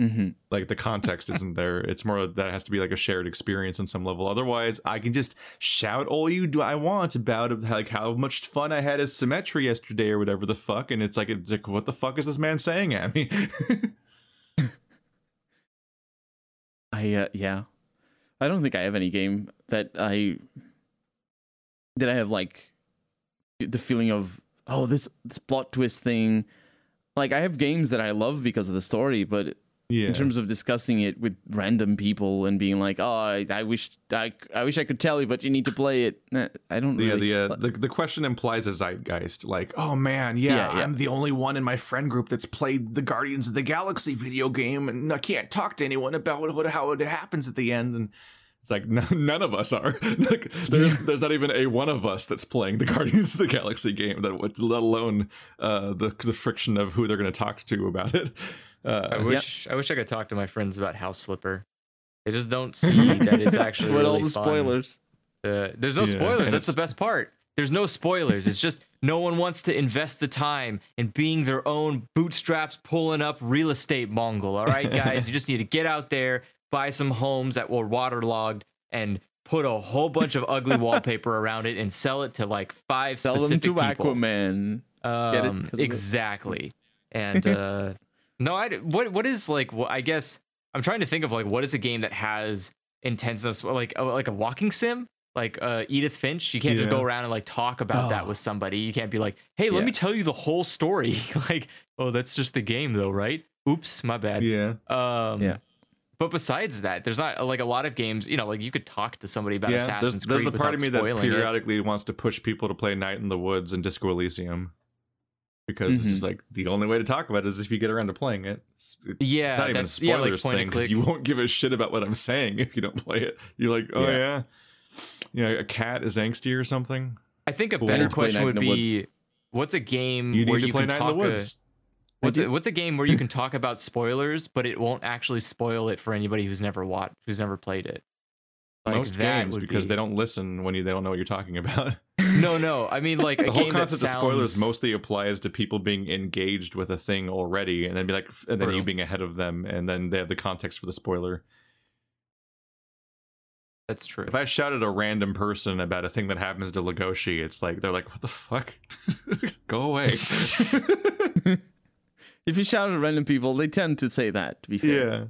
Mhm. Like the context isn't there. It's more that has to be like a shared experience on some level. Otherwise, I can just shout all you do I want about like how much fun I had as Symmetry yesterday or whatever the fuck, and it's like it's like what the fuck is this man saying at me? I uh, yeah, I don't think I have any game that I that I have like the feeling of oh this this plot twist thing. Like I have games that I love because of the story, but yeah. in terms of discussing it with random people and being like, oh, I, I wish I, I wish I could tell you, but you need to play it. Nah, I don't Yeah, really. the, uh, the the question implies a zeitgeist. Like, oh man, yeah, Yeah, yeah. I'm the only one in my friend group that's played the Guardians of the Galaxy video game, and I can't talk to anyone about what, how it happens at the end. And it's like no, none of us are. like, there's there's not even a one of us that's playing the Guardians of the Galaxy game. That would- let alone uh, the the friction of who they're going to talk to about it. I Uh, wish I wish I could talk to my friends about House Flipper. They just don't see that it's actually with really all the fun. spoilers. Uh, there's no Yeah, spoilers. That's the best part. There's no spoilers. It's just no one wants to invest the time in being their own bootstraps pulling up real estate Mongol. All right, guys, you just need to get out there, buy some homes that were waterlogged, and put a whole bunch of ugly wallpaper around it and sell it to like five Sell them to people. Aquaman. Um, 'Cause of it. exactly. And uh, no, I what what is like? What I guess I'm trying to think of like what is a game that has intensive like uh, like a walking sim. Like uh, Edith Finch, you can't just go around and like talk about that Oh. with somebody. You can't be like, "Hey, let Yeah. me tell you the whole story." like, oh, that's just the game, though, right? Oops, my bad. yeah, Um, Yeah. But besides that, there's not like a lot of games. You know, like you could talk to somebody about yeah. There's, Assassin's there's Creed the part of me that spoiling it. periodically wants to push people to play Night in the Woods and Disco Elysium. Because it's just Mm-hmm. like the only way to talk about it is if you get around to playing it. It's, Yeah, it's not even a that's- yeah, like point and thing because you won't give a shit about what I'm saying if you don't play it. You're like, oh Yeah. yeah, yeah, a cat is angsty or something. I think a Cool. better Need to play question would be, what's a game You where need to you play can Night talk in the a- Woods. What's I a, do. what's a game where you can talk about spoilers, but it won't actually spoil it for anybody who's never watched, who's never played it. Like, Most games because be- they don't listen when you they don't know what you're talking about. No, no. I mean, like a the whole game that concept of spoilers mostly applies to people being engaged with a thing already, and then be like, and then you being ahead of them, and then they have the context for the spoiler. That's true. If I shouted at a random person about a thing that happens to Legoshi, it's like they're like, "What the fuck? Go away." If you shout at random people, they tend to say that. To be fair. yeah,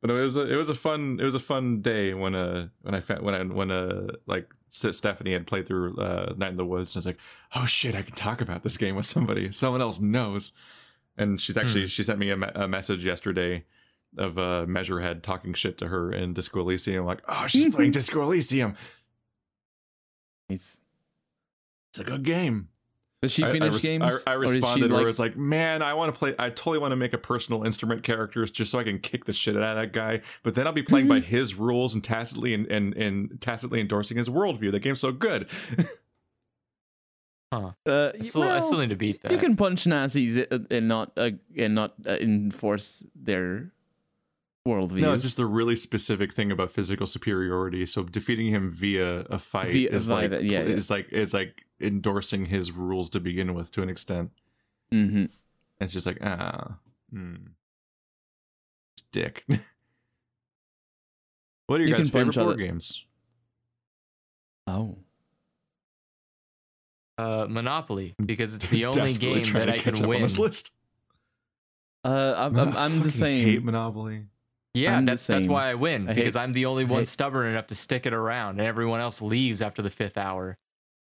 but it was a, it was a fun it was a fun day when uh when I when I when uh like Stephanie had played through uh Night in the Woods and I was like, "Oh shit, I can talk about this game with somebody. Someone else knows." And she's actually she sent me a, me- a message yesterday of uh Measurehead talking shit to her in Disco Elysium. I'm like, "Oh, she's playing Disco Elysium. Nice. It's a good game." Does she I- I finish res- games? I, I Or is she, responded like- where it's like, man, I want to play. I totally want to make a personal instrument characters just so I can kick the shit out of that guy. But then I'll be playing by his rules and tacitly and, and and tacitly endorsing his worldview. The game's so good. Uh, I still, I still need to beat that. You can punch Nazis uh, and not uh, and not uh, enforce their worldview. No, it's just a really specific thing about physical superiority. So defeating him via a fight Via- is like that, yeah, yeah. is like is like endorsing his rules to begin with to an extent. hmm It's just like ah, hmm. It's dick. what are your You guys' favorite board other- games? Oh, uh, Monopoly because it's the only game that I can up on win. this list. uh, I'm, I'm, I I'm the same. Hate Monopoly. Yeah, I'm that's that's why I win I because hate- I'm the only one stubborn enough to stick it around, and everyone else leaves after the fifth hour.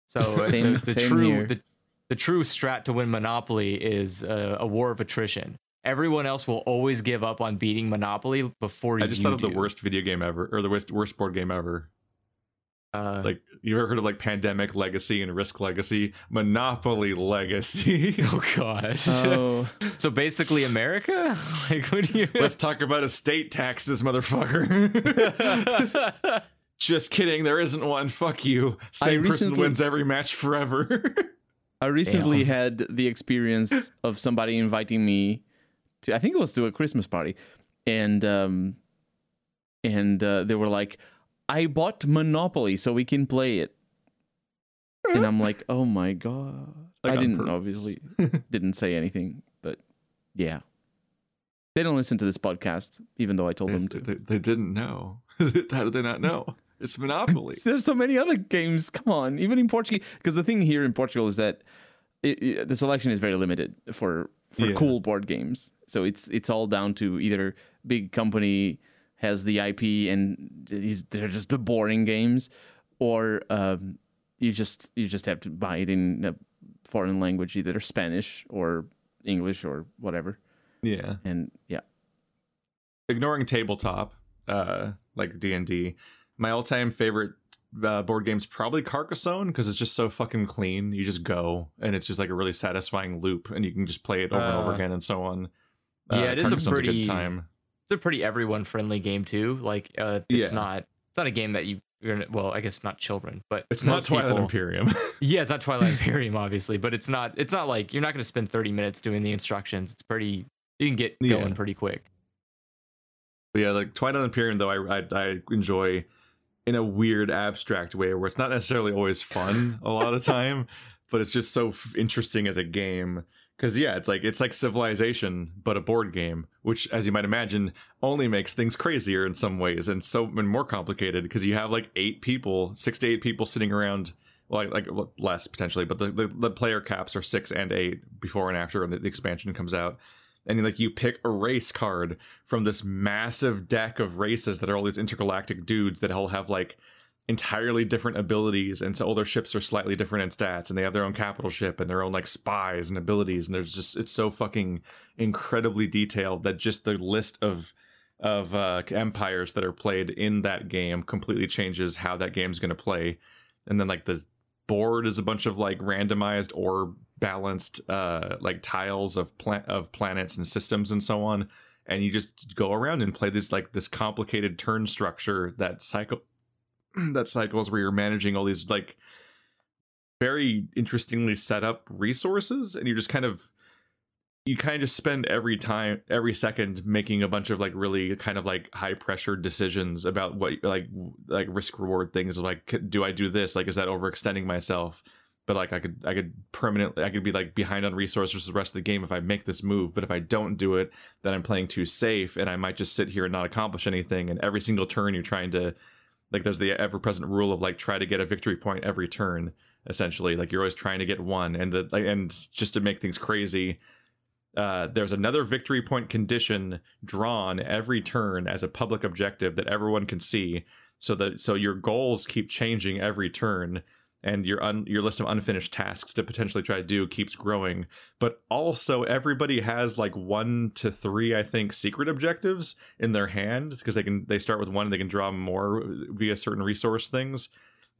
So uh, Same- the, the same true the, the true strat to win Monopoly is uh, a war of attrition. Everyone else will always give up on beating Monopoly before you I just you thought of the worst video game ever, or the worst worst board game ever. Uh, Like you ever heard of like Pandemic Legacy and Risk Legacy? Monopoly Legacy. oh god. Oh, so basically, America. like, what do you? Let's talk about estate taxes, motherfucker. Just kidding, there isn't one. Fuck you. Same person wins every match forever. I recently Damn. had the experience of somebody inviting me to I think it was to a Christmas party and um and uh, they were like I bought Monopoly so we can play it. And I'm like, "Oh my god." Like I didn't purpose. obviously didn't say anything, but yeah. They don't listen to this podcast even though I told them to. they, they didn't know. How did they not know? It's Monopoly. There's so many other games. Come on, even in Portuguese. Because the thing here in Portugal is that it, it- the selection is very limited for for Yeah. cool board games. So it's it's all down to either big company has the IP and they're just the boring games, or um, you just you just have to buy it in a foreign language, either Spanish or English or whatever. Yeah. And yeah, ignoring tabletop uh like d&d my all-time favorite uh, board game's probably carcassonne because it's just so fucking clean. You just go and it's just like a really satisfying loop and you can just play it over and over Uh, again and so on. Yeah, it is a pretty- good time it's a pretty everyone friendly game too. Like, uh, it's Yeah. not. It's not a game that you. You're gonna, well, I guess not children, but it's not twilight people- imperium Yeah, it's not Twilight Imperium, obviously, but it's not. It's not like you're not going to spend 30 minutes doing the instructions. It's pretty. You can get Yeah. going pretty quick. but yeah like twilight imperium though I, I i enjoy in a weird abstract way where it's not necessarily always fun a lot of the time but it's just so f- interesting as a game because yeah it's like it's like civilization but a board game which as you might imagine only makes things crazier in some ways and so and more complicated because you have like eight people six to eight people sitting around like, like less potentially but the, the, the player caps are six and eight before and after the, the expansion comes out. And like you pick a race card from this massive deck of races that are all these intergalactic dudes that all have like entirely different abilities and so all their ships are slightly different in stats and they have their own capital ship and their own like spies and abilities and there's just it's so fucking incredibly detailed that just the list of of uh empires that are played in that game completely changes how that game's going to play. And then like the board is a bunch of like randomized or balanced uh like tiles of pla- of planets and systems and so on and you just go around and play this like this complicated turn structure that cycle that cycles where you're managing all these like very interestingly set up resources and you're just kind of you kind of just spend every time every second making a bunch of like really kind of like high pressure decisions about what like like risk reward things like do i do this? Like is that overextending myself? But like i could i could permanently i could be like behind on resources for the rest of the game if i make this move but if i don't do it then i'm playing too safe and i might just sit here and not accomplish anything and every single turn you're trying to like there's the ever present rule of like try to get a victory point every turn essentially. Like you're always trying to get one and the and just to make things crazy uh, there's another victory point condition drawn every turn as a public objective that everyone can see so that so your goals keep changing every turn and your un, your list of unfinished tasks to potentially try to do keeps growing. But also everybody has like one to three i think secret objectives in their hand because they can they start with one and they can draw more via certain resource things.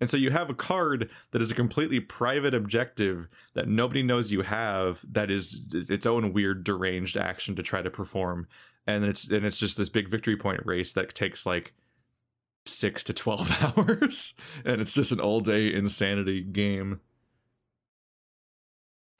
And so you have a card that is a completely private objective that nobody knows you have that is its own weird deranged action to try to perform. And it's and it's just this big victory point race that takes like 6 to 12 hours and it's just an all day insanity game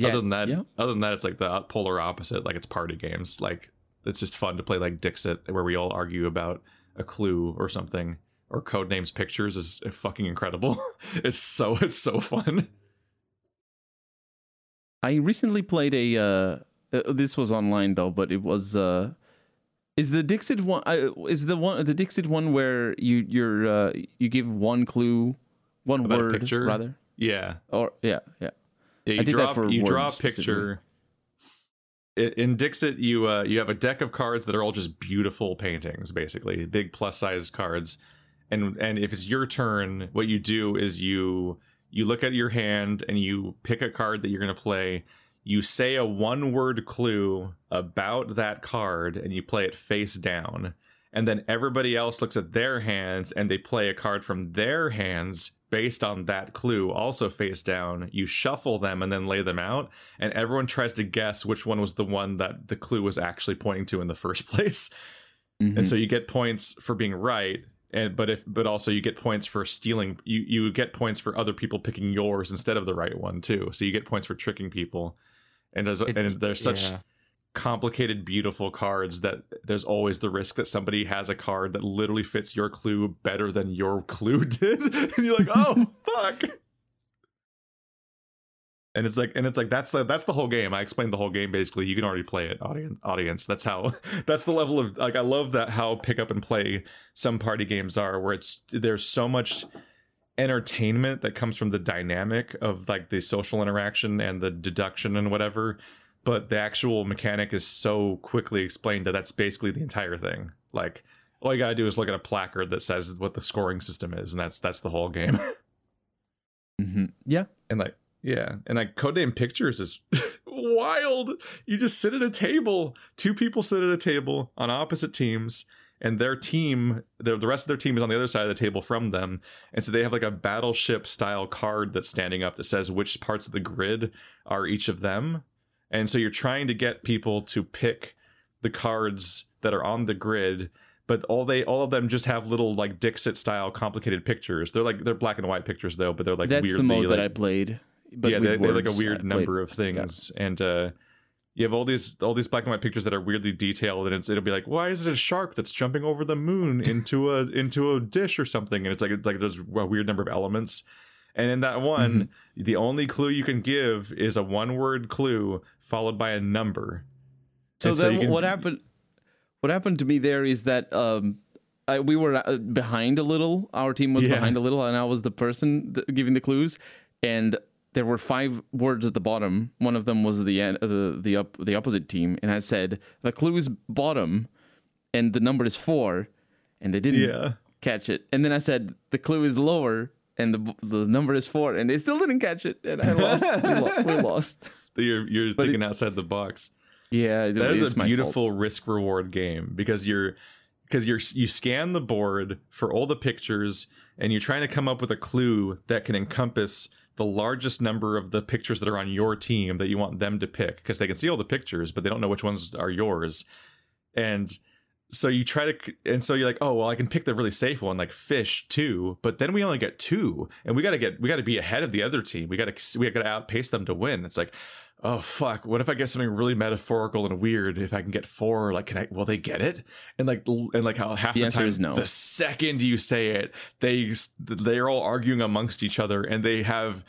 other than that yeah. other than that it's like the polar opposite like it's party games like it's just fun to play like dixit where we all argue about a clue or something or code names pictures is fucking incredible it's so it's so fun I recently played a. Uh, uh, this was online though, but it was. Uh, is the Dixit one? Uh, is the one the Dixit one where you you're uh, you give one clue, one About word picture? rather, yeah or yeah yeah. Yeah, you I did that draw for you draw a picture. In Dixit, you uh, you have a deck of cards that are all just beautiful paintings, basically big plus size cards. And and if it's your turn, what you do is you you look at your hand and you pick a card that you're going to play. You say a one word clue about that card and you play it face down. and then everybody else looks at their hands and they play a card from their hands based on that clue also face down. You shuffle them and then lay them out. And everyone tries to guess which one was the one that the clue was actually pointing to in the first place. Mhm. and so you get points for being right and but if but also you get points for stealing you you get points for other people picking yours instead of the right one too. So you get points for tricking people and there's It- and there's such yeah. complicated beautiful cards that there's always the risk that somebody has a card that literally fits your clue better than your clue did. And you're like oh fuck. And it's like and it's like that's the, that's the whole game. I explained the whole game basically. You can already play it audience audience. That's how that's the level of like i love that how pick up and play some party games are where it's there's so much entertainment that comes from the dynamic of like the social interaction and the deduction and whatever but the actual mechanic is so quickly explained that that's basically the entire thing. Like all you gotta do is look at a placard that says what the scoring system is and that's that's the whole game. Mhm. Yeah. and like yeah. And like codename pictures is wild. You just sit at a table. Two people sit at a table on opposite teams and their team the, the rest of their team is on the other side of the table from them and so they have like a battleship style card that's standing up that says which parts of the grid are each of them and so you're trying to get people to pick the cards that are on the grid but all they all of them just have little like Dixit style complicated pictures. They're like they're black and white pictures though, but they're like That's weirdly the mode like that I played. But yeah, they, have like a weird number of things, and uh, you have all these all these black and white pictures that are weirdly detailed, and it's, it'll be like, why is it a shark that's jumping over the moon into a into a dish or something? And it's like it's like there's a weird number of elements, and in that one, Mm-hmm. the only clue you can give is a one word clue followed by a number. So And then you can- what happened? What happened to me there is that um, I, we were uh, behind a little. Our team was Yeah. behind a little, and I was the person th- giving the clues. And there were five words at the bottom. One of them was the en- uh, the the up the opposite team, and I said the clue is bottom, and the number is four, and they didn't Yeah. catch it. And then I said the clue is lower, and the the number is four, and they still didn't catch it, and I lost. we, lo- we lost. You're you're But it- thinking outside the box. Yeah, that is it's a beautiful risk reward game because you're because you're you scan the board for all the pictures and you're trying to come up with a clue that can encompass the largest number of the pictures that are on your team that you want them to pick because they can see all the pictures but they don't know which ones are yours. And so you try to and so you're like oh well i can pick the really safe one like fish two but then we only get two and we got to get we got to be ahead of the other team. We got to we got to outpace them to win. It's like oh fuck what if i get something really metaphorical and weird if i can get four like can i will they get it and like and like how half The the, time is no. the second you say it they they're all arguing amongst each other and they have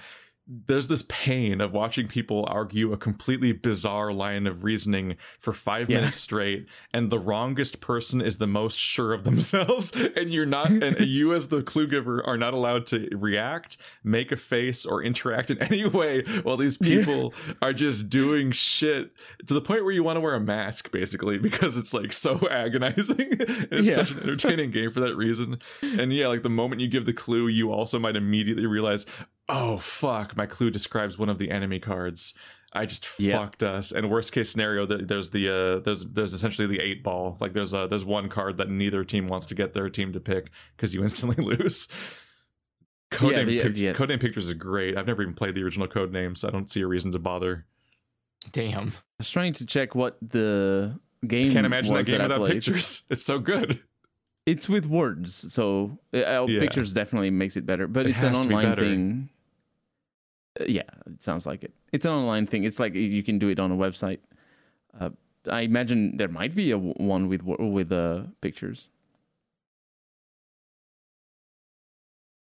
there's this pain of watching people argue a completely bizarre line of reasoning for five Yeah. minutes straight and the wrongest person is the most sure of themselves and you're not and you as the clue giver are not allowed to react make a face or interact in any way while these Yeah. people are just doing shit to the point where you want to wear a mask basically because it's like so agonizing it's Yeah. such an entertaining game for that reason and yeah like the moment you give the clue you also might immediately realize oh fuck my clue describes one of the enemy cards i just Yeah. fucked us and worst case scenario there's the uh there's there's essentially the eight ball like there's uh there's one card that neither team wants to get their team to pick because you instantly lose Codename, the- Pic- yeah. Codename Pictures is great. I've never even played the original Codename, so I don't see a reason to bother. Damn. I was trying to check what the game. I can't imagine that game I without pictures. It's so good. It's with words, so uh, Yeah. pictures definitely makes it better. But It it's an has to be online thing. Uh, yeah, it sounds like it. It's an online thing. It's like you can do it on a website. Uh, I imagine there might be a w- one with with uh, pictures.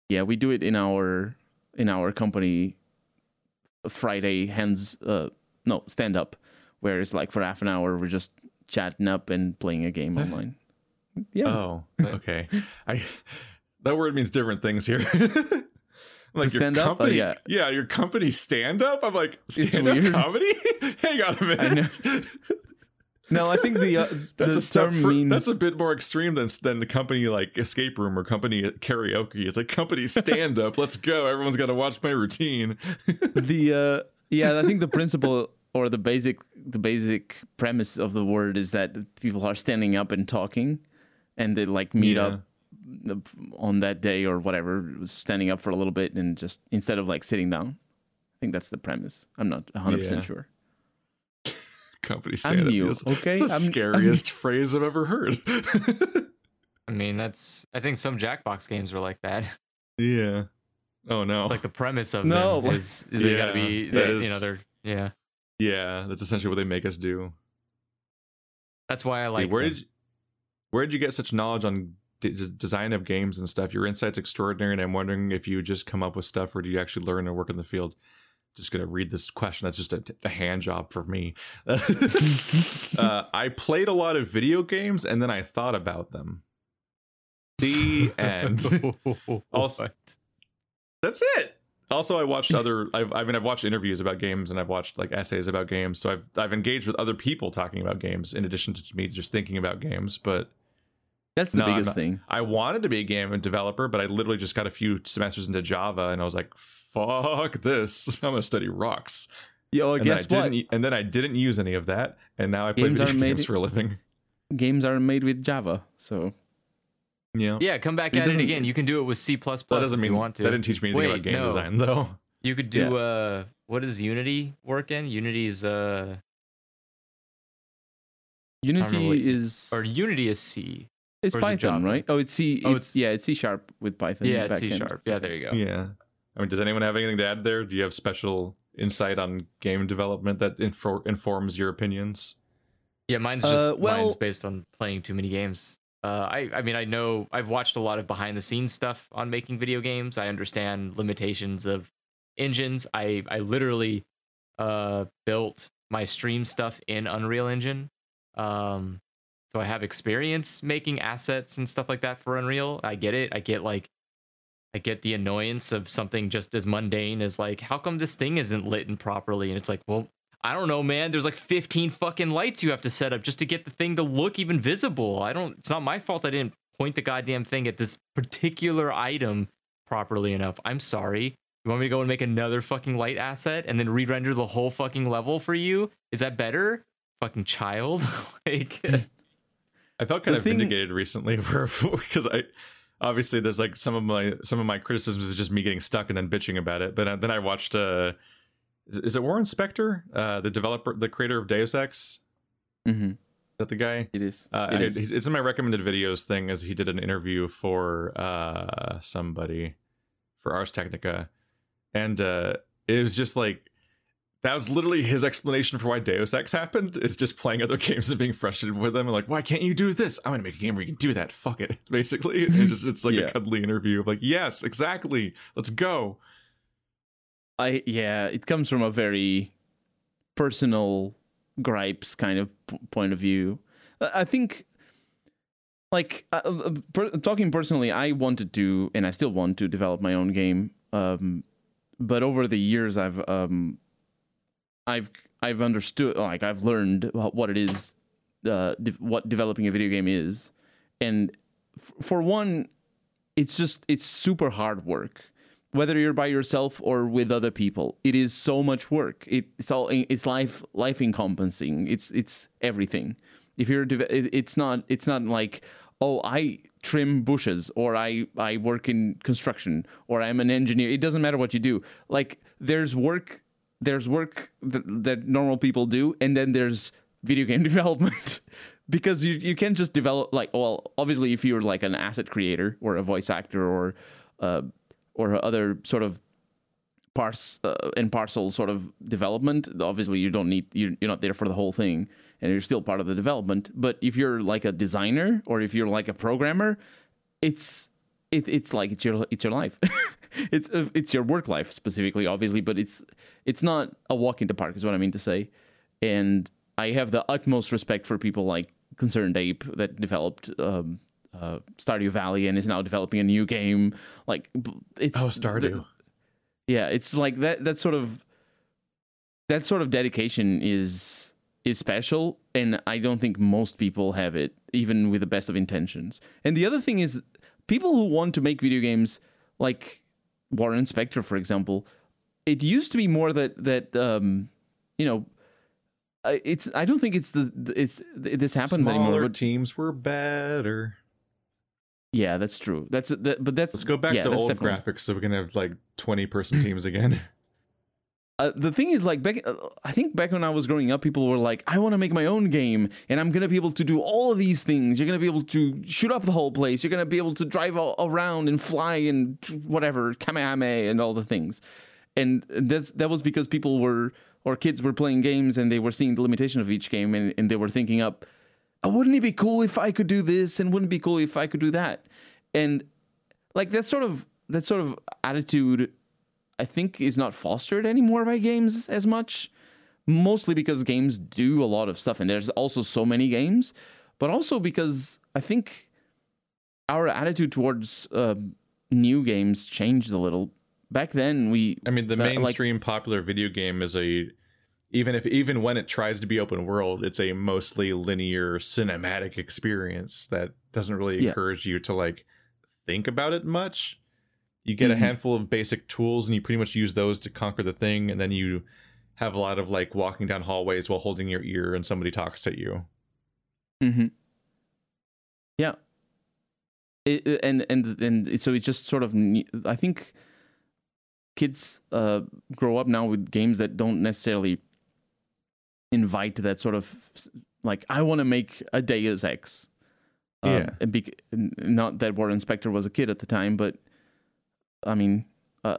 Yeah, we do it in our in our company Friday hands uh no stand up where it's like for half an hour we're just chatting up and playing a game online. Yeah. Oh, okay. I that word means different things here. like your stand up? Oh, company, yeah. yeah, your company stand up. I'm like stand up comedy. Hang on a minute. No, I think the uh, That's the a step. For, means That's a bit more extreme than than the company like escape room or company karaoke. It's like company stand up. Let's go. Everyone's got to watch my routine. the uh, yeah. I think the principle or the basic the basic premise of the word is that people are standing up and talking, and they like meet Yeah. up on that day or whatever, standing up for a little bit and just instead of like sitting down. I think that's the premise. I'm not 100 Yeah. percent sure. Company I'm stand up. new, It's, okay? it's the I'm- I'm- scariest phrase I've ever heard. I mean, that's. I think some Jackbox games are like that. yeah. Oh no. Like the premise of No, them like- is they gotta be. They, that You know, they're yeah. yeah, that's essentially what they make us do. That's why I Hey, like. where them. did you, where did you get such knowledge on d- design of games and stuff? Your insight's extraordinary, and I'm wondering if you just come up with stuff, or do you actually learn and work in the field? Just gonna read this question. That's just a, a hand job for me. uh, I played a lot of video games, and then I thought about them. The end. Also- That's it. Also, I watched other. I've, I mean, I've watched interviews about games, and I've watched like essays about games. So I've I've engaged with other people talking about games in addition to me just thinking about games. But That's the No, biggest thing. I wanted to be a game developer, but I literally just got a few semesters into Java, and I was like, "Fuck this! I'm gonna study rocks." Yo, and then I guess what? didn't, and then I didn't use any of that, and now I play Games video aren't made- games for a living. Games are made with Java, so Yeah, Yeah, come back It at it again. You can do it with C plus that doesn't if mean you want to. that didn't teach me anything Wait, about game no. design, though. You could do uh what does Unity work in? Unity's uh Unity what- is or Unity is C. it's or is it Python, right? Oh, it's C. Oh, it's, it's- yeah, it's C sharp with Python. Yeah, it's C sharp. Yeah, there you go. Yeah. I mean, does anyone have anything to add there? Do you have special insight on game development that infor- informs your opinions? Yeah, mine's Uh, just well- mine's based on playing too many games. Uh, I I mean I know I've watched a lot of behind the scenes stuff on making video games. I understand limitations of engines. I I literally uh built my stream stuff in Unreal Engine. Um, so I have experience making assets and stuff like that for Unreal. I get it. I get like I get the annoyance of something just as mundane as like how come this thing isn't lit and properly and it's like well I don't know, man. There's like 15 fucking lights you have to set up just to get the thing to look even visible. I don't, it's not my fault I didn't point the goddamn thing at this particular item properly enough. I'm sorry. You want me to go and make another fucking light asset and then re render the whole fucking level for you? Is that better? Fucking child. like, hmm. I felt kind The of thing- vindicated recently for because I obviously there's like some of my some of my criticisms is just me getting stuck and then bitching about it. But uh, then I watched uh is, is it Warren Spector, uh the developer the creator of Deus Ex? hmm Is that the guy? It is. Uh, It is. it's it's in my recommended videos thing as he did an interview for uh somebody for Ars Technica, and uh it was just like that was literally his explanation for why Deus Ex happened is just playing other games and being frustrated with them and like why can't you do this? I'm gonna make a game where you can do that. Fuck it, basically. It just it's like Yeah. a cuddly interview of like yes, exactly. Let's go. I yeah, it comes from a very personal gripes kind of p- point of view. I think, like uh, uh, per- talking personally, I wanted to, and I still want to develop my own game. Um, but over the years, I've um, I've I've understood, like I've learned what it is, uh, de- what developing a video game is, and f- for one, it's just it's super hard work. Whether you're by yourself or with other people it is so much work. It, it's all it's life life encompassing. It's it's everything. If you're it- it's not it's not like oh i trim bushes or i i work in construction or i'm an engineer. It doesn't matter what you do. Like there's work there's work that, that normal people do and then there's video game development. Because you you can't just develop like well obviously if you're like an asset creator or a voice actor or uh, or other sort of parse uh, and parcel sort of development obviously you don't need you're, you're not there for the whole thing and you're still part of the development. But if you're like a designer or if you're like a programmer it's it, it's like it's your it's your life. It's uh, it's your work life specifically obviously but it's it's not a walk in the park is what i mean to say and i have the utmost respect for people like ConcernedApe that developed um uh, Stardew Valley and is now developing a new game. Like it's Oh, Stardew. yeah, it's like that. That sort of that sort of dedication is is special, and I don't think most people have it, even with the best of intentions. And the other thing is, people who want to make video games, like Warren Spector, for example, it used to be more that that um, you know. It's. I don't think it's the. It's. This happens anymore. Smaller But teams were better. Yeah, that's true. That's that, but that's Let's go back yeah, to old definitely- graphics so we can have like 20 person teams again. Uh, the thing is, like back, uh, I think back when I was growing up, people were like, "I want to make my own game, and I'm gonna be able to do all of these things. You're gonna be able to shoot up the whole place. You're gonna be able to drive all around and fly and whatever, kamehameha and all the things." And that's that was because people were or kids were playing games and they were seeing the limitation of each game, and, and they were thinking up, oh, "Wouldn't it be cool if I could do this? And wouldn't it be cool if I could do that?" And like that sort of that sort of attitude I think is not fostered anymore by games as much. Mostly because games do a lot of stuff, and there's also so many games, but also because I think our attitude towards uh, new games changed a little. Back then, we I mean, the That, like- mainstream popular video game is a even if even when it tries to be open world, it's a mostly linear cinematic experience that doesn't really Yeah. encourage you to like think about it much. You get Mhm. a handful of basic tools and you pretty much use those to conquer the thing, and then you have a lot of like walking down hallways while holding your ear and somebody talks to you. mm-hmm Yeah. It- and and and so it just sort of I think kids uh, grow up now with games that don't necessarily invite that sort of like I want to make a Deus Ex. Um, Yeah. and bec- not that Warren Spector was a kid at the time, but I mean, uh,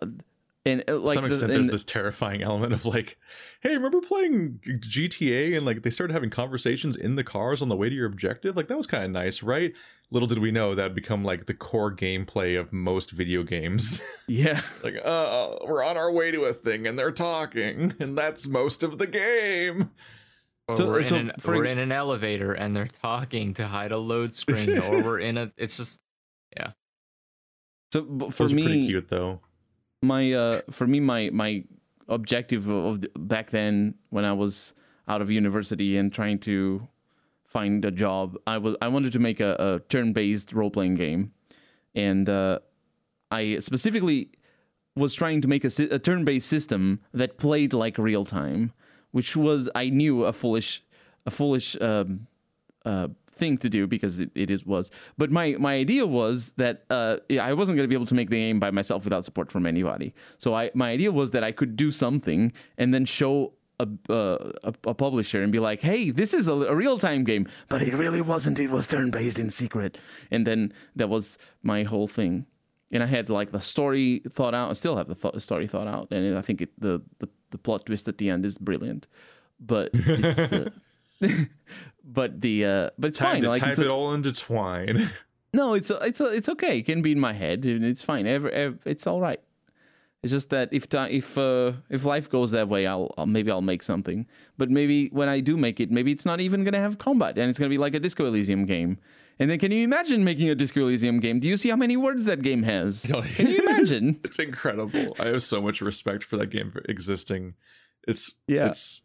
and uh, to like some the- extent, there's this terrifying element of like, hey, remember playing GTA and like they started having conversations in the cars on the way to your objective? Like that was kind of nice, right? Little did we know that'd become like the core gameplay of most video games. yeah. like, uh, we're on our way to a thing and they're talking, and that's most of the game. Or So- we're, so in an, for we're in an elevator and they're talking to hide a load screen, or we're in a. It's just yeah So b- for Those are me, pretty cute though. My uh for me my my objective of the, back then when I was out of university and trying to find a job I was I wanted to make a, a turn-based role-playing game. And uh I specifically was trying to make a, a turn-based system that played like real time which was I knew a foolish a foolish um uh thing to do because it, it is was. But my my idea was that uh i wasn't going to be able to make the game by myself without support from anybody. So i my idea was that i could do something and then show a, uh, a, publisher and be like hey this is a, a real-time game but it really wasn't. It was turn-based in secret. And then that was my whole thing. And i had like the story thought out. I still have the th- story thought out and i think it, the, the the plot twist at the end is brilliant. But it's, uh, but the uh but it's Time fine to like type it all into Twine. no, it's it's it's okay. It can be in my head, and it's fine. Ever, ev it's all right. It's just that if if uh, if life goes that way, I'll, I'll maybe I'll make something. But maybe when I do make it, maybe it's not even gonna have combat, and it's gonna be like a Disco Elysium game. And then, can you imagine making a Disco Elysium game? Do you see how many words that game has? Can you imagine? it's incredible. I have so much respect for that game for existing. It's Yeah. It's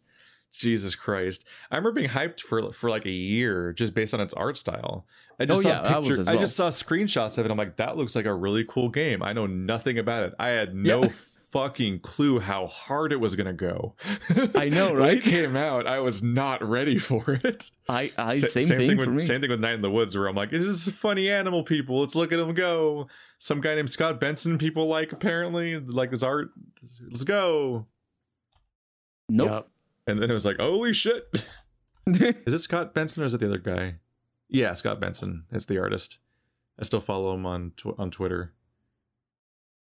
Jesus Christ. I remember being hyped for for like a year just based on its art style. I just Oh, saw yeah, I was pictures. as I just saw screenshots of it. I'm like, that looks like a really cool game. I know nothing about it. I had no Yeah. fucking clue how hard it was gonna go. I know, When right? it came out, I was not ready for it. I, I Sa- same, thing, for with me. same thing with Night in the Woods, where I'm like, this is funny animal people. Let's look at them go. Some guy named Scott Benson, people like apparently like his art. Let's go. Nope. Yup. And then it was like, holy shit. Is it Scott Benson or is it the other guy? Yeah, Scott Benson is the artist. I still follow him on tw- on Twitter.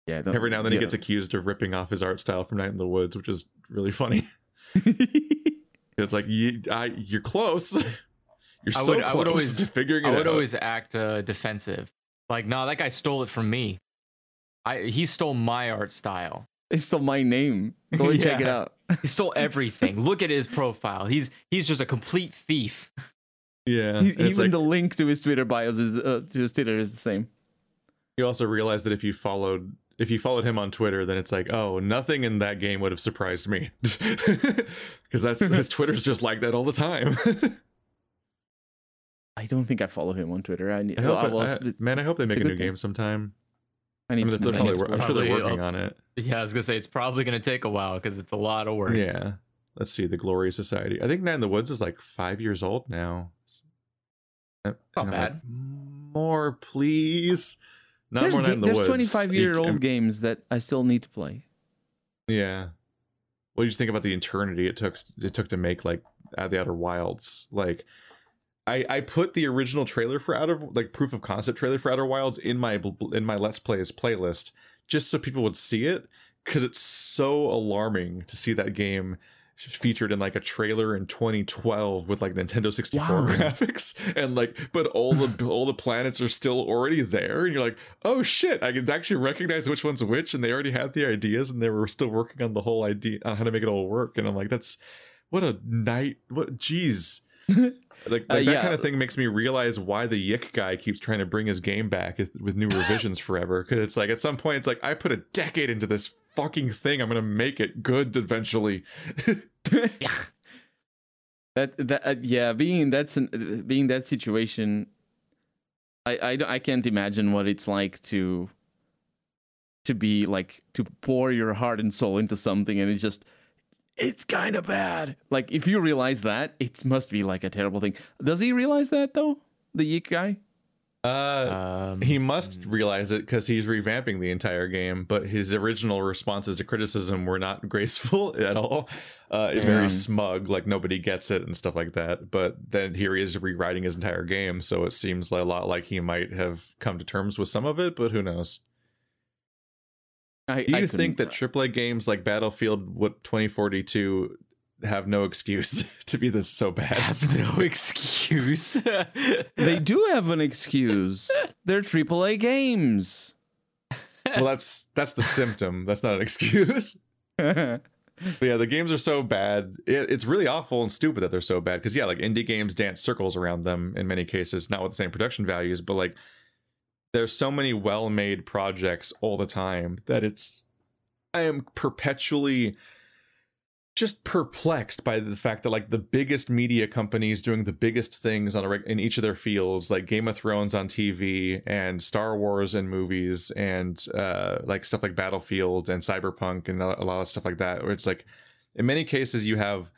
yeah. Every now and then he gets accused of ripping off his art style from Night in the Woods, which is really funny. It's like you, I, you're close. You're I so would- I close would always- to figuring it out. I would out. always act uh, defensive. Like, no, that guy stole it from me. I he stole my art style. He stole my name. Go and check it out. He stole everything. Look at his profile. He's he's just a complete thief. yeah, He- even like the link to his Twitter bios is uh, to his Twitter is the same. you also realize that if you followed if you followed him on Twitter, then it's like, oh, nothing in that game would have surprised me, because that's his Twitter's just like that all the time. I don't think I follow him on Twitter. I need, I hope I, well, I- it's- man, I hope they make a a, new thing. game sometime. I I need mean, to they're I need probably, to wor- I'm explore. sure they're Probably, working uh, on it. Yeah, I was gonna say it's probably gonna take a while because it's a lot of work. Yeah. Let's see the Glorious Society. I think Night in the Woods is like five years old now. Not I'm bad. "Mm, more, please. Not there's more Night ga- in the there's Woods. 25 year You- old games that I still need to play. Yeah. What do you think about the eternity it took it took to make like uh, the Outer Wilds? Like, I I put the original trailer for Outer like proof of concept trailer for Outer Wilds in my in my Let's Plays playlist just so people would see it because it's so alarming to see that game featured in like a trailer in 2012 with like Nintendo 64 Wow. graphics and like but all the all the planets are still already there and you're like oh shit I can actually recognize which one's which and they already had the ideas and they were still working on the whole idea on how to make it all work and I'm like that's what a night what jeez like, like Uh, that yeah. kind of thing makes me realize why the YIIK guy keeps trying to bring his game back with new revisions forever. Because it's like at some point, it's like I put a decade into this fucking thing. I'm gonna make it good eventually. That that uh, yeah, being that's that sin- being that situation, I I I can't imagine what it's like to to be like to pour your heart and soul into something and it's just it's kind of bad. Like if you realize that, it must be like a terrible thing. Does he realize that though? The YIIK guy? Uh, Um, he must realize it because he's revamping the entire game. But his original responses to criticism were not graceful at all. Uh, Yeah. Very smug, like nobody gets it and stuff like that. But then here he is rewriting his entire game, so it seems a lot like he might have come to terms with some of it. But who knows? I, Do I you think that AAA uh, games like Battlefield what 2042 have no excuse to be this so bad? have no excuse. they do have an excuse? They're AAA games. well, that's that's the symptom. That's not an excuse. But yeah, the games are so bad. It, it's really awful and stupid that they're so bad. Because yeah, like indie games dance circles around them in many cases, not with the same production values, but like there's so many well-made projects all the time that it's I am perpetually just perplexed by the fact that like the biggest media companies doing the biggest things on a in each of their fields like Game of Thrones on TV and Star Wars and movies and uh like stuff like Battlefield and Cyberpunk and a lot of stuff like that where it's like in many cases you have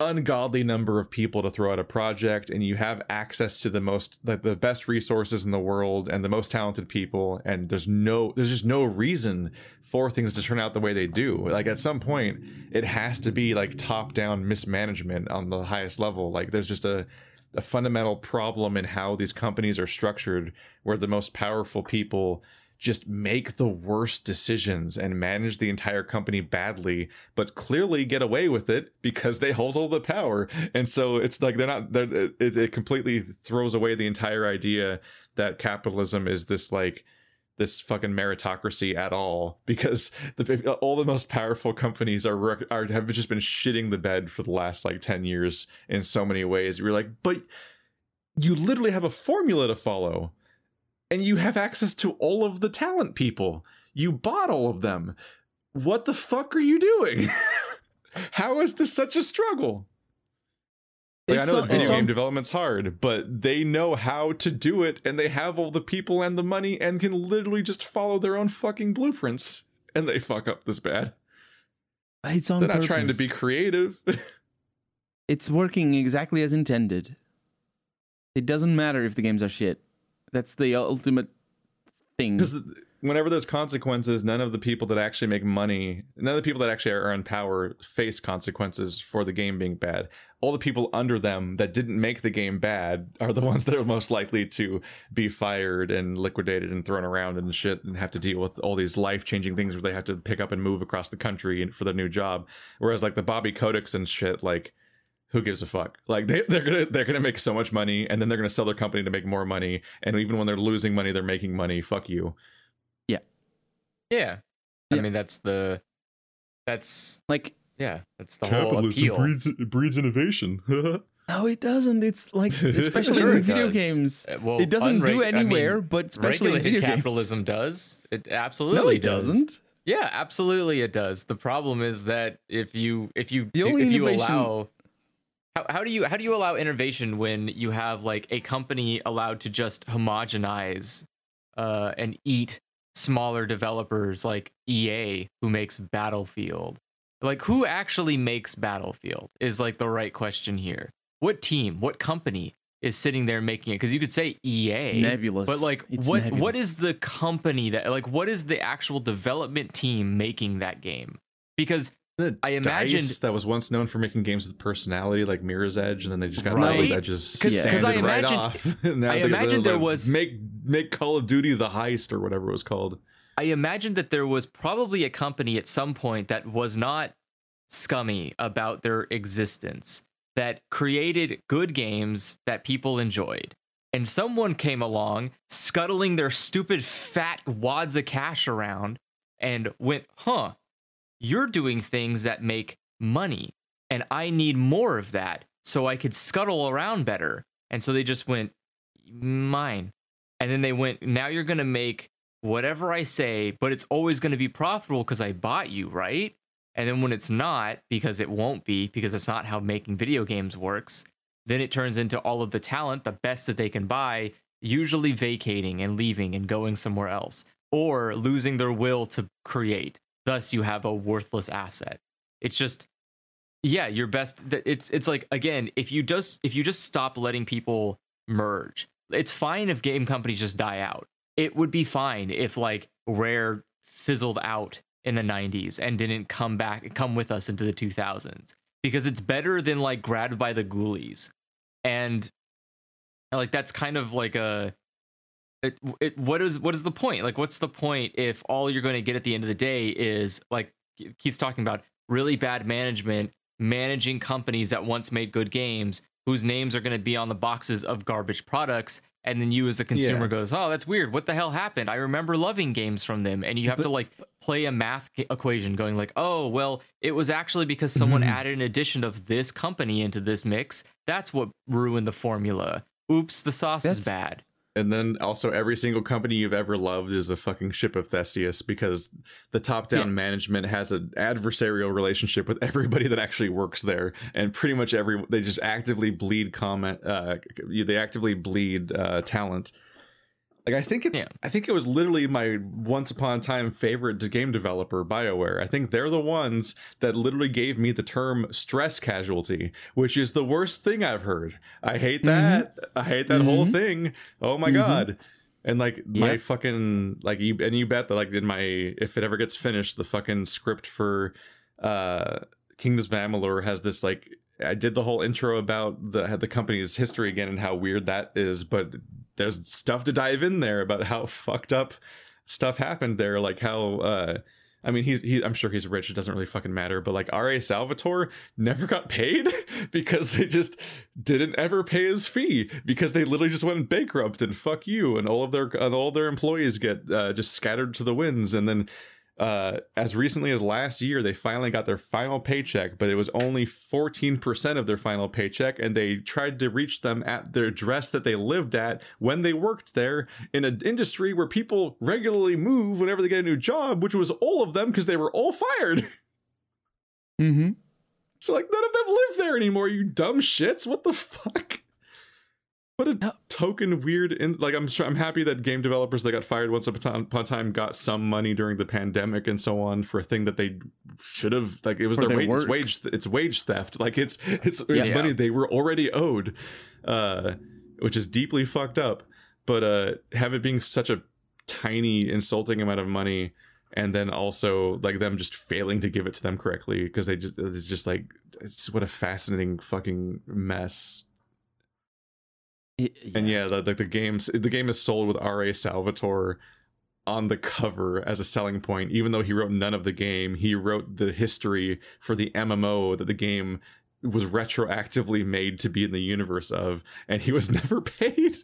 ungodly number of people to throw out a project and you have access to the most like the best resources in the world and the most talented people and there's no there's just no reason for things to turn out the way they do. Like at some point it has to be like top down mismanagement on the highest level. Like there's just a a fundamental problem in how these companies are structured where the most powerful people just make the worst decisions and manage the entire company badly but clearly get away with it because they hold all the power. And so it's like they're not they're, it, it completely throws away the entire idea that capitalism is this like this fucking meritocracy at all because the, all the most powerful companies are, are have just been shitting the bed for the last like 10 years in so many ways. You're like but you literally have a formula to follow and you have access to all of the talent people you bought all of them what the fuck are you doing how is this such a struggle like, I know that video game development's hard, but they know how to do it, and they have all the people and the money, and can literally just follow their own fucking blueprints, and they fuck up this bad. But it's on They're not trying to be creative. It's working exactly as intended. It doesn't matter if the games are shit. That's the ultimate thing. Because whenever there's consequences, none of the people that actually make money, none of the people that actually are power face consequences for the game being bad. All the people under them that didn't make the game bad are the ones that are most likely to be fired and liquidated and thrown around and shit and have to deal with all these life changing things where they have to pick up and move across the country for their new job. Whereas like the Bobby Koticks and shit, like who gives a fuck? Like they, they're gonna they're gonna make so much money and then they're gonna sell their company to make more money. And even when they're losing money, they're making money. Fuck you. yeah. Yeah. I Yeah. mean that's the that's like, yeah, that's the capitalism whole appeal. breeds innovation. no, it doesn't. It's like, especially Sure in video does. games. Uh, Well, it doesn't do unreg- I mean, anywhere, but especially in regulated video capitalism does. It absolutely No, it does. doesn't. Yeah, absolutely it does. The problem is that if you if you The do, only if you allow how, how do you how do you allow innovation when you have like a company allowed to just homogenize uh and eat smaller developers like EA who makes Battlefield? Like who actually makes Battlefield is like the right question here. What team, what company is sitting there making it because you could say EA, Nebulous. but like It's what what nebulous. is the company that like what is the actual development team making that game? Because I imagined Dice that was once known for making games with personality, like Mirror's Edge, and then they just got all Right. those edges 'Cause- 'cause sanded I right imagined- off. Now I they're- imagined there like, was- make make Call of Duty the heist or whatever it was called. I imagined that there was probably a company at some point that was not scummy about their existence, that created good games that people enjoyed. And someone came along, scuttling their stupid fat wads of cash around, and went, huh, you're doing things that make money. And I need more of that so I could scuttle around better. And so they just went, mine. And then they went, now you're going to make whatever I say, but it's always going to be profitable because I bought you, right? And then when it's not, because it won't be, because that's not how making video games works, then it turns into all of the talent, the best that they can buy, usually vacating and leaving and going somewhere else, or losing their will to create. Thus, you have a worthless asset. It's just, yeah, your best. It's it's like again, if you just if you just stop letting people merge, it's fine if game companies just die out it would be fine if like Rare fizzled out in the 90s and didn't come back come with us into the 2000s because it's better than like grabbed by the ghoulies and like that's kind of like a it, it what is what is the point? Like what's the point if all you're going to get at the end of the day is like Keith's talking about really bad management managing companies that once made good games whose names are going to be on the boxes of garbage products and then you as the consumer Yeah. goes oh that's weird. What the hell happened? I remember loving games from them. And you have to like play a math equation going like oh well it was actually because someone Mhm. added an addition of this company into this mix. That's what ruined the formula. Oops the sauce is bad And then also every single company you've ever loved is a fucking ship of Theseus because the top-down Yeah. management has an adversarial relationship with everybody that actually works there, and pretty much every they just actively bleed comment. Uh, they actively bleed uh, talent. Like I think it's Yeah. I think it was literally my once upon a time favorite game developer, BioWare. I think they're the ones that literally gave me the term stress casualty, which is the worst thing I've heard. I hate that. I hate that whole Mhm. thing. Oh my Mhm. god. And like my Yep. fucking like you and you bet that like in my if it ever gets finished, the fucking script for uh Kingdoms of Amalur has this like I did the whole intro about the the company's history again and how weird that is, but there's stuff to dive in there about how fucked up stuff happened there, like how uh I mean he's he I'm sure he's rich, it doesn't really fucking matter, but like R.A. Salvatore never got paid because they just didn't ever pay his fee because they literally just went bankrupt and fuck you and all of their and all their employees get uh, just scattered to the winds and then uh, as recently as last year, they finally got their final paycheck, but it was only 14% of their final paycheck, and they tried to reach them at their address that they lived at when they worked there in an industry where people regularly move whenever they get a new job, which was all of them because they were all fired. Mm-hmm. So, like, none of them live there anymore, you dumb shits. What the fuck? What a token weird. In, like, I'm sure, I'm happy that game developers that got fired once upon a time got some money during the pandemic and so on for a thing that they should have. Like, it was For their their wage, it's wage. It's wage theft. Like, it's it's it's Yeah. money they were already owed, uh, which is deeply fucked up. But uh, have it being such a tiny, insulting amount of money and then also like them just failing to give it to them correctly because they just it's just like it's what a fascinating fucking mess and yeah the, the, the games the game is sold with ra salvatore on the cover as a selling point even though he wrote none of the game he wrote the history for the mmo that the game was retroactively made to be in the universe of and he was never paid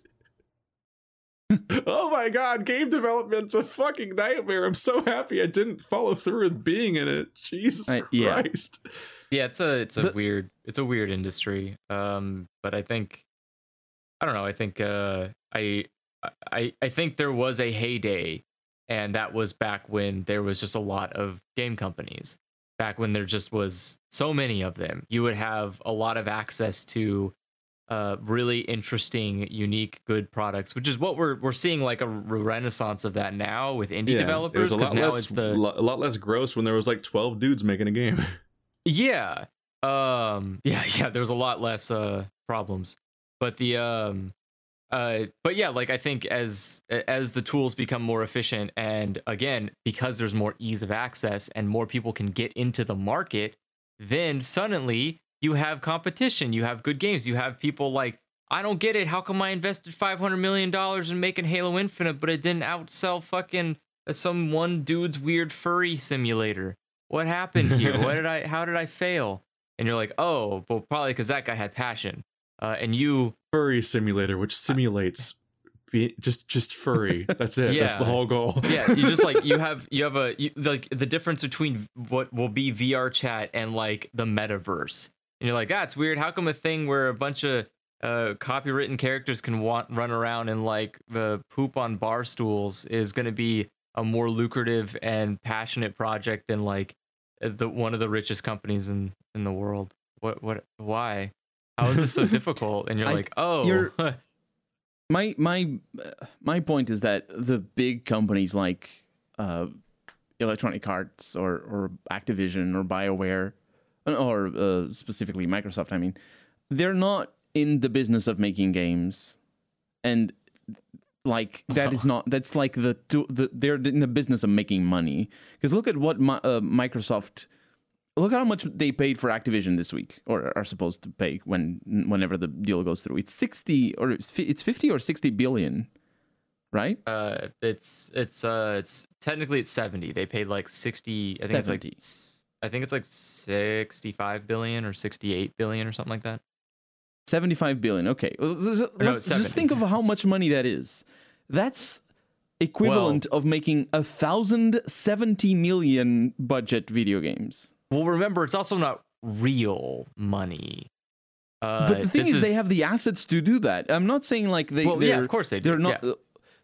oh my god, game development's a fucking nightmare. I'm so happy I didn't follow through with being in it. Jesus Uh, yeah. Christ. Yeah, it's a it's a The- weird it's a weird industry. Um, but I think I don't know. I think uh, I I I think there was a heyday, and that was back when there was just a lot of game companies. Back when there just was so many of them, you would have a lot of access to uh, really interesting, unique, good products, which is what we're we're seeing like a renaissance of that now with indie Yeah, developers. It was a lot now less, it's the lo- a lot less gross when there was like 12 dudes making a game. Yeah. Um yeah, yeah, there's a lot less uh problems. But the um uh but yeah like i think as as the tools become more efficient and again because there's more ease of access and more people can get into the market then suddenly you have competition you have good games you have people like i don't get it. How come i invested 500 million dollars in making halo infinite but it didn't outsell fucking uh, some one dude's weird furry simulator? What happened here? What did i how did i fail? And you're like oh well probably because that guy had passion uh, and you Furry simulator, which simulates be, just just furry. That's it. That's the whole goal. yeah you just like you have you have a you, like the difference between what will be vr chat and like the metaverse and you're like that's weird how come a thing where a bunch of uh copywritten characters can want run around and like uh, poop on bar stools is going to be a more lucrative and passionate project than like the one of the richest companies in in the world what what why how is this so difficult? And you're I- like oh. you're- my my uh, my point is that the big companies like uh, Electronic Arts or or Activision or BioWare or uh, specifically Microsoft, I mean, they're not in the business of making games, and like that is not that's like the, the they're in the business of making money. Because look at what Mi- uh, Microsoft look how much they paid for Activision this week, or are supposed to pay when whenever the deal goes through. It's sixty or it's fifty or sixty billion, right? Uh, it's it's uh it's technically it's seventy. They paid like sixty. I think it's like I think it's like sixty-five billion or sixty-eight billion or something like that. Seventy-five billion. Okay, Well, no, let's just think of how much money that is. That's equivalent of making a thousand seventy million budget video games. Well, remember, it's also not real money. Uh, but the thing this is, they have the assets to do that. I'm not saying like they. Well, yeah, of course they do. They're not. yeah.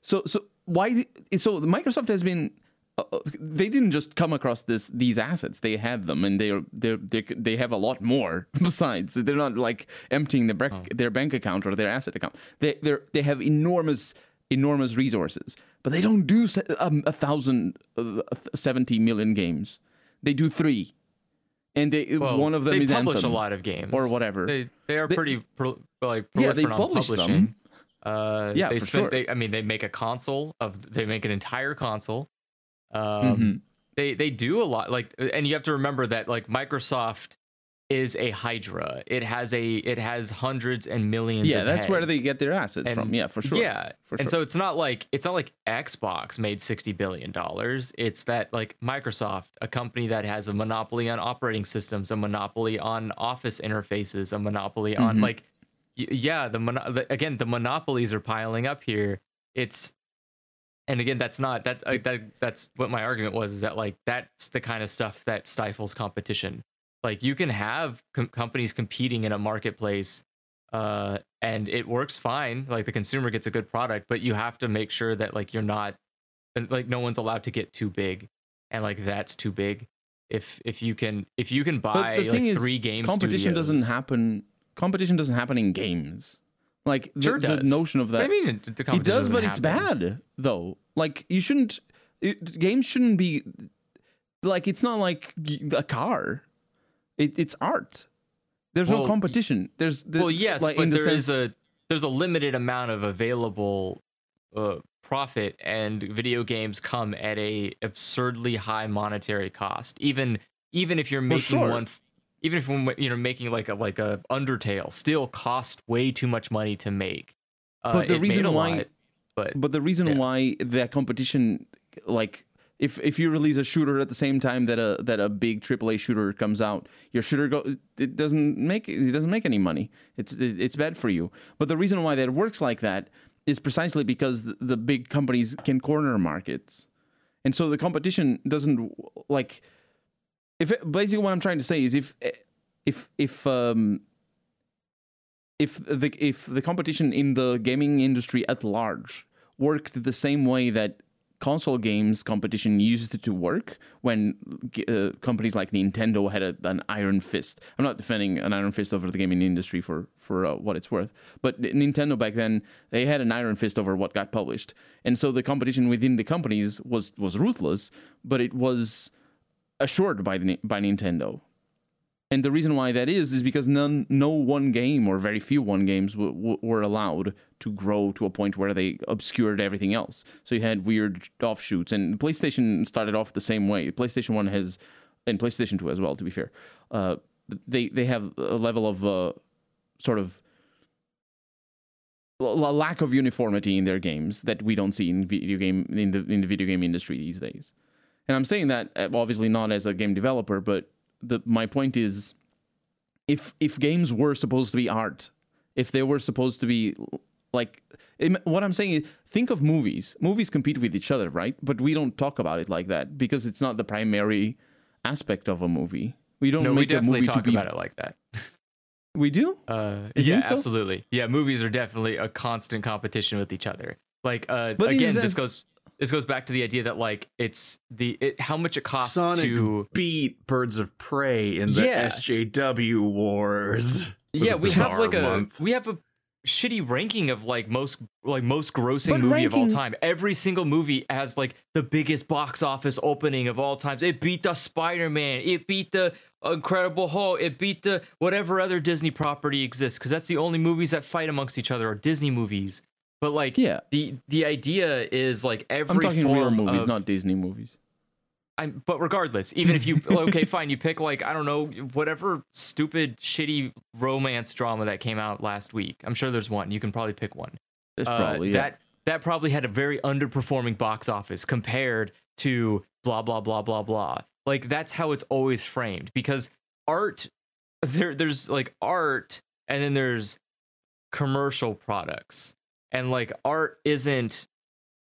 So so why? So Microsoft has been. Uh, uh, they didn't just come across this these assets. They have them, and they are they they they have a lot more besides. They're not like emptying their bank Oh. their bank account or their asset account. They they they have enormous enormous resources, but they don't do um, a thousand uh, seventy million games. They do three, and they Well, one of them they is publish Anthem. a lot of games or whatever. They they are They- pretty pro, like Yeah, they publish them. publishing. Uh, Yeah, they for spend, sure. They, I mean, they make a console of. They make an entire console. Um, Mhm. they they do a lot like and you have to remember that like microsoft is a hydra it has a it has hundreds and millions Yeah, that's where they get their assets And- from. Yeah, for sure. yeah for sure. and so it's not like it's not like xbox made 60 billion dollars it's that like microsoft a company that has a monopoly on operating systems a monopoly on office interfaces a monopoly on Mhm. like yeah the, mon- the again the monopolies are piling up here it's and again that's not that, uh, that that's what my argument was is that like that's the kind of stuff that stifles competition like you can have com- companies competing in a marketplace uh and it works fine like the consumer gets a good product but you have to make sure that like you're not like no one's allowed to get too big and like that's too big if if you can if you can buy the thing like is, three games competition doesn't happen. Competition doesn't happen in games. Like the, Sure the notion of that. you mean it competition does, but it's bad though. Like you shouldn't. It, games shouldn't be like it's not like a car. It, it's art. There's no competition. There's the, well yes like, but the there sense, is a there's a limited amount of available uh, profit and video games come at a absurdly high monetary cost even even if you're making sure. one even if you know making like a like a undertale still cost way too much money to make uh, But the reason why- lot, but But the reason Yeah. why that competition, like, if if you release a shooter at the same time that a that a big AAA shooter comes out, your shooter go it doesn't make it doesn't make any money. It's it, it's bad for you. But the reason why that works like that is precisely because the, the big companies can corner markets, and so the competition doesn't like. If it, basically what I'm trying to say is if if if um if the if the competition in the gaming industry at large worked the same way that console games competition used to work when uh, companies like Nintendo had a, an iron fist. I'm not defending an iron fist over the gaming industry for for uh, what it's worth, but Nintendo back then they had an iron fist over what got published, and so the competition within the companies was was ruthless, but it was assured by the by Nintendo. And the reason why that is is because none, no one game or very few one games w- w- were allowed to grow to a point where they obscured everything else. So you had weird offshoots, and PlayStation started off the same way. PlayStation One has, and PlayStation Two as well. To be fair, uh, they they have a level of uh, sort of a lack of uniformity in their games that we don't see in video game in the in the video game industry these days. And I'm saying that uh, obviously not as a game developer, but the my point is if if games were supposed to be art, if they were supposed to be like what I'm saying is think of movies. Movies compete with each other, right? But we don't talk about it like that because it's not the primary aspect of a movie. We don't no, make we a definitely movie talk to be about it like that. We do? Uh, yeah, so? absolutely. Yeah, movies are definitely a constant competition with each other. Like, uh, But again, this goes this goes back to the idea that like it's the it, how much it costs Sonic to beat Birds of Prey in the Yeah. SJW wars. Yeah we have like a we have a shitty ranking of like most like most grossing But movie of all time. Every single movie has like the biggest box office opening of all times. It beat the spider-man. It beat the incredible hulk. It beat the whatever other disney property exists because that's the only movies that fight amongst each other are disney movies but like Yeah. the the idea is like every I'm talking form real movies, of- not Disney movies. I'm, but regardless, even if you okay, fine, you pick like I don't know whatever stupid shitty romance drama that came out last week. I'm sure there's one. You can probably pick one. Uh, probably yeah. that that probably had a very underperforming box office compared to blah blah blah blah blah. Like that's how it's always framed because art there there's like art and then there's commercial products and like art isn't.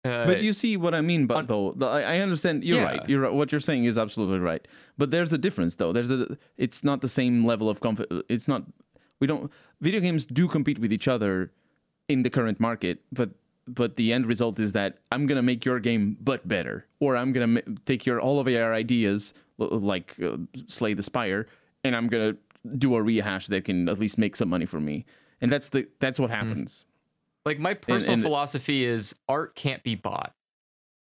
Uh, but you see what I mean, but on- though the- I understand. You're Yeah. right. You're right. What you're saying is absolutely right. But there's a difference, though. There's a. It's not the same level of comfort. It's not. We don't. Video games do compete with each other in the current market, but but the end result is that I'm gonna make your game but better, or I'm gonna ma- take your all of your ideas like uh, Slay the Spire, and I'm gonna do a rehash that can at least make some money for me. And that's the that's what happens. Like my personal and- philosophy is art can't be bought.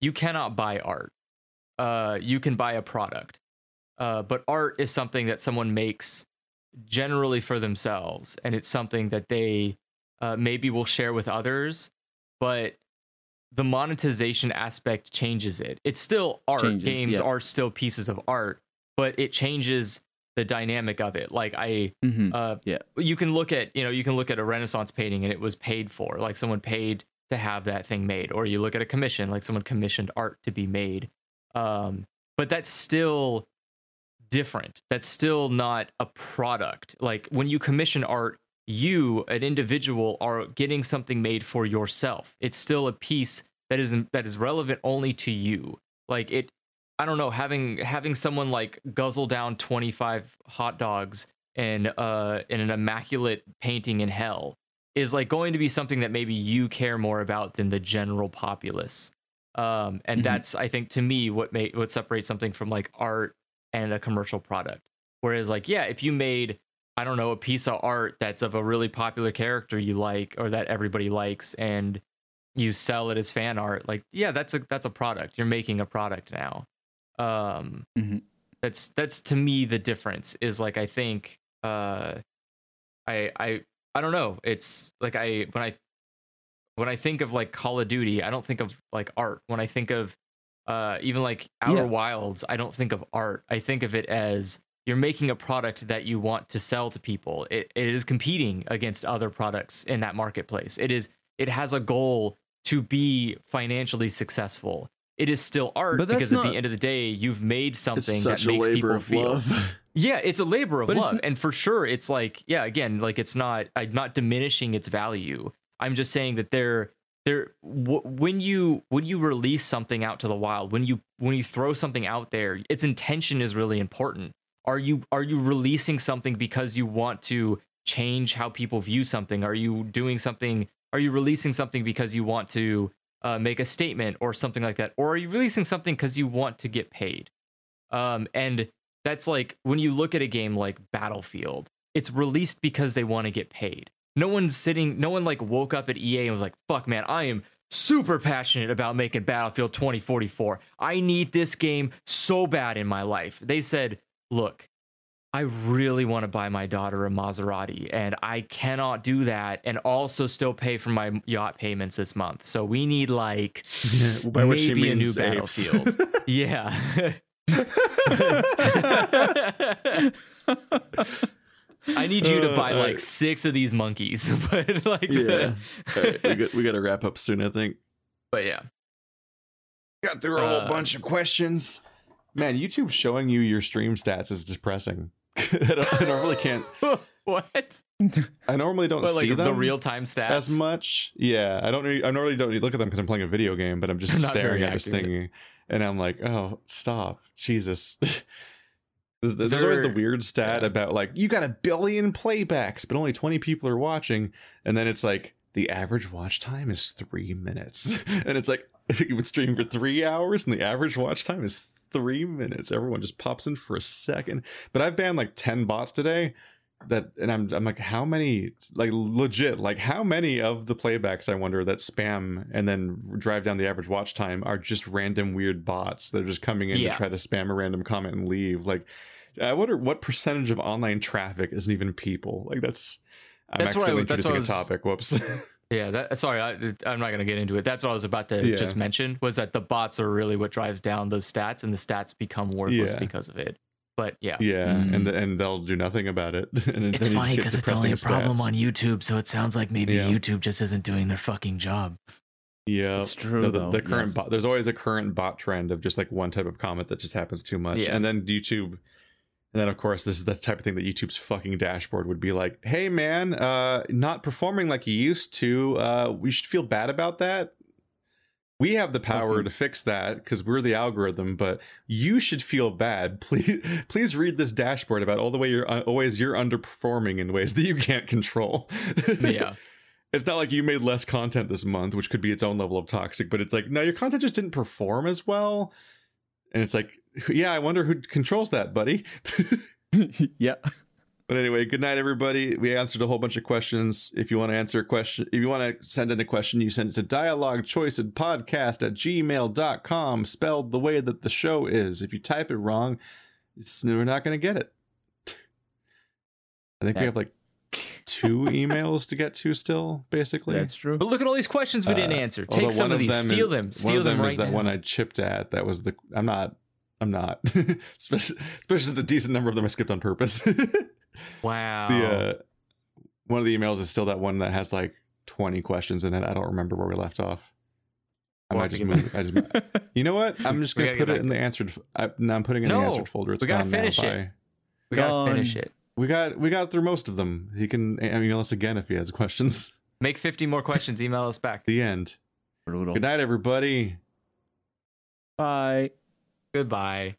You cannot buy art. Uh, you can buy a product. Uh, but art is something that someone makes generally for themselves, and it's something that they uh, maybe will share with others. But the monetization aspect changes it. It's still art. Changes, Games yeah. are still pieces of art, but it changes the dynamic of it. Like I, Mhm. uh, Yeah. you can look at you know you can look at a renaissance painting and it was paid for. Like someone paid to have that thing made. Or you look at a commission like someone commissioned art to be made. Um but that's still different. That's still not a product. Like when you commission art you an individual are getting something made for yourself. It's still a piece that isn't that is relevant only to you. Like it i don't know having having someone like guzzle down 25 hot dogs in uh in an immaculate painting in hell is like going to be something that maybe you care more about than the general populace. Um and Mhm. that's i think to me what may what separates something from like art and a commercial product. Whereas like yeah if you made i don't know a piece of art that's of a really popular character you like or that everybody likes and you sell it as fan art like yeah that's a that's a product. You're making a product now um Mhm. that's that's to me the difference is like i think uh i i i don't know. It's like i when i when i think of like call of duty i don't think of like art. When i think of uh even like outer Yeah. wilds i don't think of art. I think of it as you're making a product that you want to sell to people. It, it is competing against other products in that marketplace. It is it has a goal to be financially successful it is still art But that's because at the end of the day you've made It's something such that a makes labor people of feel love. yeah, it's a labor of But love, and for sure, it's like yeah, again, like it's not. I'm not diminishing its value. I'm just saying that there, there, w- when you when you release something out to the wild, when you when you throw something out there, its intention is really important. Are you are you releasing something because you want to change how people view something? Are you doing something? Are you releasing something because you want to uh, make a statement or something like that, or are you releasing something because you want to get paid? Um, and that's like when you look at a game like Battlefield, it's released because they want to get paid. No one's sitting, no one like woke up at EA and was like, fuck, man, I am super passionate about making Battlefield 2044. I need this game so bad in my life. They said, look, I really want to buy my daughter a Maserati, and I cannot do that and also still pay for my yacht payments this month. So we need like By maybe a new apes. battlefield. yeah. I need you to Uh, buy all like right. six of these monkeys, but like, yeah. All right, we, got, we got to wrap up soon, I think. but yeah, Got through a whole Uh, bunch of questions. Man, YouTube showing you your stream stats is depressing. I, normally can't. what? I normally don't What, see like them the real time stats? as much. Yeah, I don't. re- I normally don't look at them because I'm playing a video game, but I'm just Not staring at this active. thing, and I'm like, oh, stop, Jesus. There's, there's always the weird stat yeah. about like you got a billion playbacks, but only 20 people are watching, and then it's like the average watch time is three minutes, and it's like you would stream for three hours, and the average watch time is three minutes. Everyone just pops in for a second. But I've banned like 10 bots today. That and I'm I'm like, how many like legit like how many of the playbacks I wonder that spam and then drive down the average watch time are just random weird bots that are just coming in Yeah. to try to spam a random comment and leave. Like, I wonder what percentage of online traffic isn't even people. Like that's I'm That's accidentally introducing I a was- topic. Whoops. Yeah, that sorry, I, I'm not gonna get into it. That's what I was about to Yeah. just mention was that the bots are really what drives down those stats, and the stats become worthless Yeah. because of it. But yeah, yeah, Mm. and the, and they'll do nothing about it. and it's then funny because it's only a problem stats. on YouTube, so it sounds like maybe Yeah. YouTube just isn't doing their fucking job. Yeah, It's true, No, the, the current yes. bot. There's always a current bot trend of just like one type of comment that just happens too much, Yeah. and then YouTube. And then, of course, this is the type of thing that YouTube's fucking dashboard would be like, "Hey, man, uh, not performing like you used to. Uh, we should feel bad about that. We have the power Okay. to fix that because we're the algorithm. But you should feel bad. Please, please read this dashboard about all the way you're uh, always you're underperforming in ways that you can't control. Yeah, it's not like you made less content this month, which could be its own level of toxic, but it's like, no, your content just didn't perform as well. And it's like, yeah, I wonder who controls that, buddy. yeah. but anyway, good night, everybody. We answered a whole bunch of questions. If you want to answer a question, if you want to send in a question, you send it to dialogue choice podcast at gmail.com, spelled the way that the show is. If you type it wrong, it's, we're not going to get it. I think we have like two emails to get to still, basically. That's true. but look at all these questions we didn't Uh, answer. Take some one of these, them steal is- them, one steal of them, them right is that now. one I chipped at. That was the. I'm not. I'm not. especially, especially since a decent number of them I skipped on purpose. the wow. uh, one of the emails is still that one that has like 20 questions in it. I don't remember where we left off. I We'll might just move. I just, you know what? I'm just gonna put it in the answered. f- I, no, I'm putting it in No, the answered folder. It's we gotta gone now. finish it. Bye. we gotta Gone. finish it. We got we got through most of them. He can email us again if he has questions. Make 50 more questions. Email us back. The end. Brutal. Good night, everybody. Bye. Goodbye.